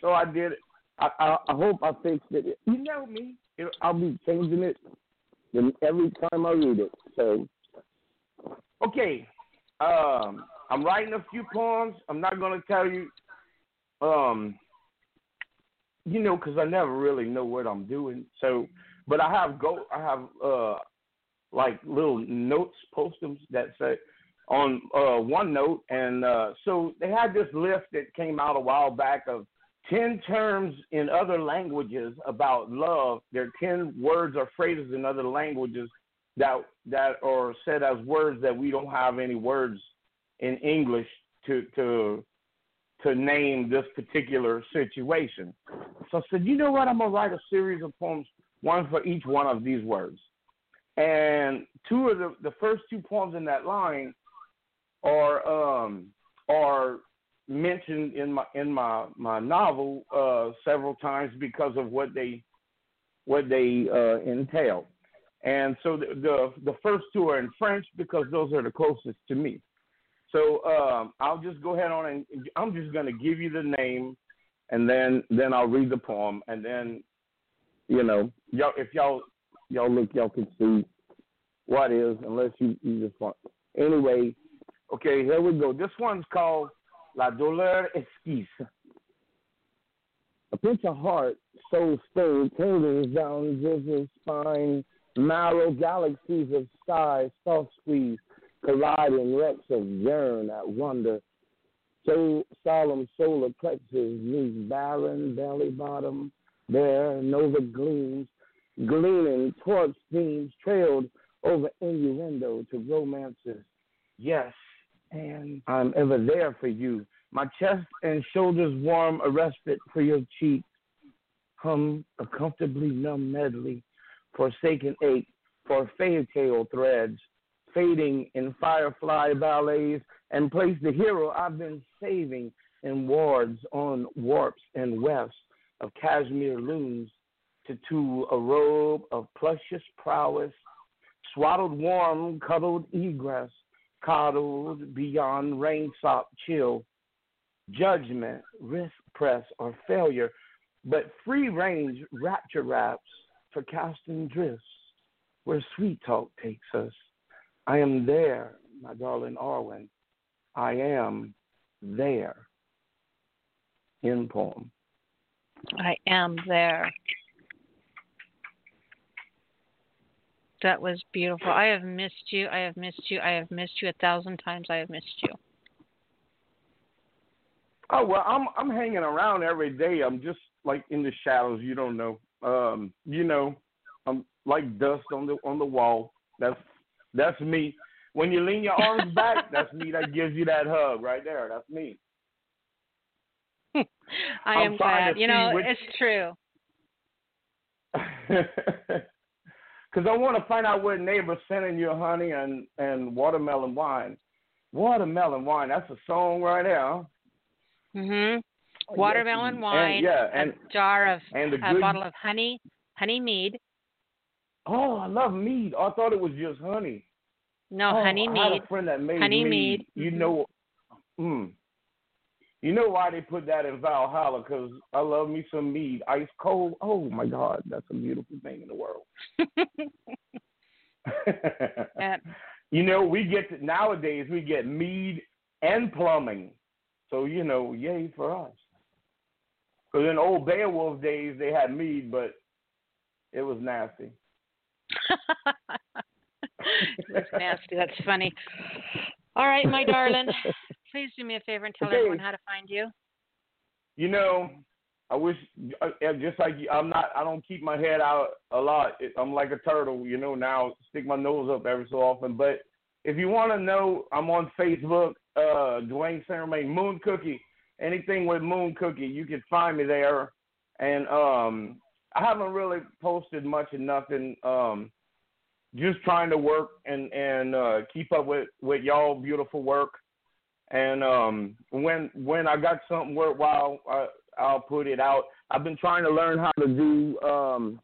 so I did it. I, I, I hope I fixed it. You know me. I'll be changing it every time I read it. So, okay. Um, I'm writing a few poems. I'm not going to tell you, um, you know, because I never really know what I'm doing. So, but I have go. I have uh, like little notes, postums that say on uh, OneNote, and uh, so they had this list that came out a while back of 10 terms in other languages about love. There are 10 words or phrases in other languages that that are said as words that we don't have any words in English to to to name this particular situation. So I said, you know what? I'm gonna write a series of poems, one for each one of these words. And two of the the first two poems in that line are um are mentioned in my in my my novel uh, several times because of what they what they uh, entail. And so the, the, the first two are in French because those are the closest to me. So um, I'll just go ahead on and I'm just going to give you the name, and then then I'll read the poem, and then you know y'all if y'all y'all look y'all can see what is unless you you just want. Anyway, okay, here we go. This one's called La douleur exquise. A pinch of heart, so stirred, tingles down Josep's spine, marrow galaxies of sky, soft squeeze, colliding wrecks of yearn at wonder. So solemn solar plexus meets barren belly bottom, there nova gleams, gleaming torch themes trailed over innuendo to romances. Yes, and I'm ever there for you. My chest and shoulders warm, a respite for your cheek. Hum a comfortably numb medley, forsaken ache for fairy tale threads, fading in firefly ballets, and place the hero I've been saving in wards on warps and wefts of cashmere looms to, to a robe of plushious prowess, swaddled warm, cuddled egress, coddled beyond rain sop chill, judgment, risk press, or failure, but free range rapture raps for casting drifts where sweet talk takes us. I am there, my darling Arwen. I am there. In poem. I am there. That was beautiful. I have missed you. I have missed you. I have missed you a thousand times. I have missed you. Oh well, I'm I'm hanging around every day. I'm just like in the shadows. You don't know. Um, you know, I'm like dust on the on the wall. That's that's me. When you lean your arms back, [laughs] that's me. That gives you that hug right there. That's me. [laughs] I I'm am glad. You know, which- it's true. [laughs] Because I want to find out where neighbors sending you honey and and watermelon wine. Watermelon wine. That's a song right there. Mhm. Oh, yes, Watermelon and- wine. yeah, and- a jar of and a good- bottle of honey, honey mead. Oh, I love mead. I thought it was just honey. No, oh, honey I had mead. a friend that made Honey mead. mead. You know, mm. You know why they put that in Valhalla? Because I love me some mead, ice cold. Oh my God, that's a beautiful thing in the world. [laughs] Yeah. you know, we get to, nowadays we get mead and plumbing, so you know, yay for us. Because in old Beowulf days they had mead, but it was nasty. [laughs] That's nasty. That's funny. All right, my darling. [laughs] Please do me a favor and tell Okay. everyone how to find you. You know, I wish just like I'm not. I don't keep my head out a lot. I'm like a turtle. You know, now stick my nose up every so often. But if you want to know, I'm on Facebook. Uh, Dwayne Saint Moon Cookie. Anything with Moon Cookie, you can find me there. And um, I haven't really posted much of nothing. Um, just trying to work and and uh, keep up with with y'all beautiful work. And um, when when I got something worthwhile, I, I'll put it out. I've been trying to learn how to do, um,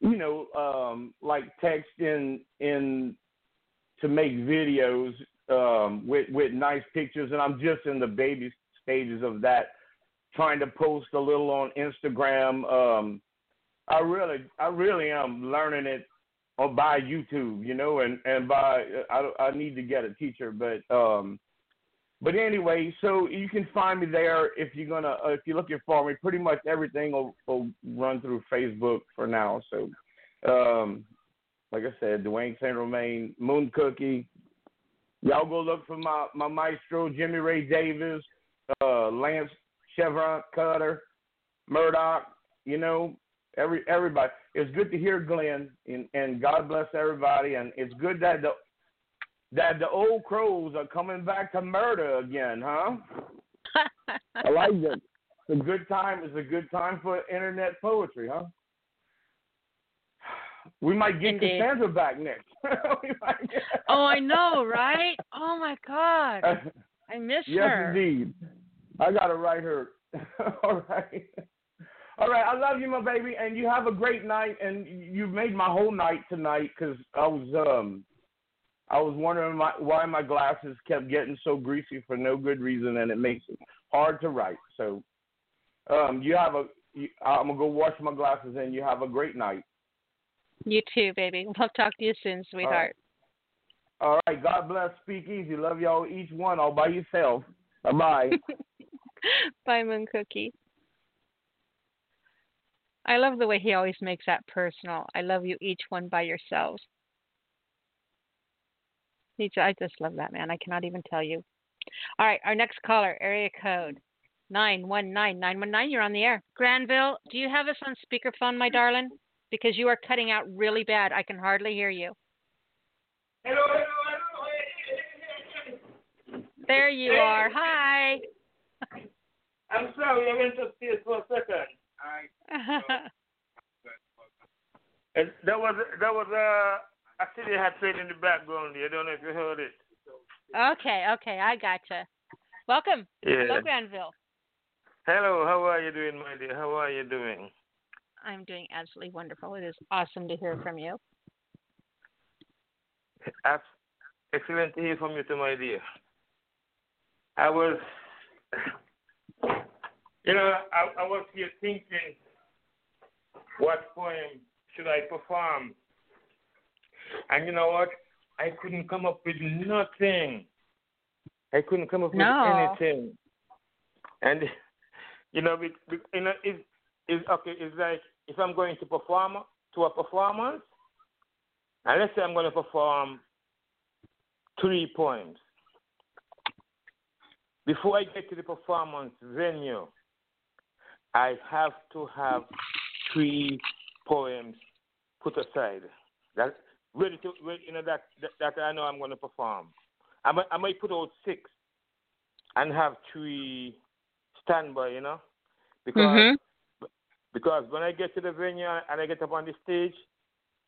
you know, um, like text in in to make videos um, with with nice pictures, and I'm just in the baby stages of that. Trying to post a little on Instagram. Um, I really, I really am learning it or by YouTube, you know, and and by I I need to get a teacher, but um, but anyway, so you can find me there if you're gonna uh, if you're looking for me. Pretty much everything will, will run through Facebook for now. So, um, like I said, Dwayne Saint Romain, Moon Cookie. Y'all go look for my my maestro Jimmy Ray Davis, uh, Lance Chevron Cutter, Murdoch. You know, every everybody. It's good to hear Glenn, and, and God bless everybody. And it's good that the that the old crows are coming back to murder again, huh? I [laughs] like that. It's a good time. It's a good time for internet poetry, huh? We might get. Cassandra back next. [laughs] Get- Oh, I know, right? Oh my God, [laughs] I miss yes, her. indeed. I gotta write her. All right. All right. I love you, my baby, and you have a great night. And you made my whole night tonight because I was um I was wondering my, why my glasses kept getting so greasy for no good reason, and it makes it hard to write. So, um, you have a. You, I'm gonna go wash my glasses, and you have a great night. You too, baby. [laughs] We'll talk to you soon, sweetheart. All right. God bless. Speak easy. Love y'all each one all by yourself. Bye bye. [laughs] Bye, Moon Cookie. I love the way he always makes that personal. I love you each one by yourselves. He j- I just love that man. I cannot even tell you. All right, our next caller, area code nine one nine nine one nine. You're on the air. Granville, do you have us on speakerphone, my darling? Because you are cutting out really bad. I can hardly hear you. Hello, hello, hello. There you Hey. are. Hi. I'm sorry, I went upstairs for a second. I, [laughs] and that was that was uh, a city had played in the background. I don't know if you heard it. okay, okay, I gotcha. Welcome. Yeah. Hello, Granville. Hello, how are you doing, my dear? How are you doing? I'm doing absolutely wonderful. It is awesome to hear from you. Ex- Excellent to hear from you, too, my dear. I was, [laughs] you know, I, I was here thinking, what poem should I perform? And you know what? I couldn't come up with nothing. I couldn't come up No. with anything. And you know, be- you know, it's okay. It's like if I'm going to perform to a performance, and let's say I'm going to perform three poems. Before I get to the performance venue, I have to have three poems put aside. That ready to, ready, you know, that, that that I know I'm going to perform. I might, I might put out six and have three standby, you know, because Mhm. because when I get to the venue and I get up on the stage,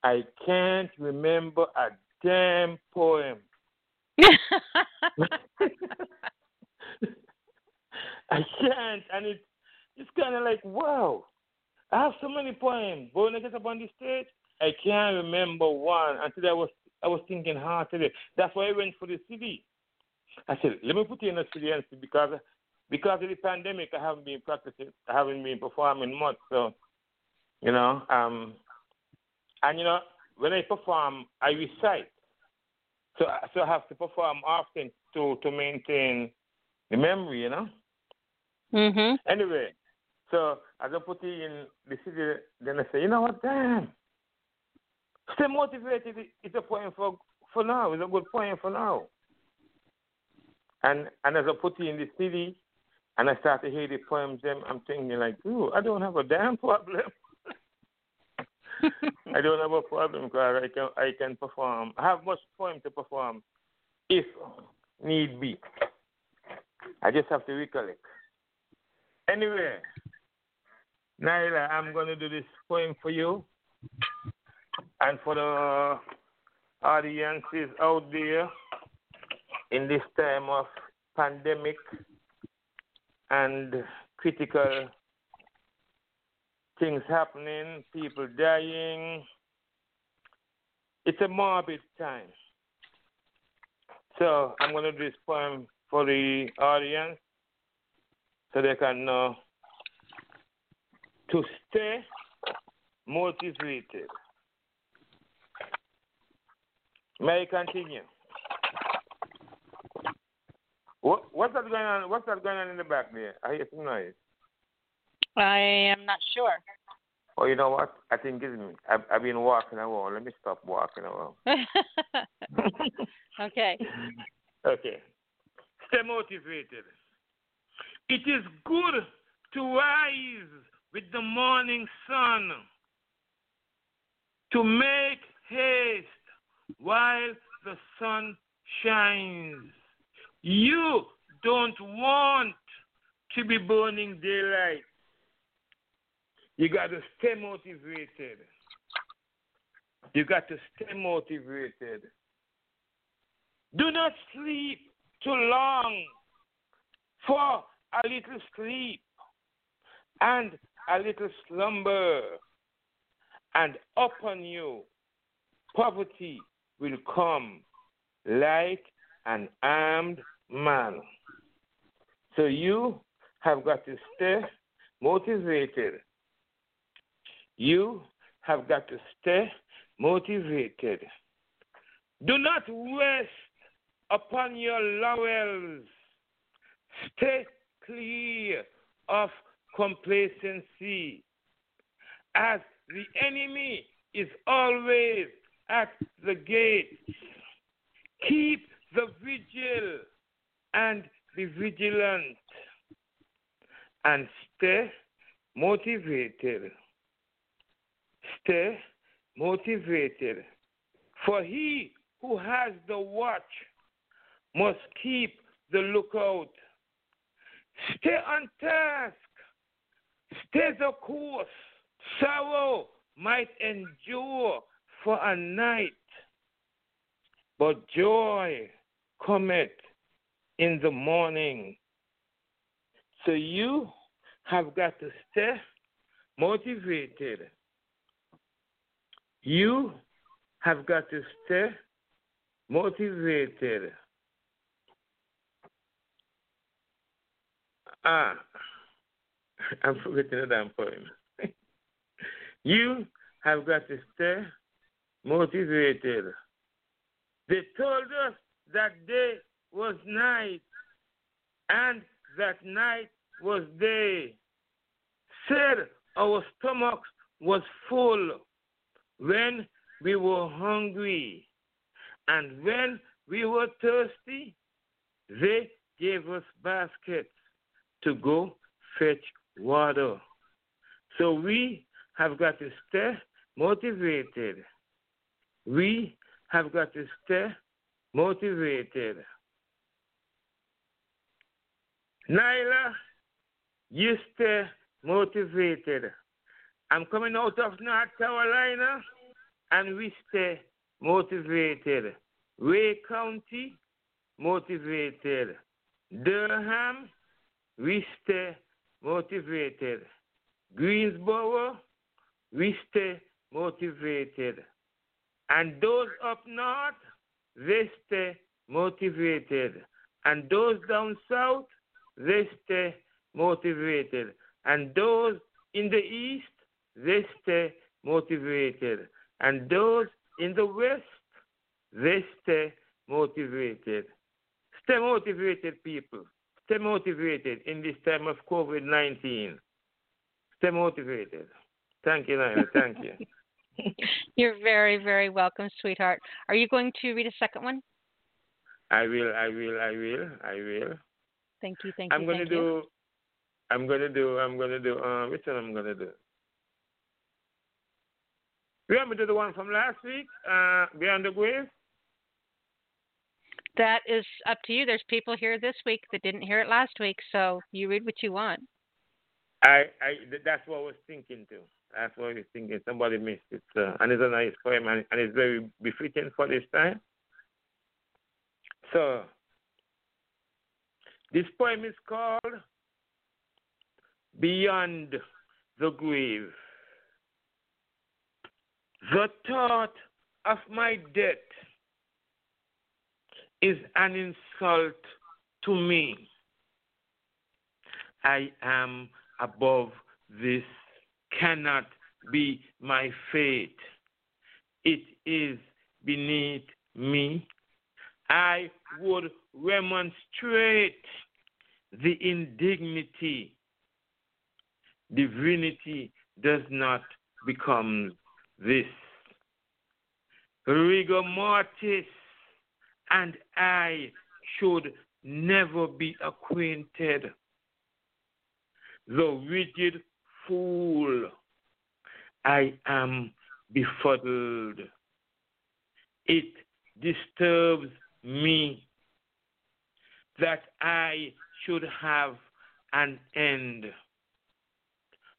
I can't remember a damn poem. [laughs] [laughs] I can't, and it's it's kind of like wow, I have so many poems, but when I get up on the stage, I can't remember one until I was I was thinking hard today. That's why I went for the CD. I said, let me put you in a CD and see because because of the pandemic, I haven't been practicing, I haven't been performing much. So, you know, um, and you know, when I perform, I recite. So, so I have to perform often to to maintain the memory, you know. Mhm. Anyway, so as I put it in the CD, then I say, you know what, damn. Stay motivated. It's a point for for now. It's a good point for now. And and as I put it in the CD, and I start to hear the poems, them I'm thinking like, ooh, I don't have a damn problem. [laughs] I don't have a problem because I can I can perform. I have much poem to perform, if need be. I just have to recollect. Anyway, Nyla, I'm going to do this poem for you and for the audiences out there in this time of pandemic and critical things happening, people dying. It's a morbid time. So I'm going to do this poem for the audience so they can know to stay motivated. May I continue? What, what's that going on? What's that going on in the back there? I hear some noise. I am not sure. Oh, you know what? I think it's me. I've, I've been walking around. Let me stop walking around. [laughs] okay. Okay. Stay motivated. It is good to rise with the morning sun, to make haste while the sun shines. You don't want to be burning daylight. You got to stay motivated. You got to stay motivated. Do not sleep too long, for a little sleep and a little slumber, and upon you poverty will come like an armed man. So you have got to stay motivated. You have got to stay motivated. Do not rest upon your laurels. Stay clear of complacency, as the enemy is always at the gate. Keep the vigil and be vigilant and stay motivated. Stay motivated. For he who has the watch must keep the lookout. Stay on task. Stay the course. Sorrow might endure for a night, but joy cometh in the morning. So you have got to stay motivated. You have got to stay motivated. Ah, [laughs] I'm forgetting the damn poem. you have got to stay motivated. They told us that day was night and that night was day. Said our stomachs was full when we were hungry and when we were thirsty, they gave us baskets to go fetch water. So we have got to stay motivated. We have got to stay motivated. Nyla, you stay motivated. I'm coming out of North Carolina and we stay motivated. Ray County, motivated. Durham, we stay motivated. Greensboro, we stay motivated. And those up north, they stay motivated. And those down south, they stay motivated. And those in the east, they stay motivated. And those in the west, they stay motivated. Stay motivated, people. Stay motivated in this time of COVID 19. Stay motivated. Thank you, Nyla. Thank you. [laughs] You're very, very welcome, sweetheart. Are you going to read a second one? I will, I will, I will, I will. Thank you, thank you. I'm gonna do You. I'm gonna do I'm gonna do uh which one I'm gonna do? You want me to do the one from last week, uh Beyond the Grave? That is up to you. There's people here this week that didn't hear it last week, so you read what you want. I, I that's what I was thinking too. That's what I was thinking. Somebody missed it, uh, and it's a nice poem, and, and it's very befitting for this time. So, this poem is called "Beyond the Grave." The thought of my death is an insult to me. I am above this cannot be my fate. It is beneath me. I would remonstrate the indignity. Divinity does not become this. Rigor mortis and I should never be acquainted the rigid fool. I am befuddled. It disturbs me that I should have an end.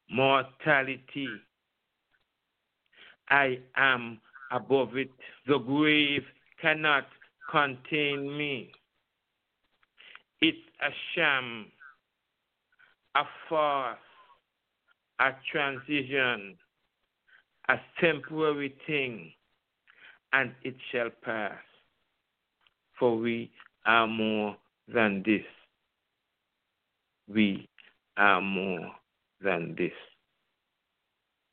Mortality. I am above it. The grave cannot contain me. It's a sham a farce, a transition, a temporary thing, and it shall pass. For we are more than this. We are more than this.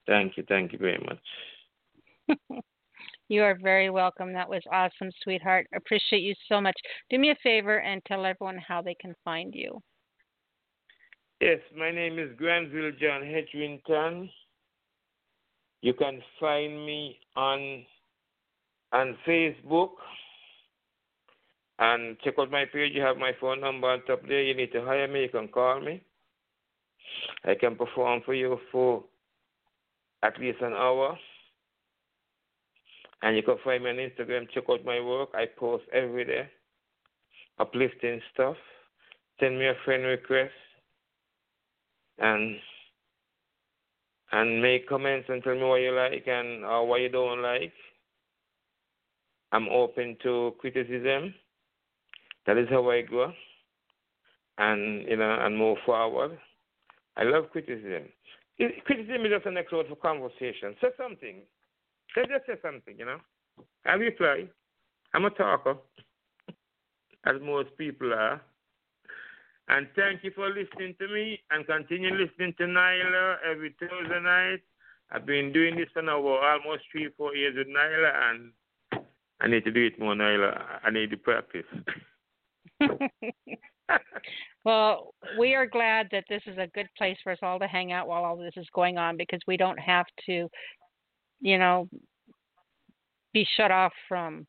Thank you, thank you very much. [laughs] You are very welcome. That was awesome, sweetheart. Appreciate you so much. Do me a favor and tell everyone how they can find you. Yes, my name is Granville John Hedrington. You can find me on on Facebook and check out my page. You have my phone number on top there. You need to hire me. You can call me. I can perform for you for at least an hour. And you can find me on Instagram. Check out my work. I post every day, uplifting stuff. Send me a friend request and and make comments and tell me what you like and or what you don't like. I'm open to criticism. That is how I grow, and you know, and move forward. I love criticism. Criticism is just an next word for conversation. Say something. Say just say something. You know. I reply. I'm a talker, as most people are. And thank you for listening to me and continue listening to Nyla every Thursday night. I've been doing this for now almost three, four years with Nyla, and I need to do it more, Nyla. I need to practice. [laughs] [laughs] well, we are glad that this is a good place for us all to hang out while all this is going on because we don't have to, you know, be shut off from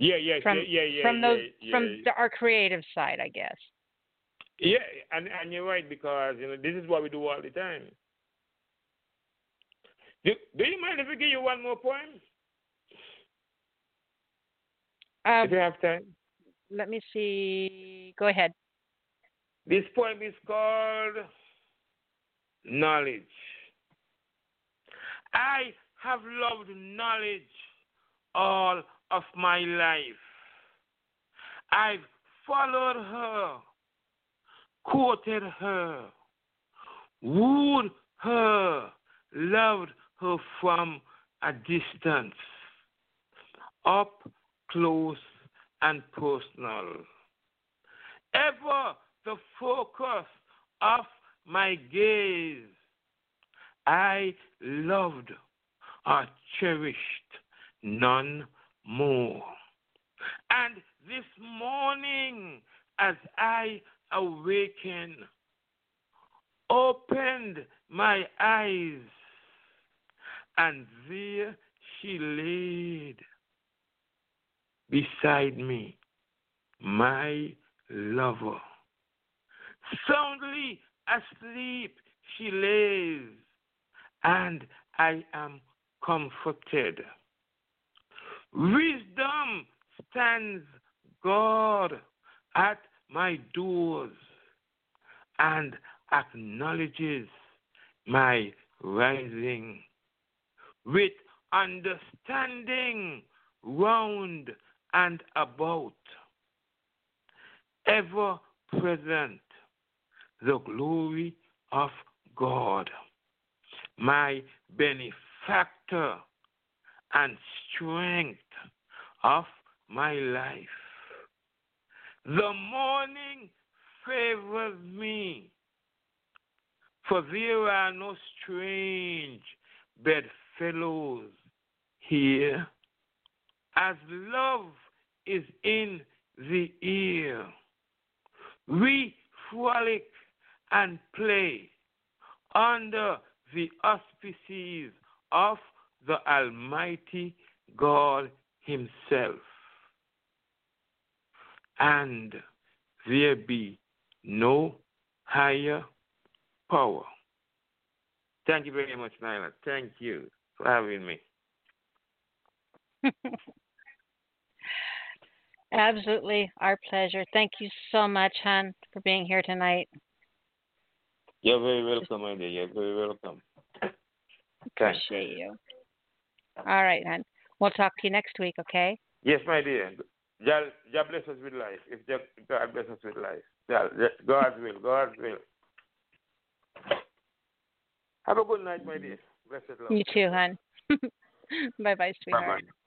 Yeah, yeah, from yeah, yeah, from yeah, those yeah, from the, our creative side, I guess. Yeah, and and you're right because you know this is what we do all the time. Do, do you mind if I give you one more poem? Um, if you have time. Let me see. Go ahead. This poem is called Knowledge. I have loved knowledge all of my life. I've followed her, courted her, wooed her, loved her from a distance. Up close and personal. Ever the focus of my gaze, I loved or cherished none more. And this morning, as I awaken, opened my eyes, and there she laid beside me, my lover. Soundly asleep she lays, and I am comforted. Wisdom stands God at my doors and acknowledges my rising with understanding round and about, ever present, the glory of God, my benefactor and strength of my life. The morning favors me, for there are no strange bedfellows here, as love is in the ear. We frolic and play under the auspices of the Almighty God Himself. And there be no higher power. Thank you very much, Nyla. Thank you for having me. [laughs] Absolutely, our pleasure. Thank you so much, Han, for being here tonight. You're very welcome, my dear. You're very welcome. Appreciate you. All right, hon. We'll talk to you next week, okay? Yes, my dear. God, God bless us with life. If God bless us with life. God's will. God's will. Have a good night, my dear. Blessed love. You too, hon. [laughs] bye bye, sweetheart. Bye-bye.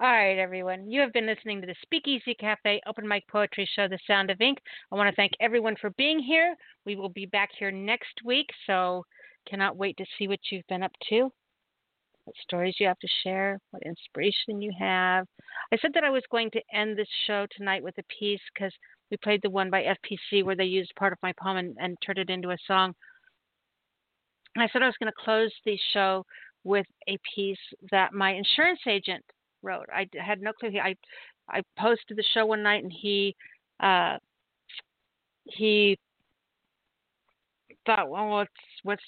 All right, everyone. You have been listening to the Speakeasy Cafe Open Mic Poetry Show, The Sound of Ink. I want to thank everyone for being here. We will be back here next week, so cannot wait to see what you've been up to, what stories you have to share, what inspiration you have. I said that I was going to end this show tonight with a piece because we played the one by FPC where they used part of my poem and, and turned it into a song. And I said I was going to close the show with a piece that my insurance agent wrote. I had no clue. He, I I posted the show one night and he uh, he thought, well, what's what's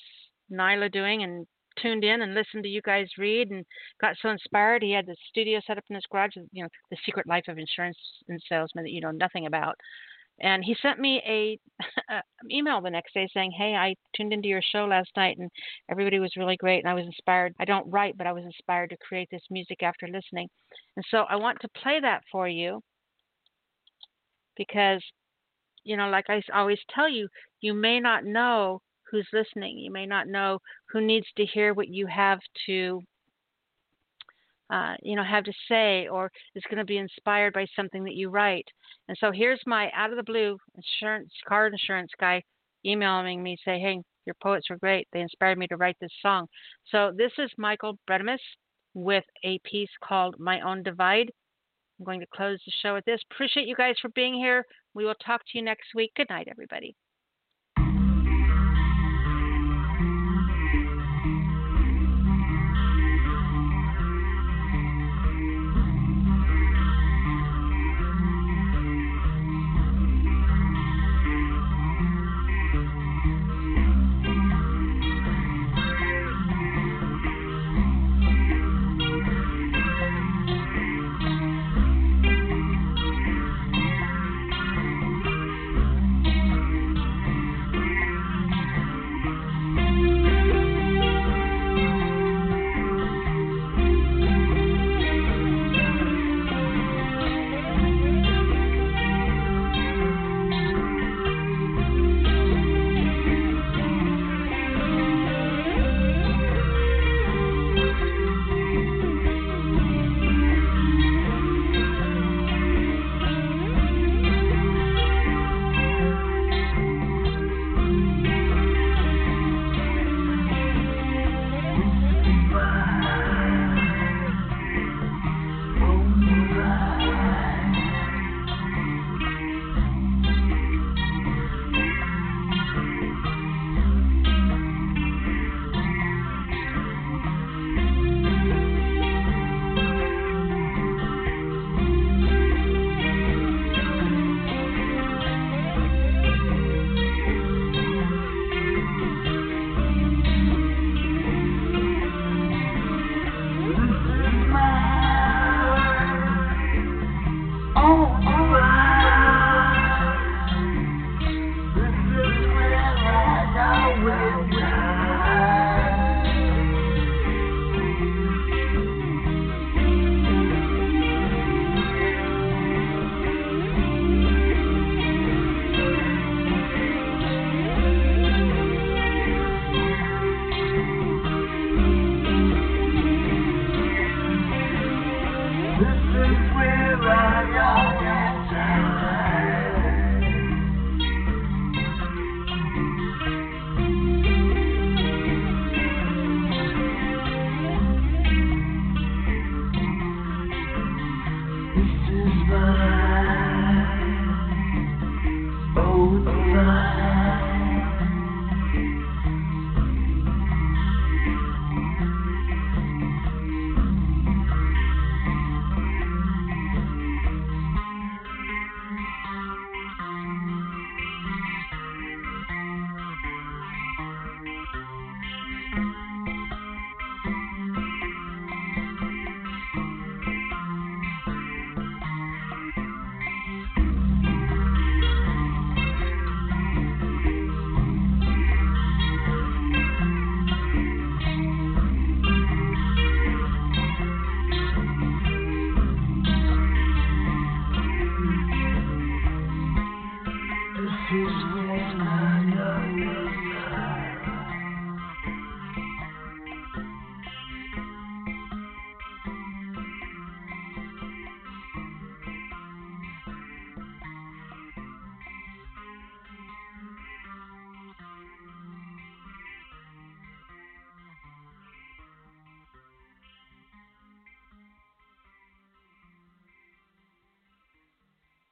Nyla doing? And tuned in and listened to you guys read and got so inspired. He had the studio set up in his garage, you know, the secret life of insurance and salesman that you know nothing about. And he sent me a, [laughs] a email the next day saying, "Hey, I tuned into your show last night and everybody was really great and I was inspired. I don't write, but I was inspired to create this music after listening." And so I want to play that for you because you know, like I always tell you, you may not know who's listening. You may not know who needs to hear what you have to uh, you know, have to say or is going to be inspired by something that you write. And so here's my out of the blue insurance car insurance guy emailing me say, "Hey, your poets were great. They inspired me to write this song." So this is Michael Bredemus with a piece called "My Own Divide." I'm going to close the show with this. Appreciate you guys for being here. We will talk to you next week. Good night, everybody.